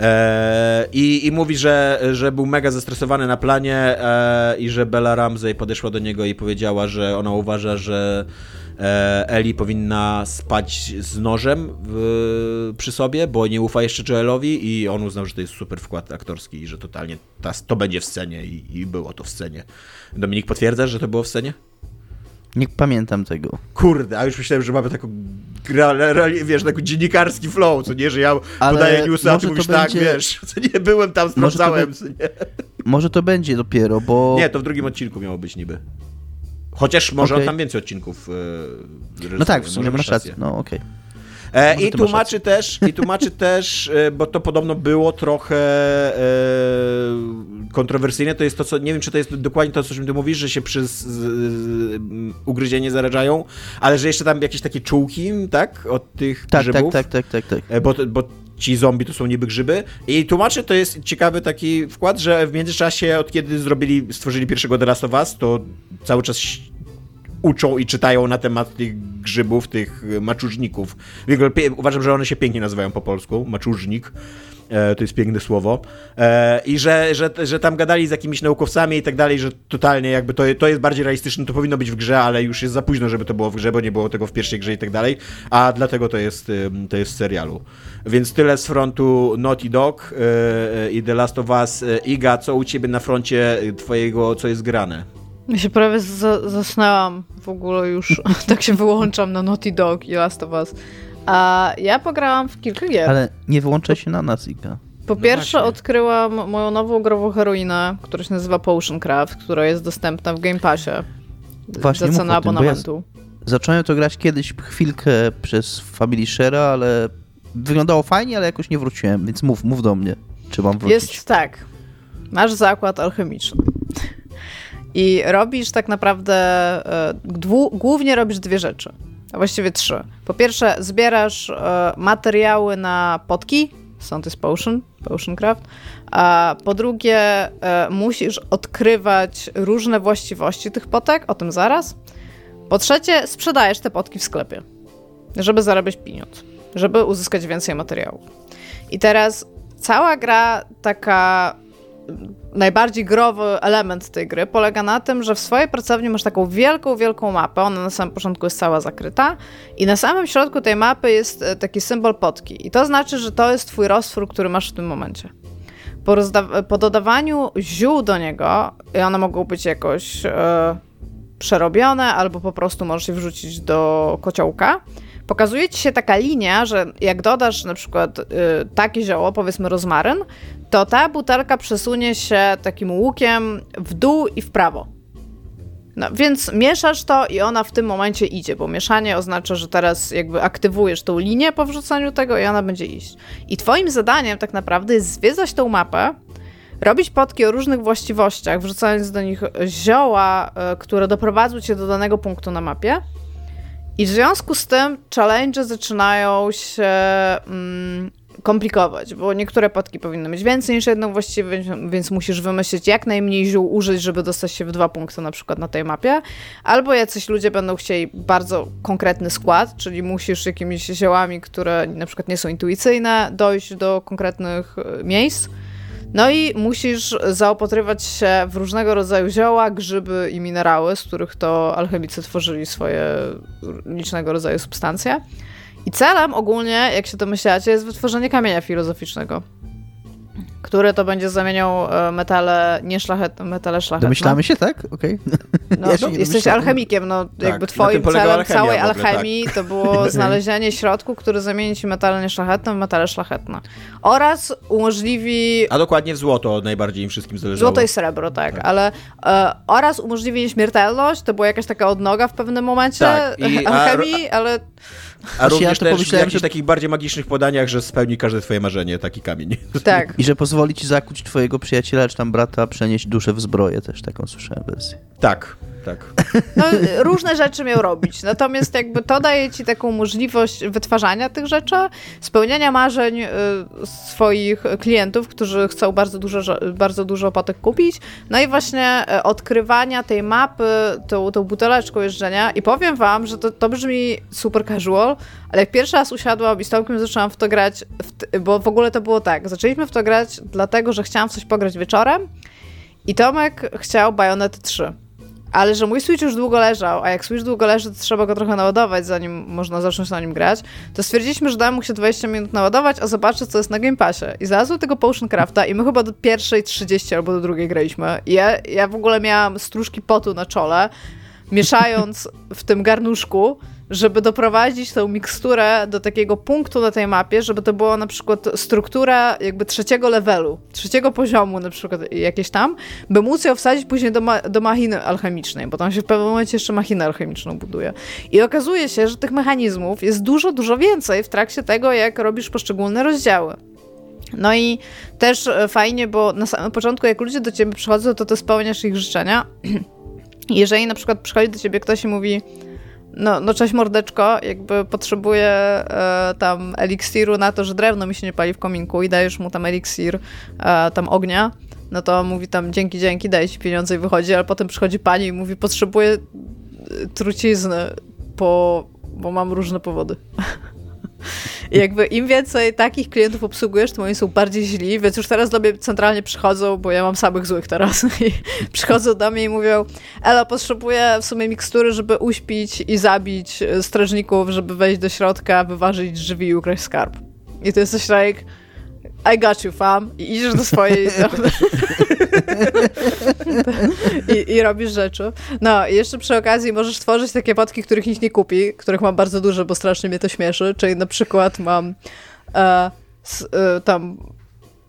E, i, I mówi, że, że był mega zestresowany na planie e, i że Bella Ramsey podeszła do niego i powiedziała, że ona uważa, że e, Ellie powinna spać z nożem w, przy sobie, bo nie ufa jeszcze Joelowi i on uznał, że to jest super wkład aktorski i że totalnie ta, to będzie w scenie i, i było to w scenie. Dominik, potwierdzasz, że to było w scenie? Nie pamiętam tego. Kurde, a już myślałem, że mamy taką, wiesz, taki dziennikarski flow, co nie, że ja Ale podaję newsa, a ty mówisz tak, będzie- wiesz, co nie, byłem tam, Może to sprawdzałem, be- co nie. Może to będzie dopiero, bo... Nie, to w drugim odcinku miało być niby. Chociaż może on Okej. tam więcej odcinków e, No tak, w sumie masz rację. No okej. E, Może I tłumaczy też, i tłumaczy też, e, bo to podobno było trochę e, kontrowersyjne, to jest to, co, nie wiem, czy to jest dokładnie to, o czym ty mówisz, że się przez z, z, ugryzienie zarażają, ale że jeszcze tam jakieś takie czułki, tak, od tych Tak, tak, grzybów. tak, tak, tak, tak. E, Bo, bo ci zombie to są niby grzyby. I tłumaczy, to jest ciekawy taki wkład, że w międzyczasie, od kiedy zrobili, stworzyli pierwszego The Last of Us, to cały czas uczą i czytają na temat tych grzybów, tych e, maczużników. W ogóle uważam, że one się pięknie nazywają po polsku, maczużnik. E, to jest piękne słowo. E, I że, że, że tam gadali z jakimiś naukowcami i tak dalej, że totalnie jakby to, to jest bardziej realistyczne, to powinno być w grze, ale już jest za późno, żeby to było w grze, bo nie było tego w pierwszej grze i tak dalej, a dlatego to jest, to jest w serialu. Więc tyle z frontu Naughty Dog e, i The Last of Us. Iga, co u ciebie na froncie y, twojego, co jest grane? Ja się prawie za zasnęłam w ogóle już, tak się wyłączam na Naughty Dog i Last of Us. A ja pograłam w kilka gier. Ale nie wyłączaj się na nas, Iga. Po No pierwsze właśnie. odkryłam moją nową grową heroinę, która się nazywa Potion Craft, która jest dostępna w Game Passie. Właśnie za cenę tym, bo ja- abonamentu. Zacząłem to grać kiedyś chwilkę przez Family Share'a, ale wyglądało fajnie, ale jakoś nie wróciłem, więc mów, mów do mnie, czy mam wrócić. Jest tak. Masz zakład alchemiczny. I robisz tak naprawdę, e, dwu, głównie robisz dwie rzeczy. A właściwie trzy. Po pierwsze, zbierasz e, materiały na potki, stąd jest potion, potion craft. A po drugie, e, musisz odkrywać różne właściwości tych potek, o tym zaraz. Po trzecie, sprzedajesz te potki w sklepie, żeby zarabiać pieniądz, żeby uzyskać więcej materiałów. I teraz cała gra taka najbardziej growy element tej gry polega na tym, że w swojej pracowni masz taką wielką, wielką mapę. Ona na samym początku jest cała zakryta i na samym środku tej mapy jest e, taki symbol potki. I to znaczy, że to jest twój roztwór, który masz w tym momencie. Po, po dodawaniu ziół do niego, i one mogą być jakoś e, przerobione, albo po prostu możesz je wrzucić do kociołka, pokazuje ci się taka linia, że jak dodasz na przykład y, takie zioło, powiedzmy rozmaryn, to ta butelka przesunie się takim łukiem w dół i w prawo. No, więc mieszasz to i ona w tym momencie idzie, bo mieszanie oznacza, że teraz jakby aktywujesz tą linię po wrzucaniu tego i ona będzie iść. I twoim zadaniem tak naprawdę jest zwiedzać tą mapę, robić potki o różnych właściwościach, wrzucając do nich zioła, y, które doprowadzą cię do danego punktu na mapie i w związku z tym challenge zaczynają się mm, komplikować, bo niektóre potki powinny mieć więcej niż jedną właściwie, więc musisz wymyślić jak najmniej ziół użyć, żeby dostać się w dwa punkty na przykład na tej mapie. Albo jacyś ludzie będą chcieli bardzo konkretny skład, czyli musisz jakimiś ziołami, które na przykład nie są intuicyjne, dojść do konkretnych e, miejsc. No i musisz zaopatrywać się w różnego rodzaju zioła, grzyby i minerały, z których to alchemicy tworzyli swoje licznego rodzaju substancje. I celem ogólnie, jak się domyślacie, jest wytworzenie kamienia filozoficznego który to będzie zamieniał e, metale nieszlachetne, metale szlachetne. Domyślamy się, tak? Okej. Okay. No, ja jesteś alchemikiem, no tak, jakby twoim celem alchemia, całej ogóle, alchemii tak. to było znalezienie środku, który zamieni ci metale nieszlachetne w metale szlachetne. Oraz umożliwi... A dokładnie w złoto najbardziej im wszystkim zależało. Złoto i srebro, tak, tak. ale e, oraz umożliwi nieśmiertelność, to była jakaś taka odnoga w pewnym momencie tak. I, alchemii, a, ale... A również ja to też w jakichś że... takich bardziej magicznych podaniach, że spełni każde twoje marzenie, taki kamień. Tak. I że pozwoli ci zakuć twojego przyjaciela, czy tam brata, przenieść duszę w zbroję, też taką słyszałem wersję. Tak, tak. No, różne rzeczy miał robić. Natomiast jakby to daje ci taką możliwość wytwarzania tych rzeczy, spełniania marzeń y, swoich klientów, którzy chcą bardzo dużo, bardzo dużo potek kupić. No i właśnie y, odkrywania tej mapy, tą, tą buteleczką jeżdżenia. I powiem wam, że to, to brzmi super casual, ale jak pierwszy raz usiadłam i z Tomkiem zaczęłam w to grać, w bo w ogóle to było tak, zaczęliśmy w to grać dlatego, że chciałam w coś pograć wieczorem i Tomek chciał Bayonetta 3 ale że mój Switch już długo leżał, a jak Switch długo leży, to trzeba go trochę naładować, zanim można zacząć na nim grać, to stwierdziliśmy, że damy mu się 20 minut naładować, a zobaczę, co jest na Game Passie. I znalazłem tego Potion Crafta i my chyba do pierwszej 30 albo do drugiej graliśmy. I ja, ja w ogóle miałam stróżki potu na czole, mieszając w tym garnuszku, żeby doprowadzić tą miksturę do takiego punktu na tej mapie, żeby to była na przykład struktura jakby trzeciego levelu, trzeciego poziomu na przykład jakieś tam, by móc ją wsadzić później do, ma do machiny alchemicznej, bo tam się w pewnym momencie jeszcze machinę alchemiczną buduje. I okazuje się, że tych mechanizmów jest dużo, dużo więcej w trakcie tego, jak robisz poszczególne rozdziały. No i też e, fajnie, bo na samym początku, jak ludzie do ciebie przychodzą, to ty spełniasz ich życzenia. Jeżeli na przykład przychodzi do ciebie ktoś i mówi, no, no cześć mordeczko, jakby potrzebuję e, tam eliksiru na to, że drewno mi się nie pali w kominku i dajesz mu tam eliksir e, tam ognia, no to mówi tam dzięki, dzięki, daje ci pieniądze i wychodzi, ale potem przychodzi pani i mówi potrzebuję e, trucizny, po, bo mam różne powody. I jakby im więcej takich klientów obsługujesz, tym oni są bardziej źli, więc już teraz do mnie centralnie przychodzą, bo ja mam samych złych teraz. I przychodzą do mnie i mówią, Ela, potrzebuję w sumie mikstury, żeby uśpić i zabić strażników, żeby wejść do środka, wyważyć drzwi i ukraść skarb. I to jest coś like, I got you, fam. I idziesz do swojej... I, I, robisz rzeczy. No, i jeszcze przy okazji możesz tworzyć takie potki, których nikt nie kupi, których mam bardzo dużo, bo strasznie mnie to śmieszy. Czyli na przykład mam e, s, e, tam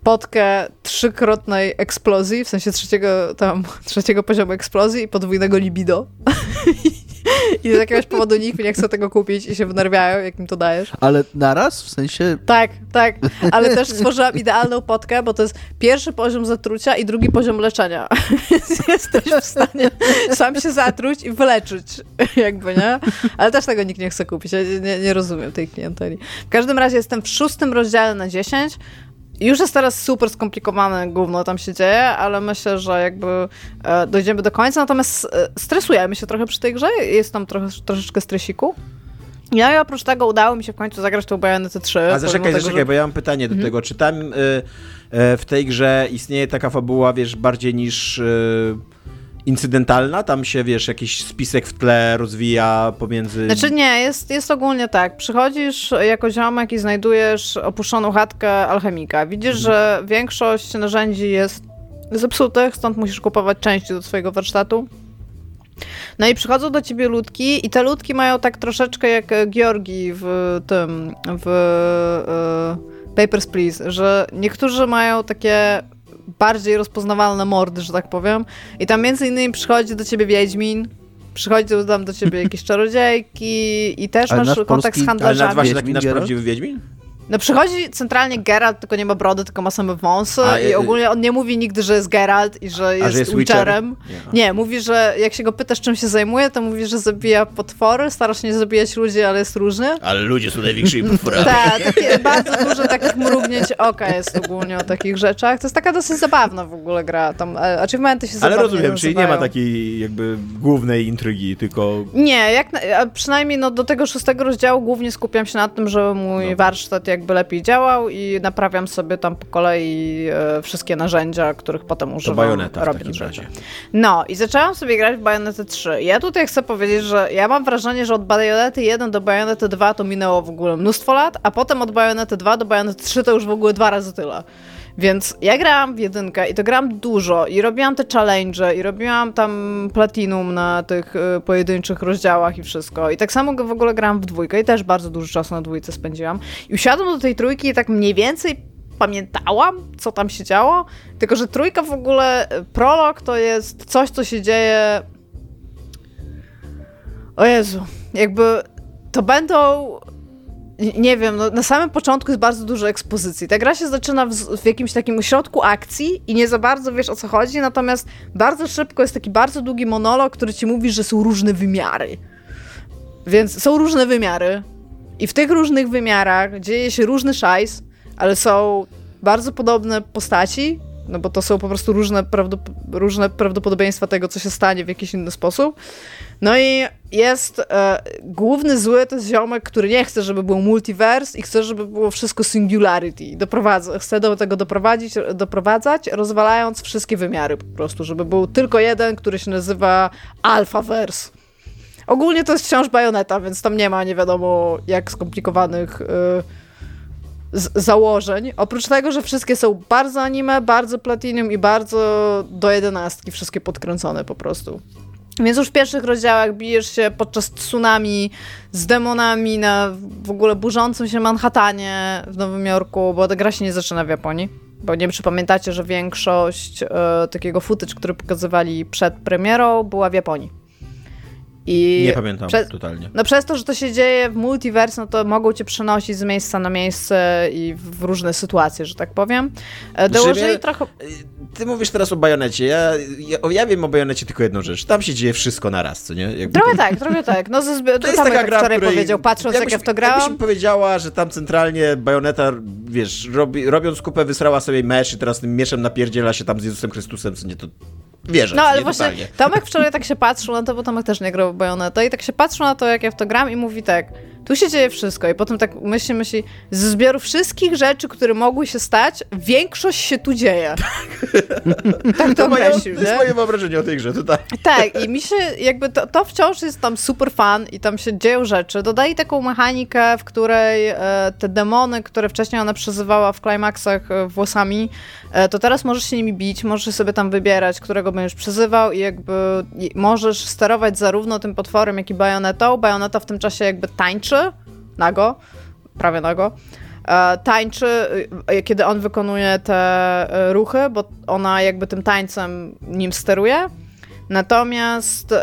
potkę trzykrotnej eksplozji, w sensie trzeciego, tam, trzeciego poziomu eksplozji i podwójnego libido. I z jakiegoś powodu nikt nie chce tego kupić i się wnerwiają, jak im to dajesz. Ale naraz? W sensie... Tak, tak. Ale też stworzyłam idealną potkę, bo to jest pierwszy poziom zatrucia i drugi poziom leczenia. Jesteś w stanie sam się zatruć i wyleczyć, jakby, nie? Ale też tego nikt nie chce kupić. Ja nie, nie rozumiem tej klienteli. W każdym razie jestem w szóstym rozdziale na 10 już jest teraz super skomplikowane gówno tam się dzieje, ale myślę, że jakby e, dojdziemy do końca, natomiast e, stresujemy się trochę przy tej grze, jest tam trochę, troszeczkę stresiku. Ja i oprócz tego udało mi się w końcu zagrać tą Bayonetę 3. A zaczekaj, tego, zaczekaj, że... bo ja mam pytanie do mhm. tego, czy tam y, y, w tej grze istnieje taka fabuła, wiesz, bardziej niż... Y, incydentalna? Tam się, wiesz, jakiś spisek w tle rozwija pomiędzy... Znaczy nie, jest, jest ogólnie tak. Przychodzisz jako ziomek i znajdujesz opuszczoną chatkę alchemika. Widzisz, mhm. że większość narzędzi jest zepsutych, stąd musisz kupować części do swojego warsztatu. No i przychodzą do ciebie ludki i te ludki mają tak troszeczkę jak Georgi w tym, w y, Papers, Please, że niektórzy mają takie bardziej rozpoznawalne mordy, że tak powiem. I tam między innymi przychodzi do ciebie Wiedźmin, przychodzą tam do ciebie jakieś czarodziejki i też Ale masz kontakt z handlarzami. Ale nazywa się taki nasz prawdziwy Wiedźmin? No przychodzi centralnie Geralt, tylko nie ma brody, tylko ma same wąsy A, i ogólnie on nie mówi nigdy, że jest Geralt i że jest, że jest Witcherem. Nie. nie. mówi, że jak się go pytasz, czym się zajmuje, to mówi, że zabija potwory, stara się nie zabijać ludzi, ale jest różny. Ale ludzie są największymi potworami. tak, takie bardzo dużo takich mrugnięć oka jest ogólnie o takich rzeczach. To jest taka dosyć zabawna w ogóle gra. Tam e, achievementy się Ale rozumiem, czyli nie ma takiej jakby głównej intrygi, tylko... Nie, jak na, przynajmniej no, do tego szóstego rozdziału głównie skupiam się na tym, że mój no. warsztat jakby lepiej działał i naprawiam sobie tam po kolei e, wszystkie narzędzia, których potem używam. To bajoneta w takim razie. No i zaczęłam sobie grać w Bajonetę 3. Ja tutaj chcę powiedzieć, że ja mam wrażenie, że od Bajonety 1 do Bajonety 2 to minęło w ogóle mnóstwo lat, a potem od Bajonety 2 do Bajonety 3 to już w ogóle dwa razy tyle. Więc ja grałam w jedynkę i to grałam dużo i robiłam te challenge i robiłam tam platinum na tych y, pojedynczych rozdziałach i wszystko. I tak samo w ogóle grałam w dwójkę i też bardzo dużo czasu na dwójce spędziłam. I usiadłam do tej trójki i tak mniej więcej pamiętałam, co tam się działo, tylko że trójka w ogóle, y, prolog to jest coś, co się dzieje... O Jezu, jakby to będą nie wiem, no, na samym początku jest bardzo dużo ekspozycji. Ta gra się zaczyna w, w, jakimś takim ośrodku akcji i nie za bardzo wiesz o co chodzi, natomiast bardzo szybko jest taki bardzo długi monolog, który ci mówi, że są różne wymiary. Więc są różne wymiary i w tych różnych wymiarach dzieje się różny szajs, ale są bardzo podobne postaci, no bo to są po prostu różne, prawdop różne prawdopodobieństwa tego, co się stanie w jakiś inny sposób. No i jest e, główny zły to jest ziomek, który nie chce, żeby był multiverse i chce, żeby było wszystko singularity. Doprowadza, chce do tego doprowadzić, doprowadzać, rozwalając wszystkie wymiary po prostu, żeby był tylko jeden, który się nazywa Alphaverse. Ogólnie to jest wciąż bajoneta, więc tam nie ma nie wiadomo jak skomplikowanych e, założeń. Oprócz tego, że wszystkie są bardzo anime, bardzo platinum i bardzo do jedenastki, wszystkie podkręcone po prostu. Więc już w pierwszych rozdziałach bijesz się podczas tsunami z demonami na w ogóle burzącym się Manhattanie w Nowym Jorku, bo ta gra się nie zaczyna w Japonii. Bo nie wiem, czy pamiętacie, że większość e, takiego footage, który pokazywali przed premierą, była w Japonii. I nie pamiętam prze... totalnie. No przez to, że to się dzieje w multiverse, no to mogą cię przenosić z miejsca na miejsce i w różne sytuacje, że tak powiem. E, dołożyli znaczy, trochę... Ty mówisz teraz o bajonecie. Ja, ja, ja, wiem o bajonecie tylko jedną rzecz. Tam się dzieje wszystko na raz, co nie? Jakby trochę tak, trochę tak. No, to, to jest taka gra, wczoraj której... powiedział, patrząc jakbyś, jak ja w to grałam. Jakbyś powiedziała, że tam centralnie bajoneta, wiesz, robi, robiąc kupę wysrała sobie mecz i teraz tym mieczem napierdziela się tam z Jezusem Chrystusem, co nie, to wierzę. No ale właśnie totalnie. Tomek wczoraj tak się patrzył na to, bo Tomek też nie grał w Bayonetta i tak się patrzył na to, jak ja w to gram i mówi tak, tu się dzieje wszystko i potem tak myśli, myśli, ze zbioru wszystkich rzeczy, które mogły się stać, większość się tu dzieje. tak to, to moje, To jest moje wyobrażenie o tej grze, tutaj. Tak i mi się jakby to, to wciąż jest tam super fan i tam się dzieją rzeczy. Dodali taką mechanikę, w której e, te demony, które wcześniej ona przezywała w climaxach e, włosami, e, to teraz możesz się nimi bić, możesz sobie tam wybierać, którego będziesz przezywał i jakby możesz sterować zarówno tym potworem, jak i bajonetą. Bajoneta w tym czasie jakby tańczy, nago, prawie nago, e, tańczy, e, kiedy on wykonuje te e, ruchy, bo ona jakby tym tańcem nim steruje. Natomiast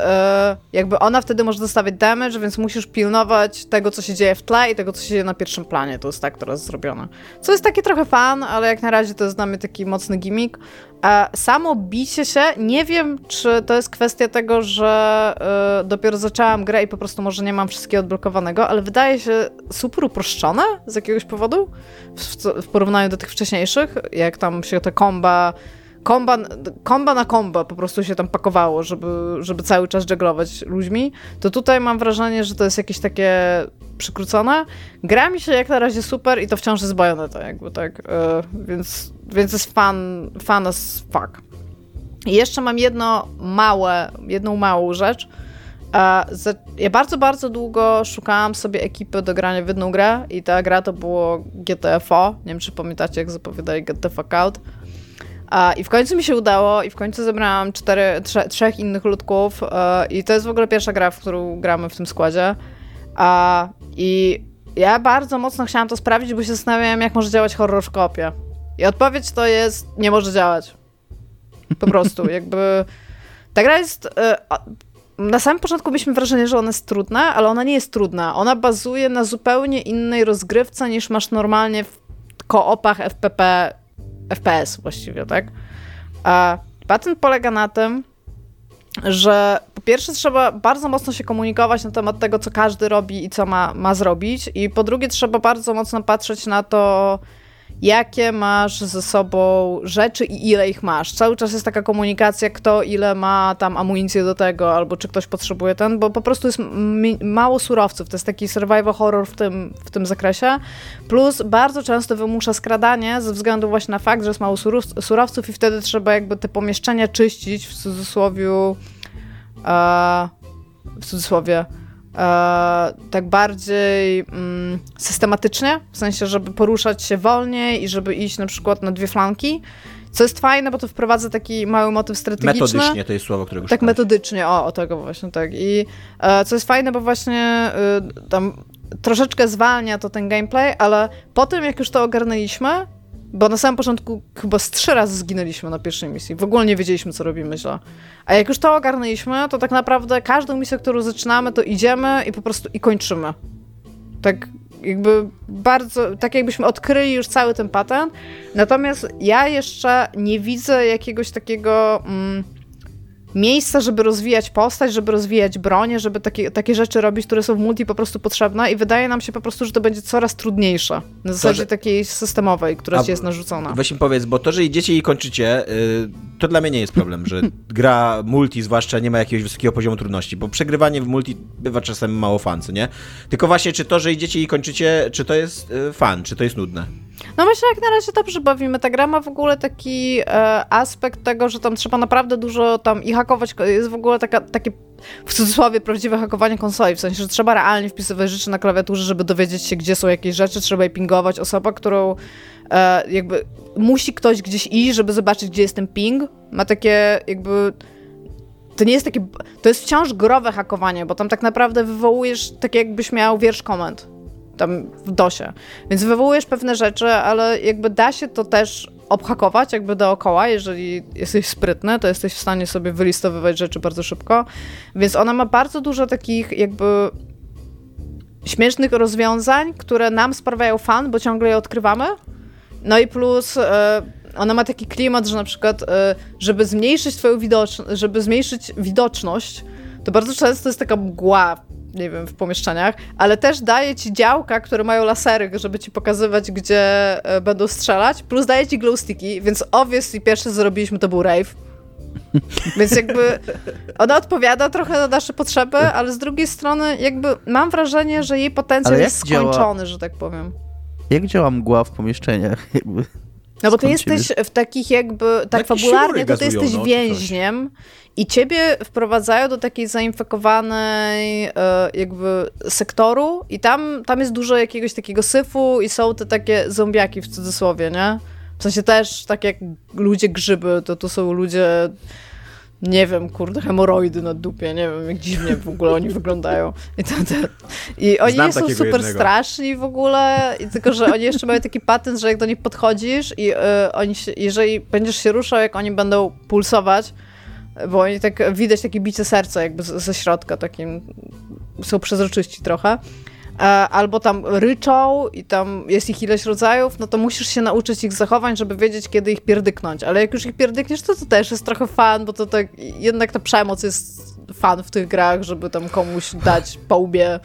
jakby ona wtedy może dostawiać damage, więc musisz pilnować tego, co się dzieje w tle i tego, co się dzieje na pierwszym planie. To jest tak teraz zrobione. Co jest takie trochę fan, ale jak na razie to jest dla mnie taki mocny gimmick. A samo bicie się, nie wiem, czy to jest kwestia tego, że y, dopiero zaczęłam grę i po prostu może nie mam wszystkiego odblokowanego, ale wydaje się super uproszczone z jakiegoś powodu w, w porównaniu do tych wcześniejszych, jak tam się te komba komba, komba na komba po prostu się tam pakowało, żeby, żeby cały czas żeglować ludźmi, to tutaj mam wrażenie, że to jest jakieś takie przykrócone. Gra mi się jak na razie super i to wciąż jest Bayonetta, jakby tak, yy, więc, więc jest fan, fan as fuck. I jeszcze mam jedno małe, jedną małą rzecz. Ja bardzo, bardzo długo szukałam sobie ekipy do grania w jedną grę i ta gra to było GTFO. Nie wiem, czy pamiętacie, jak zapowiadali Fuck Out. I w końcu mi się udało i w końcu zebrałam cztery, trze, trzech innych ludków e, i to jest w ogóle pierwsza gra, w którą gramy w tym składzie. I ja bardzo mocno chciałam to sprawdzić, bo się zastanawiam, jak może działać horror w kopie. I odpowiedź to jest, nie może działać. Po prostu, jakby... Ta gra jest... E, na samym początku mieliśmy wrażenie, że ona jest trudna, ale ona nie jest trudna. Ona bazuje na zupełnie innej rozgrywce niż masz normalnie w koopach FPP FPS właściwie, tak? A patent polega na tym, że po pierwsze trzeba bardzo mocno się komunikować na temat tego, co każdy robi i co ma, ma zrobić, i po drugie trzeba bardzo mocno patrzeć na to, jakie masz ze sobą rzeczy i ile ich masz. Cały czas jest taka komunikacja, kto ile ma tam amunicję do tego, albo czy ktoś potrzebuje ten, bo po prostu jest mało surowców. To jest taki survival horror w tym, w tym zakresie. Plus bardzo często wymusza skradanie ze względu właśnie na fakt, że jest mało surowców i wtedy trzeba jakby te pomieszczenia czyścić w cudzysłowie e, w cudzysłowie e, tak bardziej mm, systematycznie, w sensie, żeby poruszać się wolniej i żeby iść na przykład na dwie flanki. Co jest fajne, bo to wprowadza taki mały motyw strategiczny. Metodycznie to jest słowo, którego Tak, metodycznie, o, o tego właśnie, tak. I e, co jest fajne, bo właśnie y, tam troszeczkę zwalnia to ten gameplay, ale po tym, jak już to ogarnęliśmy, bo na samym początku chyba z trzy razy zginęliśmy na pierwszej misji. W ogóle nie wiedzieliśmy, co robimy źle. A jak już to ogarnęliśmy, to tak naprawdę każdą misję, którą zaczynamy, to idziemy i po prostu i kończymy. Tak jakby bardzo, tak jakbyśmy odkryli już cały ten patent. Natomiast ja jeszcze nie widzę jakiegoś takiego... Mm, miejsca, żeby rozwijać postać, żeby rozwijać bronię, żeby takie, takie rzeczy robić, które są w multi po prostu potrzebne i wydaje nam się po prostu, że to będzie coraz trudniejsze. Na zasadzie to, że... takiej systemowej, która ci jest narzucona. Weź mi powiedz, bo to, że idziecie i kończycie, y, to dla mnie nie jest problem, że gra multi zwłaszcza nie ma jakiegoś wysokiego poziomu trudności, bo przegrywanie w multi bywa czasem mało fan, nie? Tylko właśnie, czy to, że idziecie i kończycie, czy to jest y, fan, czy to jest nudne? No myślę, jak na razie dobrze bawimy. Ta gra ma w ogóle taki e, aspekt tego, że tam trzeba naprawdę dużo tam i hakować. Jest w ogóle taka, takie w cudzysłowie prawdziwe hakowanie konsoli, w sensie, że trzeba realnie wpisywać rzeczy na klawiaturze, żeby dowiedzieć się, gdzie są jakieś rzeczy, trzeba je pingować. Osoba, którą e, jakby musi ktoś gdzieś iść, żeby zobaczyć, gdzie jest ten ping, ma takie jakby to nie jest takie, to jest wciąż growe hakowanie, bo tam tak naprawdę wywołujesz tak jakbyś miał wiersz komend tam w DOSie. Więc wywołujesz pewne rzeczy, ale jakby da się to też obhakować jakby dookoła, jeżeli jesteś sprytny, to jesteś w stanie sobie wylistowywać rzeczy bardzo szybko. Więc ona ma bardzo dużo takich jakby śmiesznych rozwiązań, które nam sprawiają fan, bo ciągle je odkrywamy. No i plus e, ona ma taki klimat, że na przykład, e, żeby zmniejszyć twoją widoczność, żeby zmniejszyć widoczność, to bardzo często jest taka mgła nie wiem, w pomieszczeniach, ale też daje ci działka, które mają lasery, żeby ci pokazywać, gdzie e, będą strzelać, plus daje ci glowsticki, więc obviously pierwsze co zrobiliśmy to był rave. Więc jakby ona odpowiada trochę na nasze potrzeby, ale z drugiej strony jakby mam wrażenie, że jej potencjał jest skończony, działa... że tak powiem. Jak działa mgła w pomieszczeniach? Jakby... No bo ty jesteś w takich jakby, tak fabularnie, to ty jesteś no, więźniem i ciebie wprowadzają do takiej zainfekowanej e, jakby sektoru i tam, tam jest dużo jakiegoś takiego syfu i są te takie zombiaki w cudzysłowie, nie? W sensie też tak jak ludzie grzyby, to tu są ludzie nie wiem, kurde, hemoroidy na dupie, nie wiem, jak dziwnie w ogóle oni wyglądają. I, to, to, i oni Znam są super jednego. straszni w ogóle, i tylko, że oni jeszcze mają taki patent, że jak do nich podchodzisz i y, oni się, jeżeli będziesz się ruszał, jak oni będą pulsować, bo oni tak, widać takie bicie serca jakby z, ze środka, takim, są przezroczyści trochę. E, albo tam ryczą i tam jest ich ileś rodzajów, no to musisz się nauczyć ich zachowań, żeby wiedzieć, kiedy ich pierdyknąć. Ale jak już ich pierdykniesz, to to też jest trochę fan, bo to tak, jednak ta przemoc jest fan w tych grach, żeby tam komuś dać po łbie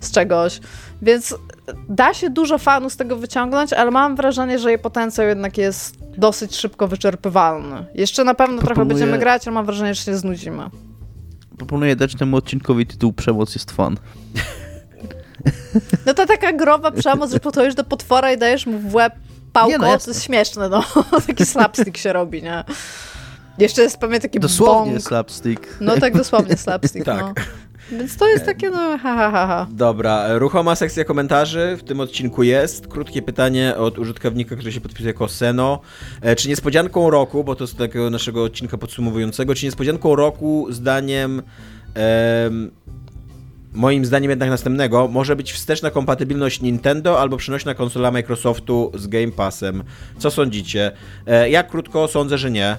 z czegoś. Więc da się dużo fanu z tego wyciągnąć, ale mam wrażenie, że jej potencjał jednak jest dosyć szybko wyczerpywalny. Jeszcze na pewno trochę Proponuję- będziemy grać, ale mam wrażenie, że się znudzimy. Proponuję dać temu odcinkowi tytuł Przemoc jest fan. No to taka groba przemoc, że podchodzisz do potwora i dajesz mu w łeb pałką, no to jest śmieszne, no. Taki slapstick się robi, nie? Jeszcze jest pewnie taki Dosłownie bong. slapstick. No tak dosłownie slapstick, Tak. no. Więc to jest takie, no, ha, ha, ha, ha. Dobra, ruchoma sekcja komentarzy w tym odcinku jest. Krótkie pytanie od użytkownika, który się podpisuje jako Seno. E, Czy niespodzianką roku, bo to z takiego naszego odcinka podsumowującego, czy niespodzianką roku zdaniem em, moim zdaniem jednak następnego, może być wsteczna kompatybilność Nintendo albo przenośna konsola Microsoftu z Game Passem. Co sądzicie? E, Ja krótko sądzę, że nie. E,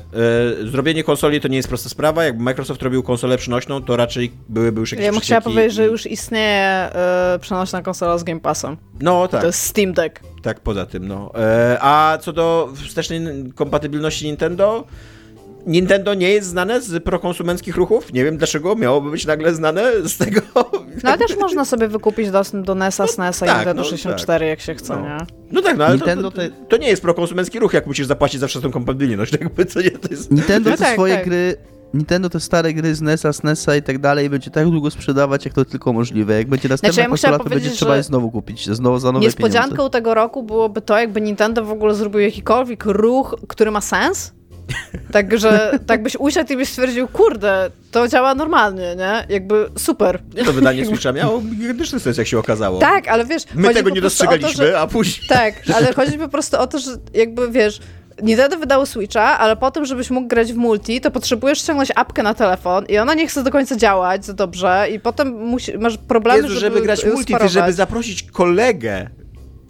Zrobienie konsoli to nie jest prosta sprawa. Jakby Microsoft robił konsolę przenośną, to raczej byłyby już jakieś Ja bym chciała powiedzieć, że i- już istnieje e, przenośna konsola z Game Passem. No tak. To jest Steam Deck. Tak, poza tym, no. E, a co do wstecznej kompatybilności Nintendo, Nintendo nie jest znane z prokonsumenckich ruchów. Nie wiem dlaczego miałoby być nagle znane z tego. No ale też można sobie wykupić dostęp do NES-a, SNES-a tak, i Nintendo no 64, jak się chce, No. nie? No tak, no ale Nintendo to, to, to nie jest prokonsumencki ruch, jak musisz zapłacić za wsteczną kompatybilność. Jakby to nie, to jest... Nintendo No te tak, swoje tak. gry. Nintendo te stare gry z NES-a, SNES-a i tak dalej będzie tak długo sprzedawać, jak to tylko możliwe. Jak będzie następna Znaczy, ja konsola, to będzie trzeba je znowu kupić, znowu za nowe Niespodzianką pieniądze. tego roku byłoby to, jakby Nintendo w ogóle zrobił jakikolwiek ruch, który ma sens. Także tak byś usiadł i byś stwierdził, kurde, to działa normalnie, nie? Jakby super. Nie, to wydanie Switcha miało gigantyczny sens, jak się okazało. Tak, ale wiesz... My tego nie o to, dostrzegaliśmy, że- a później... Tak, ale chodzi po prostu o to, że jakby wiesz, Nintendo wydało Switcha, ale po tym, żebyś mógł grać w multi, to potrzebujesz ściągnąć apkę na telefon i ona nie chce do końca działać za dobrze i potem musi, masz problemy, Jezu, żeby, żeby grać w multi, ty, żeby zaprosić kolegę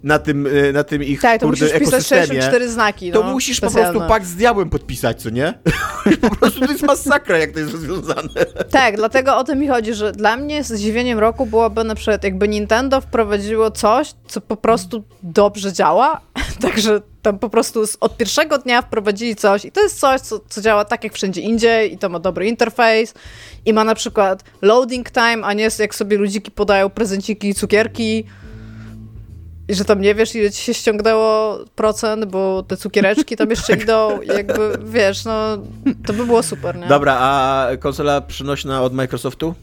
na tym, y, na tym ich Tak, to kurde, musisz ekosystemie, 64 znaki, to no, musisz po specjalne. prostu pakt z diabłem podpisać, co nie? po prostu to jest masakra, jak to jest rozwiązane. Tak, dlatego o tym mi chodzi, że dla mnie zdziwieniem roku byłoby na przykład jakby Nintendo wprowadziło coś, co po prostu dobrze działa, także tam po prostu od pierwszego dnia wprowadzili coś i to jest coś, co, co działa tak jak wszędzie indziej i to ma dobry interfejs i ma na przykład loading time, a nie jest jak sobie ludziki podają prezenciki i cukierki i że tam nie wiesz, ile ci się ściągnęło procent, bo te cukiereczki tam jeszcze idą, i jakby, wiesz, no, to by było super, nie? Dobra, a konsola przynośna od Microsoftu?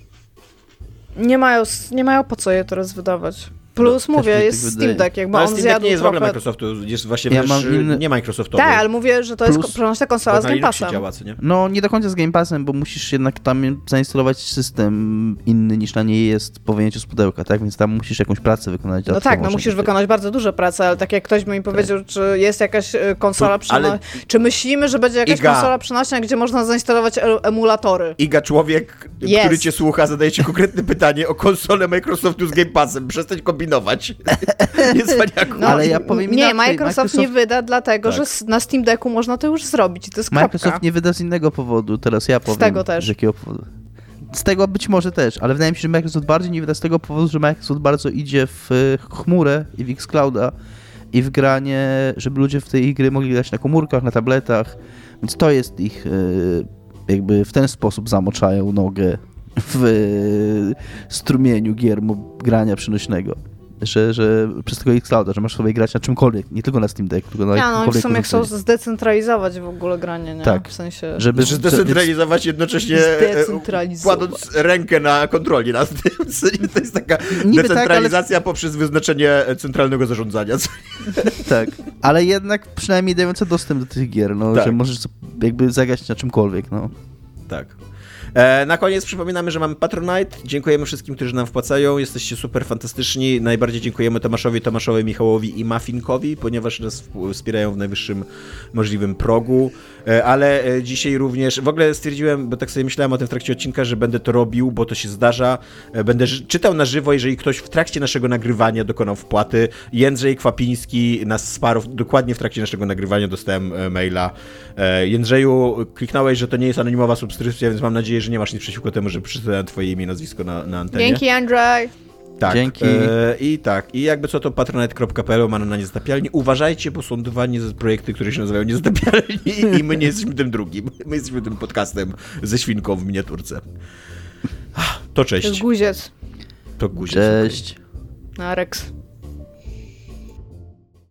Nie mają, nie mają po co je teraz wydawać. Plus No, mówię, jest tak Steam. Deck, jakby No, ale on Steam Deck zjadł nie jest w ogóle trochę... Microsoftu, jest właśnie Ja mam inny- nie Microsoftowy. Tak, ale mówię, że to jest przenośna konsola z Game Passem. działa, co nie? No nie do końca z Game Passem, bo musisz jednak tam zainstalować system inny niż na niej jest po wyjęciu z pudełka, tak? Więc tam musisz jakąś pracę wykonać. No tak, no musisz wykonać bardzo dużo pracy, ale tak jak ktoś by mi powiedział, czy jest jakaś e, konsola przenośna, ale- czy myślimy, że będzie jakaś Iga. konsola przenośna, gdzie można zainstalować emulatory. Iga, człowiek, Jest. który cię słucha, zadaje ci konkretne pytanie o konsolę Microsoftu z Game Passem. Przestań kombinować. Nie cwaniaku. No, Ale ja powiem Nie, inaczej, Microsoft, nie Microsoft- wyda, dlatego Tak. że na Steam Decku można to już zrobić i to jest Microsoft kropka. nie wyda z innego powodu, teraz ja powiem. tego też. Z jakiego powodu. Z tego być może też, ale wydaje mi się, że Microsoft bardziej nie wyda z tego powodu, że Microsoft bardzo idzie w e, chmurę i w Xclouda i w granie, żeby ludzie w tej gry mogli grać na komórkach, na tabletach, więc to jest ich e, jakby w ten sposób zamoczają nogę w e, strumieniu gier grania przynośnego. Że, że przez tego Xclouda, że masz sobie grać na czymkolwiek, nie tylko na Steam Deck, tylko na Ja, no i w sumie chcą zdecentralizować w ogóle granie, nie? Tak. W sensie... Żeby, Że zdecentralizować jednocześnie e, Zdecentralizować. kładąc rękę na kontroli nad tym. To jest taka Niby tak, decentralizacja poprzez wyznaczenie centralnego zarządzania. Tak, ale jednak przynajmniej dające dostęp do tych gier, no, Tak. że możesz jakby zagrać na czymkolwiek, no. Tak. E, na koniec przypominamy, że mamy Patronite. Dziękujemy wszystkim, którzy nam wpłacają. Jesteście super fantastyczni. Najbardziej dziękujemy Tomaszowi, Tomaszowi, Michałowi i Mafinkowi, ponieważ nas wspierają w najwyższym możliwym progu. E, ale e, dzisiaj również, w ogóle stwierdziłem, bo tak sobie myślałem o tym w trakcie odcinka, że będę to robił, bo to się zdarza. Będę czytał na żywo, jeżeli ktoś w trakcie naszego nagrywania dokonał wpłaty. Jędrzej Kwapiński nas wsparł dokładnie w trakcie naszego nagrywania. Dostałem maila. Jędrzeju, kliknąłeś, że to nie jest anonimowa subskrypcja, więc mam nadzieję, że nie masz nic przeciwko temu, że przeczytałem twoje imię i nazwisko na, na antenie. Dzięki, Andrzej. Tak. Dzięki. E, I tak. I jakby co to patronite.pl ma na niezatapialni. Uważajcie, bo są dwa niez- projekty, które się nazywają niezatapialni i my nie jesteśmy tym drugim. My jesteśmy tym podcastem ze świnką w miniaturce. Ah, To To jest cześć. guziec. To guzik. Cześć. Na Rex.